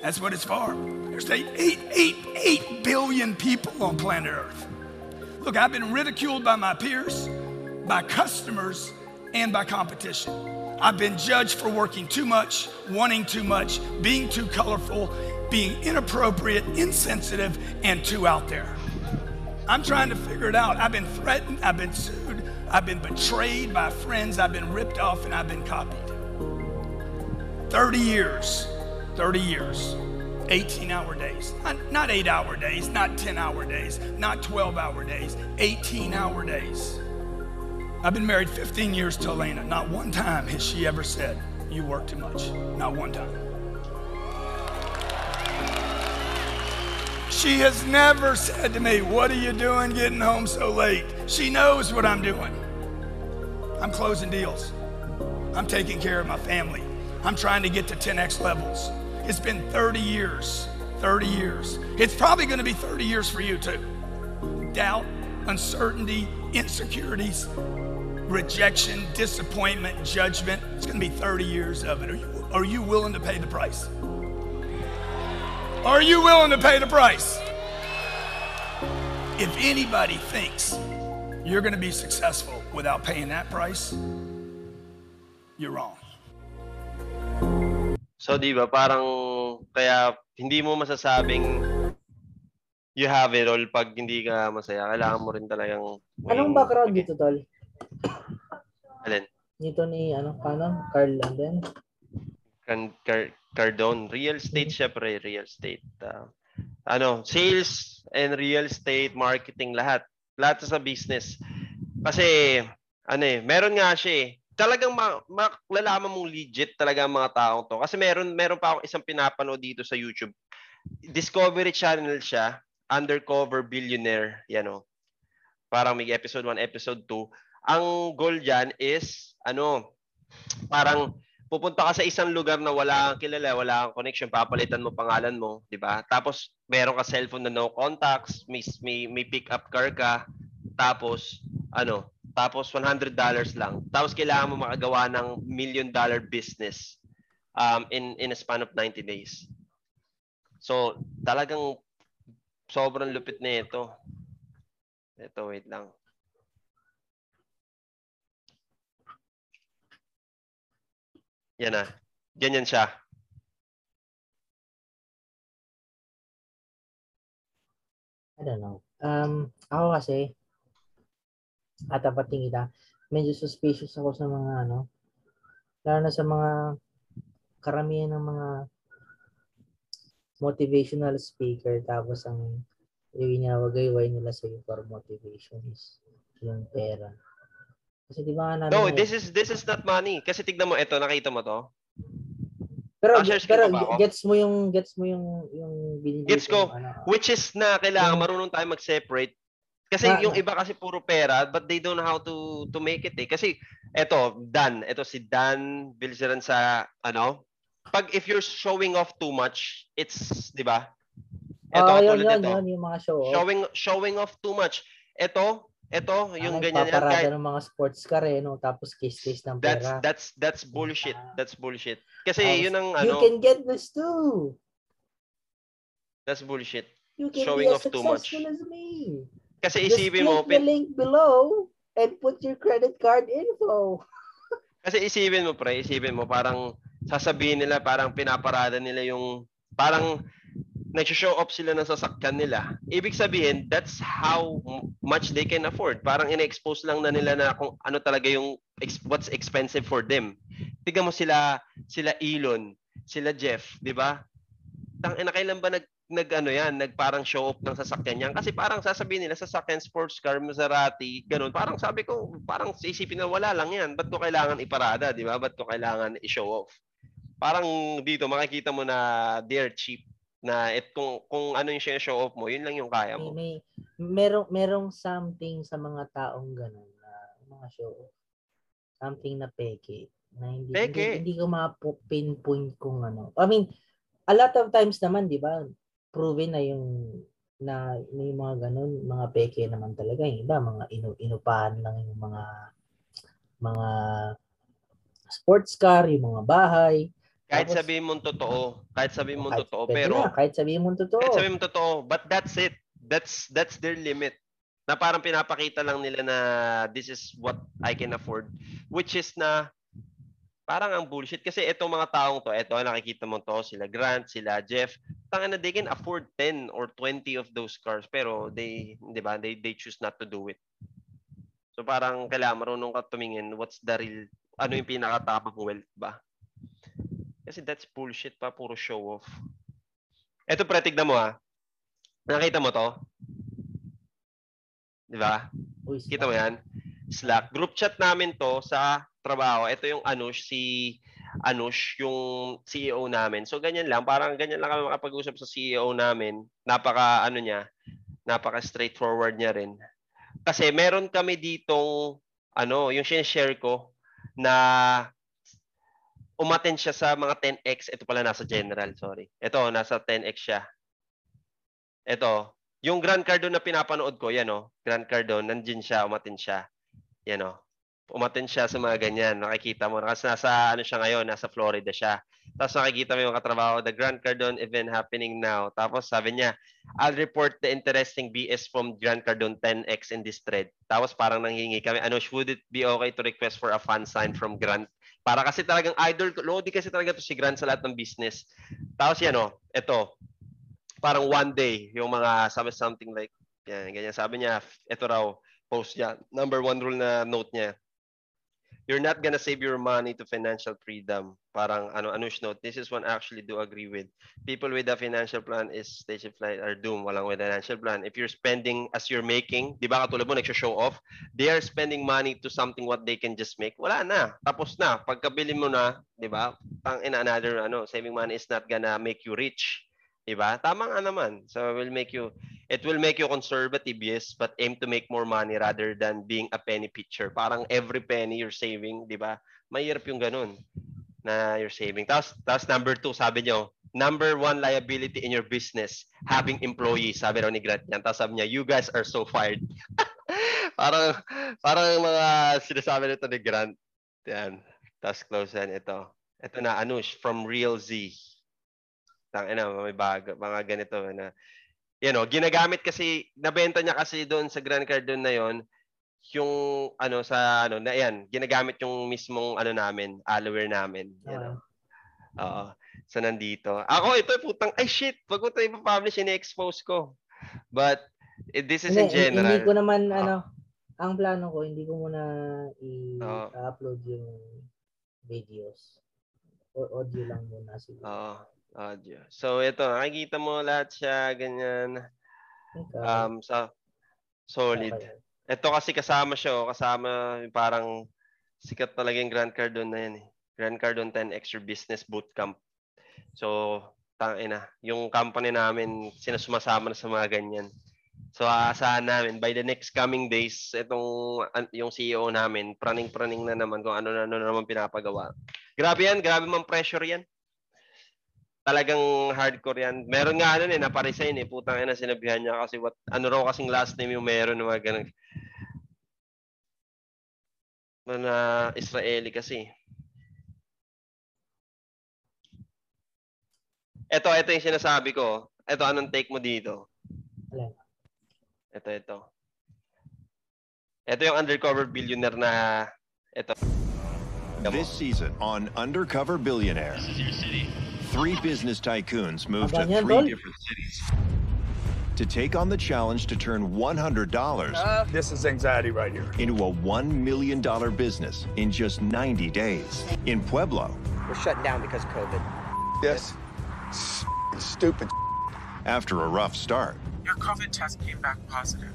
That's what it's for. There's eight, eight, eight, eight billion people on planet Earth. Look, I've been ridiculed by my peers, by customers, and by competition. I've been judged for working too much, wanting too much, being too colorful, being inappropriate, insensitive, and too out there. I'm trying to figure it out. I've been threatened, I've been sued, I've been betrayed by friends, I've been ripped off, and I've been copied. 30 years, 30 years, 18 hour days. Not, not 8 hour days, not 10 hour days, not 12 hour days, 18 hour days. I've been married 15 years to Elena. Not one time has she ever said, You work too much. Not one time. She has never said to me, What are you doing getting home so late? She knows what I'm doing. I'm closing deals. I'm taking care of my family. I'm trying to get to 10x levels. It's been 30 years. 30 years. It's probably going to be 30 years for you too. Doubt, uncertainty, insecurities, rejection, disappointment, judgment. It's going to be 30 years of it. Are you, are you willing to pay the price? Are you willing to pay the price? If anybody thinks you're going to be successful without paying that price, you're wrong. So, di ba, parang kaya hindi mo masasabing you have it all pag hindi ka masaya. Kailangan mo rin talagang... Anong background dito, Tol? Alin? Nito ni, ano, paano? Carl, and then? Can, Car, Cardone. Real estate, syempre, real estate. Uh, ano, sales and real estate, marketing, lahat. Lahat sa business. Kasi, ano eh, meron nga siya eh. Talagang ma- maklalaman mong legit talaga ang mga taong to. Kasi meron, meron pa ako isang pinapanood dito sa YouTube. Discovery Channel siya. Undercover Billionaire. Yan o. Parang may episode 1, episode 2. Ang goal dyan is, ano, parang pupunta ka sa isang lugar na wala kang kilala, wala kang connection, papalitan mo pangalan mo, 'di ba? Tapos meron ka cellphone na no contacts, may may, may pick up car ka, tapos ano, tapos $100 lang. Tapos kailangan mo makagawa ng million dollar business um, in in a span of 90 days. So, talagang sobrang lupit na ito. Ito, wait lang. Yan na. Ganyan siya. I don't know. Um, ako kasi, at tapating kita, medyo suspicious ako sa mga ano, lalo na sa mga karamihan ng mga motivational speaker tapos ang iwinawagayway nila sa for motivation is yung pera. Kasi di ba nga No, namin- this is this is not money. Kasi tignan mo ito, nakita mo to. pero Ah, pero ba gets mo yung gets mo yung yung binibigay Gets ko. ano, Which is na kailangan Yung- marunong tayo mag-separate. Kasi Na- yung iba kasi puro pera, but they don't know how to to make it eh. Kasi eto, Dan, eto si Dan Bilzeran sa ano, pag if you're showing off too much, it's, 'di ba? Eto, oh, yun, tulad yun, nito. yun, yung mga show. off. Showing showing off too much. Eto, eto, yung ganyan yan kahit ng mga sports car eh, no? tapos kiss-kiss ng that's pera. that's that's bullshit. That's bullshit. Kasi Tapos, yun ang you ano, can get this too. that's bullshit. You can Showing be as off too much. as me. Kasi Just isipin mo, click the link below and put your credit card info. Kasi isipin mo, pre, isipin mo, parang sasabihin nila, parang pinaparada nila yung, parang nag-show off sila ng sasakyan nila. Ibig sabihin, that's how much they can afford. Parang ina-expose lang na nila na kung ano talaga yung, what's expensive for them. Tignan mo sila, sila Elon, sila Jeff, di ba? Tang ina kailan ba nag nag ano yan, nag parang show off ng sasakyan yan kasi parang sasabihin nila sasakyan sports car, Maserati, ganun. Parang sabi ko, parang isipin na wala lang yan. Ba't ko kailangan iparada, di ba? Ba't ko kailangan i-show off? Parang dito makikita mo na they're cheap na it kung kung ano yung show off mo, yun lang yung kaya May, mo. may merong merong something sa mga taong ganun na mga show. Something na peke na hindi Peke. hindi, hindi ko ma-pinpoint kung ano. I mean, a lot of times naman, 'di ba? Proven na yung na may mga ganun, mga peke naman talaga. Yung iba, mga inu inupahan lang yung mga mga sports car, yung mga bahay. Kahit Tapos- sabihin mong totoo, kahit sabihin mong Kahit- totoo, pero na, kahit sabihin mo totoo. kahit sabihin mong totoo, but that's it. That's that's their limit. Na parang pinapakita lang nila na this is what I can afford. Which is na parang ang bullshit kasi itong mga taong to, ito nakikita mo to, sila Grant, sila Jeff, tanga na they can afford 10 or 20 of those cars pero they, 'di ba, they they choose not to do it. So parang kailangan marunong ka tumingin what's the real ano yung pinakatabang wealth ba? Kasi that's bullshit pa, puro show off. Ito pre, tignan mo ha. Nakita mo to? Di ba? Kita mo yan? Slack. Group chat namin to sa trabaho. Ito yung Anush, si Anush, yung CEO namin. So, ganyan lang. Parang ganyan lang kami makapag-usap sa CEO namin. Napaka, ano niya, napaka straightforward niya rin. Kasi meron kami ditong, ano, yung share ko na umaten siya sa mga 10x. Ito pala nasa general, sorry. Ito, nasa 10x siya. Ito, yung Grand Cardone na pinapanood ko, yan o. Grand Cardone, nandyan siya, umatin siya. Yan o. Umatin siya sa mga ganyan. Nakikita mo. Kasi nasa, ano siya ngayon, nasa Florida siya. Tapos nakikita mo yung katrabaho, the Grand Cardone event happening now. Tapos sabi niya, I'll report the interesting BS from Grand Cardone 10X in this thread. Tapos parang nanghingi kami, ano, would it be okay to request for a fan sign from Grant? Para kasi talagang idol, Lodi kasi talaga to si Grant sa lahat ng business. Tapos yan o, ito, parang one day, yung mga sabi something like, yan, ganyan. Sabi niya, ito raw, post niya, number one rule na note niya, you're not gonna save your money to financial freedom. Parang ano Anush note, this is one I actually do agree with. People with a financial plan is stage of flight are doomed. Walang with financial plan. If you're spending as you're making, di ba katulad mo nagsho-show off, they are spending money to something what they can just make. Wala na. Tapos na. Pagkabili mo na, di ba? Pang in another ano, saving money is not gonna make you rich. Di ba? Tama nga naman. So will make you it will make you conservative, yes, but aim to make more money rather than being a penny pitcher. Parang every penny you're saving, di ba? Mahirap yung ganun na you're saving. Tapos, tapos number two, sabi nyo, number one liability in your business, having employees. Sabi raw ni Grant yan. Tapos sabi niya, you guys are so fired. parang, parang mga sinasabi nito ni Grant. Yan. Tapos close yan. Ito. Ito na, Anush, from Real Z. Tang ina, may bago, mga ganito na you know, ginagamit kasi nabenta niya kasi doon sa Grand Cardone na 'yon yung ano sa ano na yan, ginagamit yung mismong ano namin, allower namin, you know. Oo. So nandito. Ako ito putang ay shit, wag ko 'to ipa-publish ini-expose ko. But eh, this is in general. Hindi ko naman, ano, ang plano ko, hindi ko muna i-upload yung videos. O audio lang muna siguro. Oo. Audio. So ito, nakikita mo lahat siya ganyan. Um sa solid. Ito kasi kasama siya, oh, kasama parang sikat talaga yung Grand Cardone na yan eh. Grand Cardone 10 Extra Business Bootcamp. So, tangina, yung company namin sinasumasama na sa mga ganyan. So, aasahan namin by the next coming days, itong yung CEO namin, praning-praning na naman kung ano na ano na naman pinapagawa. Grabe yan, grabe man pressure yan. Talagang hardcore yan. Meron nga ano eh, naparesign eh. Putang ina, sinabihan niya kasi what, ano raw kasing last name yung meron ng mga ganun. Na Israeli kasi. Ito, ito yung sinasabi ko. Ito, anong take mo dito? Ito, ito. Ito yung undercover billionaire na ito. This season on Undercover Billionaire, three business tycoons moved to three tol. different cities to take on the challenge to turn $100 uh, This is anxiety right here. into a $1 million business in just 90 days. In Pueblo, We're shutting down because of COVID. Yes. S- Stupid. after a rough start, Your COVID test came back positive.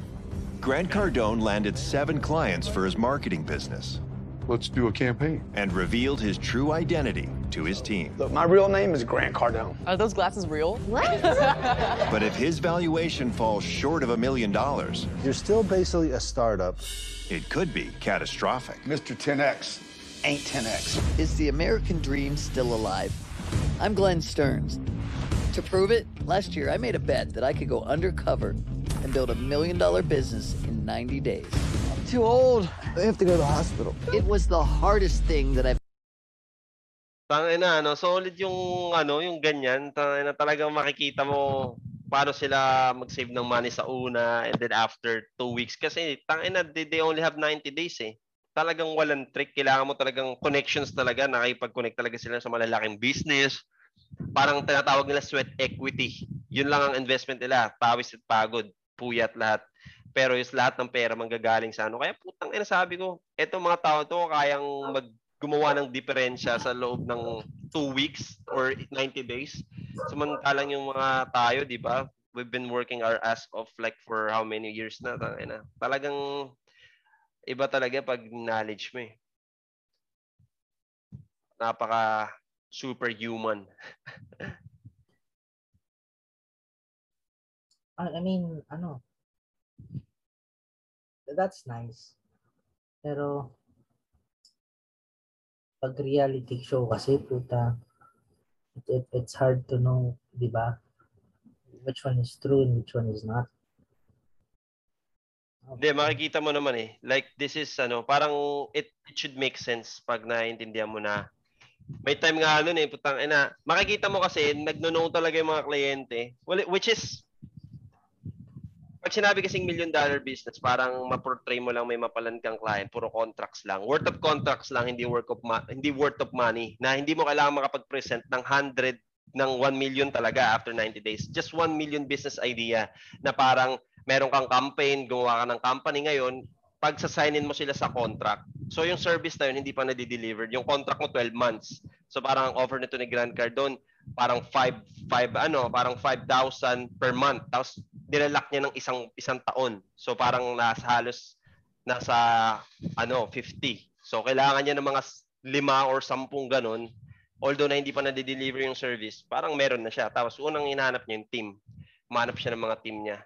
Grant Cardone landed seven clients for his marketing business Let's do a campaign. and revealed his true identity to his team. Look, my real name is Grant Cardone. Are those glasses real? But if his valuation falls short of a million dollars, You're still basically a startup. it could be catastrophic. Mr. 10X ain't 10X. Is the American dream still alive? I'm Glenn Stearns. To prove it, last year I made a bet that I could go undercover and build a million dollar business in 90 days. Too old. I have to go to the hospital. It was the hardest thing that I've Tangina, ano, solid yung ano, yung ganyan. Tangina, talagang makikita mo paano sila mag-save ng money sa una and then after two weeks. Kasi tangina, they, they only have 90 days eh. Talagang walang trick. Kailangan mo talagang connections talaga. Nakipag-connect talaga sila sa malalaking business. Parang tinatawag nila sweat equity. Yun lang ang investment nila. Pawis at pagod. Puyat lahat. Pero yung lahat ng pera manggagaling sa ano. Kaya putang ina sabi ko, etong mga tao to kayang mag gumawa ng diferensya sa loob ng 2 weeks or 90 days. Samantalang yung mga tayo, di ba? We've been working our ass off like for how many years na. Tangina. Talagang iba talaga pag knowledge mo eh. Napaka superhuman. I mean, ano, that's nice. Pero, pag reality show kasi, puta, it, it, it's hard to know, di ba? Which one is true and which one is not. Hindi, makikita mo naman eh. Like, this is, ano, parang it, it should make sense pag naiintindihan mo na. May time nga nun eh, putang ina. Makikita mo kasi, nagno-know talaga yung mga kliyente. Well, which is, pag sinabi kasing million dollar business, parang ma-portray mo lang may mapalan kang client, puro contracts lang. Worth of contracts lang, hindi worth of ma- hindi worth of money na hindi mo kailangan makapag-present ng 100 ng 1 million talaga after 90 days. Just 1 million business idea na parang meron kang campaign, gumawa ka ng company ngayon, pag sa-sign-in mo sila sa contract. So yung service na yun, hindi pa na-delivered. Yung contract mo 12 months. So parang ang offer nito ni Grant Cardone, parang 5 5 ano, parang 5,000 per month. Tapos nilalak niya ng isang isang taon. So parang nasa halos nasa ano 50. So kailangan niya ng mga lima or sampung ganun. Although na hindi pa na-deliver yung service, parang meron na siya. Tapos unang hinahanap niya yung team. Umanap siya ng mga team niya.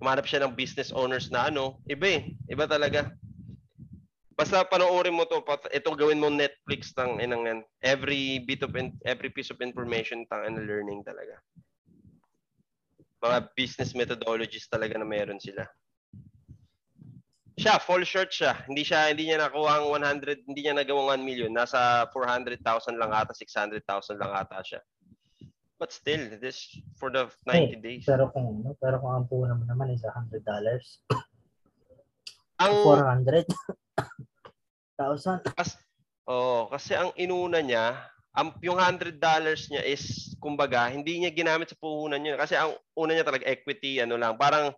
Umanap siya ng business owners na ano, iba eh. Iba talaga. Basta panoorin mo to, ito gawin mo Netflix tang inang yan. Every bit of every piece of information tang and learning talaga. Mga business methodologies talaga na meron sila. Siya, fall short siya. Hindi siya hindi niya nakuha ang 100, hindi niya nagawang 1 million. Nasa 400,000 lang ata, 600,000 lang ata siya. But still, this for the 90 hey, days. Pero kung ano, pero kung ang puhunan mo naman is $100. Ang 400 thousand. Kas, oh, kasi ang inuna niya, ang yung $100 niya is kumbaga hindi niya ginamit sa puhunan niya. Kasi ang una niya talaga equity ano lang. Parang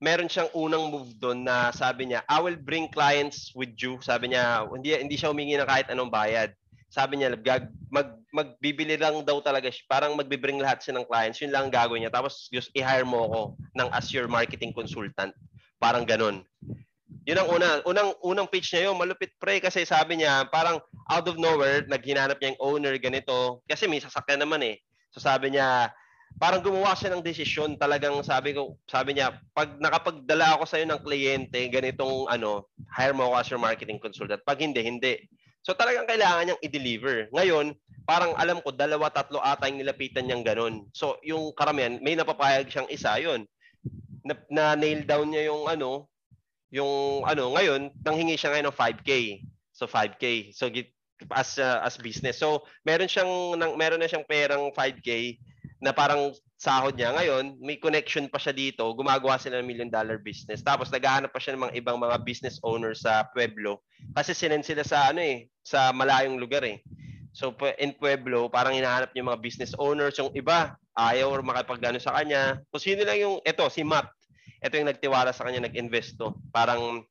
meron siyang unang move doon na sabi niya I will bring clients with you. Sabi niya hindi hindi siya humingi ng kahit anong bayad. Sabi niya gag, mag magbibili lang daw talaga siya. Parang magbibring lahat siya ng clients. Yun lang ang gagawin niya. Tapos just i-hire mo ako ng as your marketing consultant. Parang ganun yun ang una. Unang, unang pitch niya yun, malupit pre kasi sabi niya, parang out of nowhere, naghinanap niya yung owner ganito. Kasi may sasakyan naman eh. So sabi niya, parang gumawa siya ng desisyon. Talagang sabi ko, sabi niya, pag nakapagdala ako sa iyo ng kliyente, ganitong ano, hire mo ako as your marketing consultant. Pag hindi, hindi. So talagang kailangan niyang i-deliver. Ngayon, parang alam ko, dalawa, tatlo ata yung nilapitan niyang ganun. So yung karamihan, may napapayag siyang isa, yun. Na, na nail down niya yung ano, yung ano ngayon nanghingi siya ngayon ng 5k. So 5k. So as uh, as business. So meron siyang nang, meron na siyang perang 5k na parang sahod niya ngayon, may connection pa siya dito, gumagawa sila ng million dollar business. Tapos naghahanap pa siya ng mga ibang mga business owners sa Pueblo kasi sinend sila sa ano eh, sa malayong lugar eh. So in Pueblo, parang hinahanap niya mga business owners, yung iba ayaw or makapagano sa kanya. Kung sino lang yung eto si Matt ito yung nagtiwala sa kanya, nag-invest to. Parang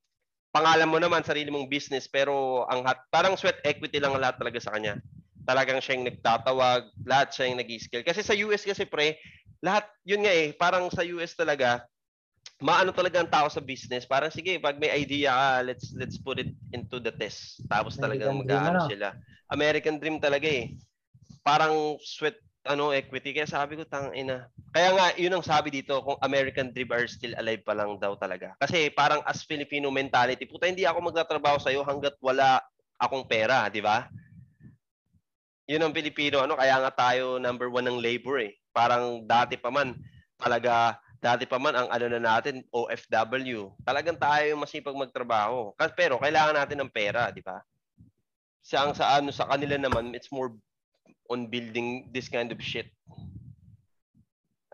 pangalan mo naman, sarili mong business, pero ang hat, parang sweat equity lang lahat talaga sa kanya. Talagang siya yung nagtatawag, lahat siya yung nag-skill. Kasi sa US kasi pre, lahat, yun nga eh, parang sa US talaga, maano talaga ang tao sa business. Parang sige, pag may idea ka, let's let's put it into the test. Tapos talagang mag-aano sila. American dream talaga eh. Parang sweat ano equity. Kaya sabi ko tang ina. Kaya nga yun ang sabi dito kung American dream are still alive pa lang daw talaga. Kasi parang as Filipino mentality puta hindi ako magtatrabaho sa iyo hangga't wala akong pera di ba? Yun ang Pilipino ano kaya nga tayo number one ng labor eh. Parang dati pa man talaga dati pa man ang ano na natin OFW talagang tayo yung masipag magtrabaho. Pero kailangan natin ng pera di ba? Sa ang sa ano sa kanila naman it's more on building this kind of shit.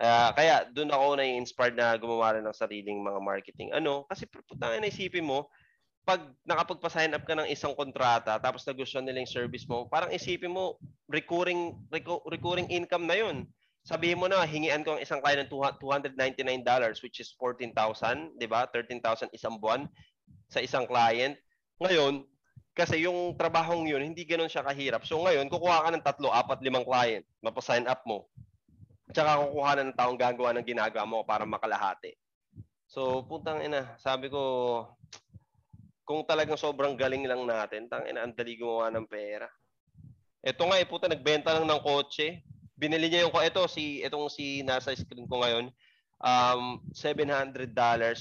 Uh, kaya doon ako na-inspired na gumawa rin ng sariling mga marketing. Ano? Kasi putang na isipin mo, pag nakapagpa-sign up ka ng isang kontrata tapos nagustuhan nila yung service mo, parang isipin mo recurring recurring income na 'yun. Sabihin mo na hingian ko ang isang client ng $299 which is 14,000, 'di ba? 13,000 isang buwan sa isang client. Ngayon, kasi yung trabahong yun, hindi ganoon siya kahirap. So ngayon, kukuha ka ng tatlo, apat, limang client, mapasign up mo. Tsaka kukuha na ng taong gagawa ng ginagawa mo para makalahati. So, puntang ina, sabi ko, kung talagang sobrang galing lang natin, tang ina, ang dali gumawa ng pera. Ito nga, eh, puta, nagbenta lang ng kotse. Binili niya yung, ito, si, itong si nasa screen ko ngayon, um, $700,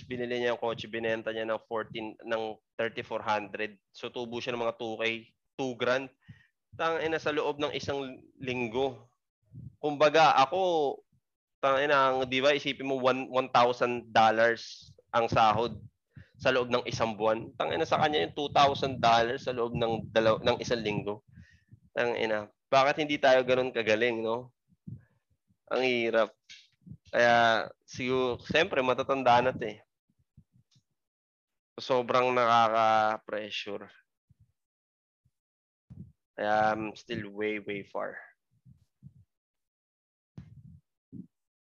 binili niya yung kotse, binenta niya ng 14 ng 3400. So tubo siya ng mga 2k, 2 grand. Tang ina sa loob ng isang linggo. Kumbaga, ako tang ina, 'di ba, isipin mo 1,000 dollars ang sahod sa loob ng isang buwan. Tang ina sa kanya yung 2,000 dollars sa loob ng dalaw ng isang linggo. Tang ina, bakit hindi tayo ganoon kagaling, no? Ang hirap. Kaya siguro, siyempre matatanda na 'to eh. Sobrang nakaka-pressure. Kaya I'm still way, way far.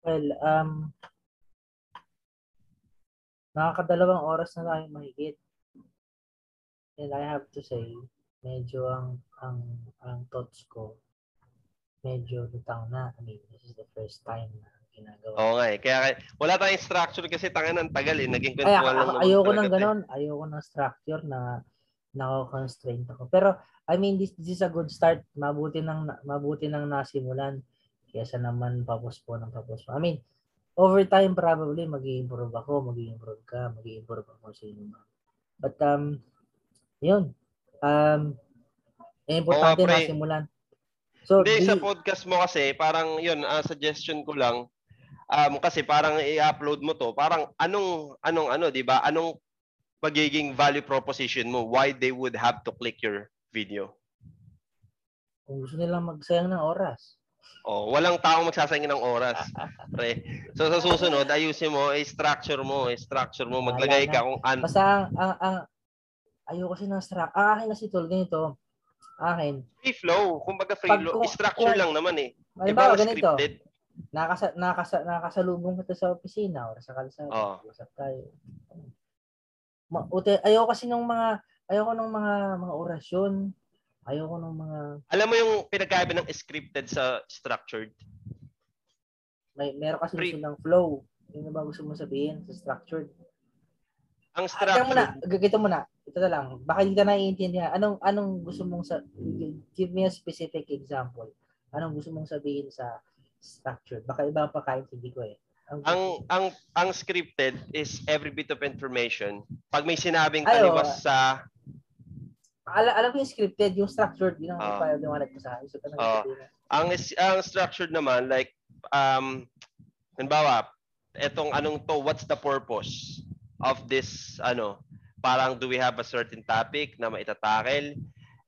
Well, um, nakakadalawang oras na tayo mahigit. And I have to say, medyo ang ang ang thoughts ko medyo lutang na. I mean, this is the first time na ginagawa. Oo nga eh. Kaya wala tayong structure kasi tangan ng tagal eh. Naging Ay, kwentuhan lang ako, naman ayoko ng eh. ganon. Ayoko ng structure na nako-constraint ako. Pero, I mean, this, this is a good start. Mabuti nang, mabuti nang nasimulan. Kesa naman papos po ng papos po. I mean, over time probably mag improve ako, mag improve ka, mag improve ako sa inyo. But, um, yun. Um, eh, importante Oo nga, pre. nasimulan. So, Hindi, sa di- podcast mo kasi, parang yun, ah, suggestion ko lang, um, kasi parang i-upload mo to, parang anong, anong, ano, di ba? Anong magiging value proposition mo? Why they would have to click your video? kung gusto nilang magsayang ng oras. Oh, walang taong magsasayang ng oras. Pre. So sa susunod, ayusin mo, i-structure mo, i-structure mo, maglagay ka kung an Basta ang, ang, ang ayoko kasi ng structure. Ah, akin kasi tulad ganito. Akin, free flow. Kumbaga free flow. Structure lang naman eh. halimbawa Iba ganito, scripted. Nakasa, nakasa, nakasalubong kita sa opisina or sa kalsada. Oo. Usap tayo. Ma, ute, ayoko kasi ng mga, ayoko ng mga, mga orasyon. Ayoko ng mga, Alam mo yung pinagkaiba ng scripted sa structured? may, meron kasi Pre- ng flow. Yun ba gusto mo sabihin sa structured? Ang Ah, Tingnan mo na, structured, gagito mo na. Ito na lang. Baka hindi ka naiintindihan. Anong, anong gusto mong sa, give me a specific example. Anong gusto mong sabihin sa structured? Baka iba ang pakaintindi ko eh. Ang, ang ang ang scripted is every bit of information. Pag may sinabing taliwas sa Ala, alam ko yung scripted, yung structured, yun ang Ah. ipaliwanag ko sa akin. So, na, ang is- ang structured naman like um halimbawa etong anong to what's the purpose of this ano parang do we have a certain topic na maitatakel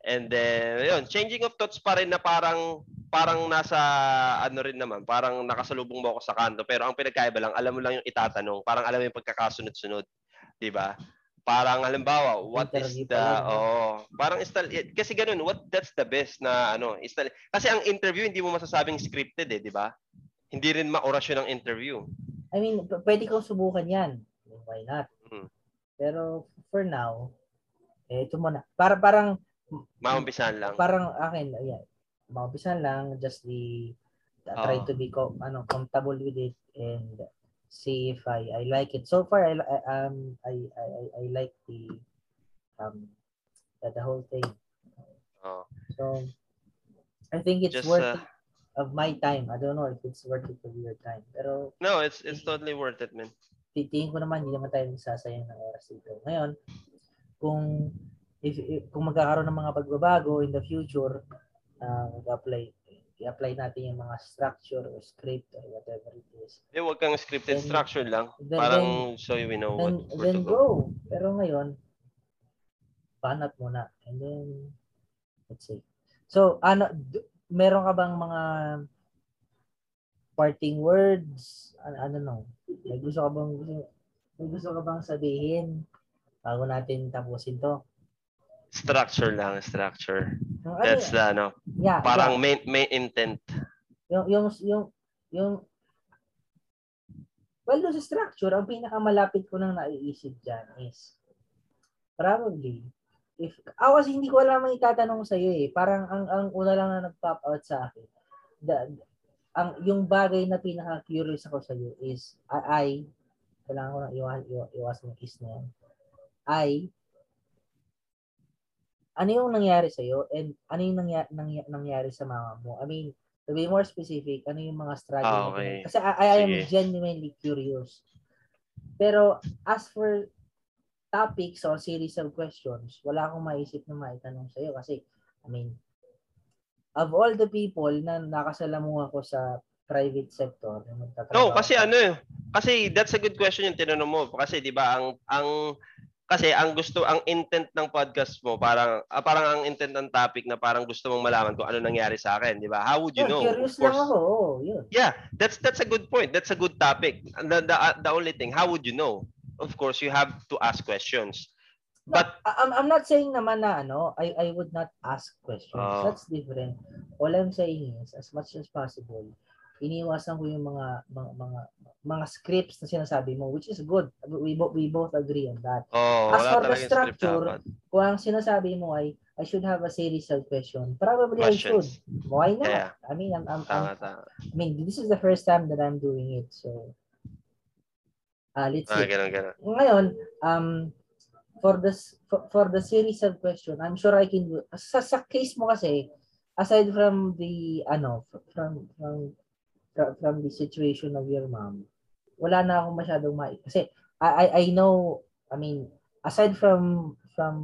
and then yun changing of thoughts pa rin na parang parang nasa ano rin naman parang nakasalubong mo ako sa kanto pero ang pinagkaiba lang alam mo lang yung itatanong parang alam mo yung pagkakasunod-sunod di ba parang halimbawa what is the oh parang style kasi ganun what that's the best na ano style kasi ang interview hindi mo masasabing scripted eh di ba hindi rin maorasyon ang interview I mean, p- pwede kong subukan yan. Why not? Mm. Pero for now, eh, ito muna. Para, parang, maumpisahan lang parang akin, ayan, maumpisan lang, just the, try Oo. to be co- ano, comfortable with it and see if I I like it. So far, I, I um I I I- I like the um the, the whole thing. oh. So I think it's just worth uh, it of my time. I don't know if it's worth it of your time. Pero no it's it's totally worth it man titingin ko naman hindi naman tayo magsasayang ng oras dito. Ngayon, kung if, if kung magkakaroon ng mga pagbabago in the future, uh, mag-apply i-apply natin yung mga structure or script or whatever it is. eh wag kang scripted Then- structure lang then- parang so we know Then, what then to go go. Pero ngayon, banat muna. And then, let's see. So, ano, d- meron ka bang mga parting words? Ano, ano no? May gusto ka bang, gusto, may gusto ka bang sabihin bago natin tapusin to? Structure lang structure Yung, ano, that's the ano yeah, parang yeah. main main intent yung, yung, yung, yung, well, sa structure, ang pinakamalapit ko nang naiisip dyan is, probably, if, ah, kasi hindi ko alam ang itatanong sa iyo eh. Parang ang, ang una lang na nag-pop out sa akin, the, ang, yung bagay na pinaka-curious ako sa iyo is, I, I kailangan ko na iwas, iwas, iwas ng is na yan. I, ano yung nangyari sa iyo and ano yung nangyari, nangyari, nangyari sa mama mo? I mean, to be more specific, ano yung mga struggle Ah, okay. Kasi I, I am Sige. genuinely curious. Pero as for topics or series of questions, wala akong maisip na maitanong sa iyo kasi I mean, of all the people na nakasalamuha ko sa private sector, No, kasi ano eh. Kasi that's a good question yung tinanong mo. Kasi 'di ba ang ang kasi ang gusto ang intent ng podcast mo parang ah, parang ang intent ng topic na parang gusto mong malaman kung ano nangyari sa akin, 'di ba? How would you Yeah, know? Curious Of course. lang ako. Oh, yun. Yeah, that's that's a good point. That's a good topic. The, the uh, the only thing, how would you know? Of course, you have to ask questions. But I- I'm, I'm not saying naman na ano, I, I would not ask questions. Oh. That's different. All I'm saying is, as much as possible, iniwasan ko yung mga mga mga, mga scripts na sinasabi mo which is good. We both we both agree on that. Oh, As for the structure. Kung ang sinasabi mo ay I should have a series of question. Probably I should. Questions. Why not? Yeah. I mean, I'm, I'm, Tama, I'm, tama. I mean, this is the first time that I'm doing it. So, uh, let's Ah, see. ganun, ganun. Ngayon, um, for the for, for the series of question, I'm sure I can do. Sa, sa case mo kasi, aside from the ano, from from from, the situation of your mom, wala na akong masyadong mai. Kasi I, I I know, I mean, aside from from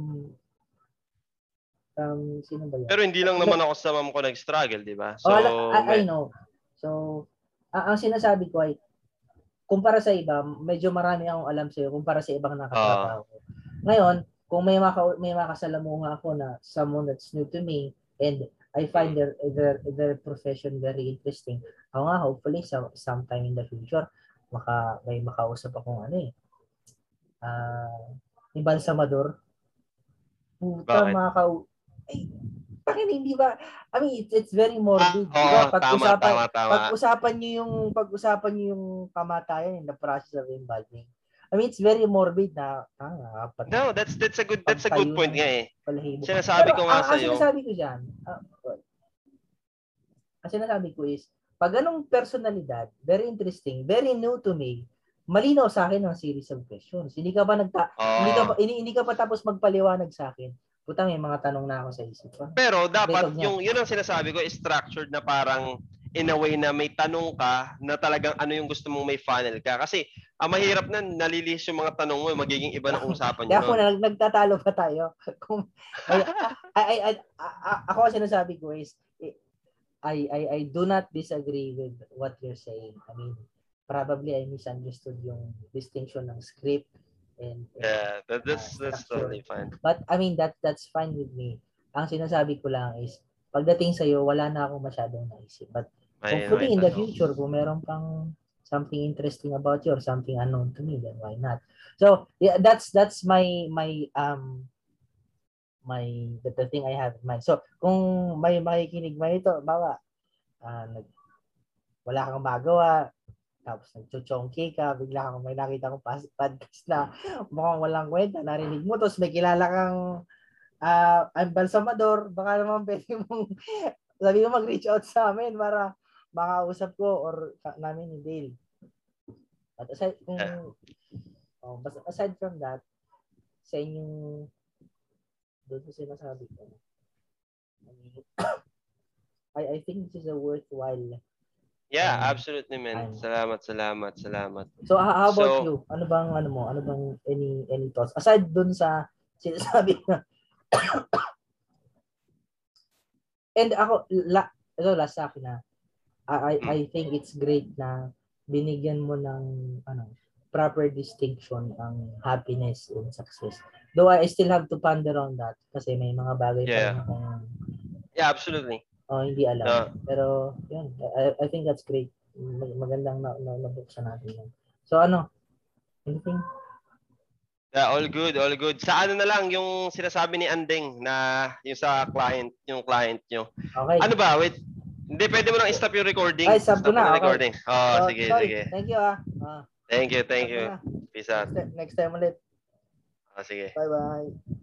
from sino ba yun? Pero hindi lang naman ako sa mom ko nag-struggle, di ba? So, oh, I, I may- know. So, a- ang sinasabi ko ay, kumpara sa iba, medyo marami akong alam sa'yo kumpara sa ibang nakatrabaho ko. Ngayon, kung may maka may makasalamuha ako na someone that's new to me and I find their their their profession very interesting. Ako nga hopefully sa sometime in the future maka may makausap akong ano eh. Ah, uh, balsamador. Puta Bakit? maka ay, bakit hindi ba? I mean, it's, it's very morbid. Ah, oo, Pag-usapan, tama, tama, tama. pag-usapan niyo yung pag-usapan niyo yung kamatayan in the process of embalming. I mean, it's very morbid na ah, apat No, that's that's a good that's a good point nga eh. Sinasabi Pero ko nga sa iyo. sinasabi ko diyan, ah, well, ang sinasabi ko is, pag ganong personalidad, very interesting, very new to me, malinaw sa akin ang series of questions. Hindi ka ba nagta hindi ka ba hindi, hindi ka pa tapos magpaliwanag sa akin. Puta, may mga tanong na ako sa isip ko. Pero dapat yung yun ang sinasabi ko is structured na parang in a way na may tanong ka na talagang ano yung gusto mong may funnel ka. Kasi ang mahirap na nalilis yung mga tanong mo, magiging iba ng usapan nyo. ako na nagtatalo pa tayo. Kung ay, ay, ay, ay, ako sinasabi ko is I, I I do not disagree with what you're saying. I mean, probably I misunderstood yung distinction ng script and, and Yeah, that, that's uh, that's totally fine. But I mean that that's fine with me. Ang sinasabi ko lang is pagdating sa iyo wala na akong masyadong naisip. But hopefully in the tanong. future kung meron pang something interesting about you or something unknown to me then why not. So yeah that's that's my my um my the, the thing I have in mind. So kung may makikinig man ito, bawa ah, nag wala kang magawa, tapos nagchuchongki ka, bigla kang may nakita kong podcast na mukhang walang kwenta, narinig mo, tapos may kilala kang ah ang balsamador, baka naman pwede mong sabi mo mag-reach out sa amin para makausap ko or namin ni Dale. At aside, kung, oh, basta aside from that, sa inyong doon sa sinasabi ko, I I, think this is a worthwhile. Yeah, um, absolutely man. ano. Salamat, salamat, salamat. So, how, about So- you? Ano bang, ano mo? Ano bang any, any thoughts? Aside dun sa sinasabi na And ako, la, ito last sa akin na, I, I, I think it's great na binigyan mo ng ano proper distinction ang happiness and success. Though I still have to ponder on that kasi may mga bagay pa Yeah. rin akong Yeah, absolutely. oh, hindi alam. No. Pero yun, I, I think that's great. Mag- Magandang na, na, nabuksan natin yan. So ano? Anything? Yeah, all good, all good. Sa ano na lang yung sinasabi ni Andeng na yung sa client, yung client nyo. Okay. Ano ba? Wait. Hindi, pwede mo lang i-stop yung recording. Ay, stop mo na, yung okay. recording. Oh, So, sige, sorry. sige. Thank you ah. Ah, Thank you, thank stop you. na. Peace out. Next, next time ulit. Oh, sige. Bye-bye.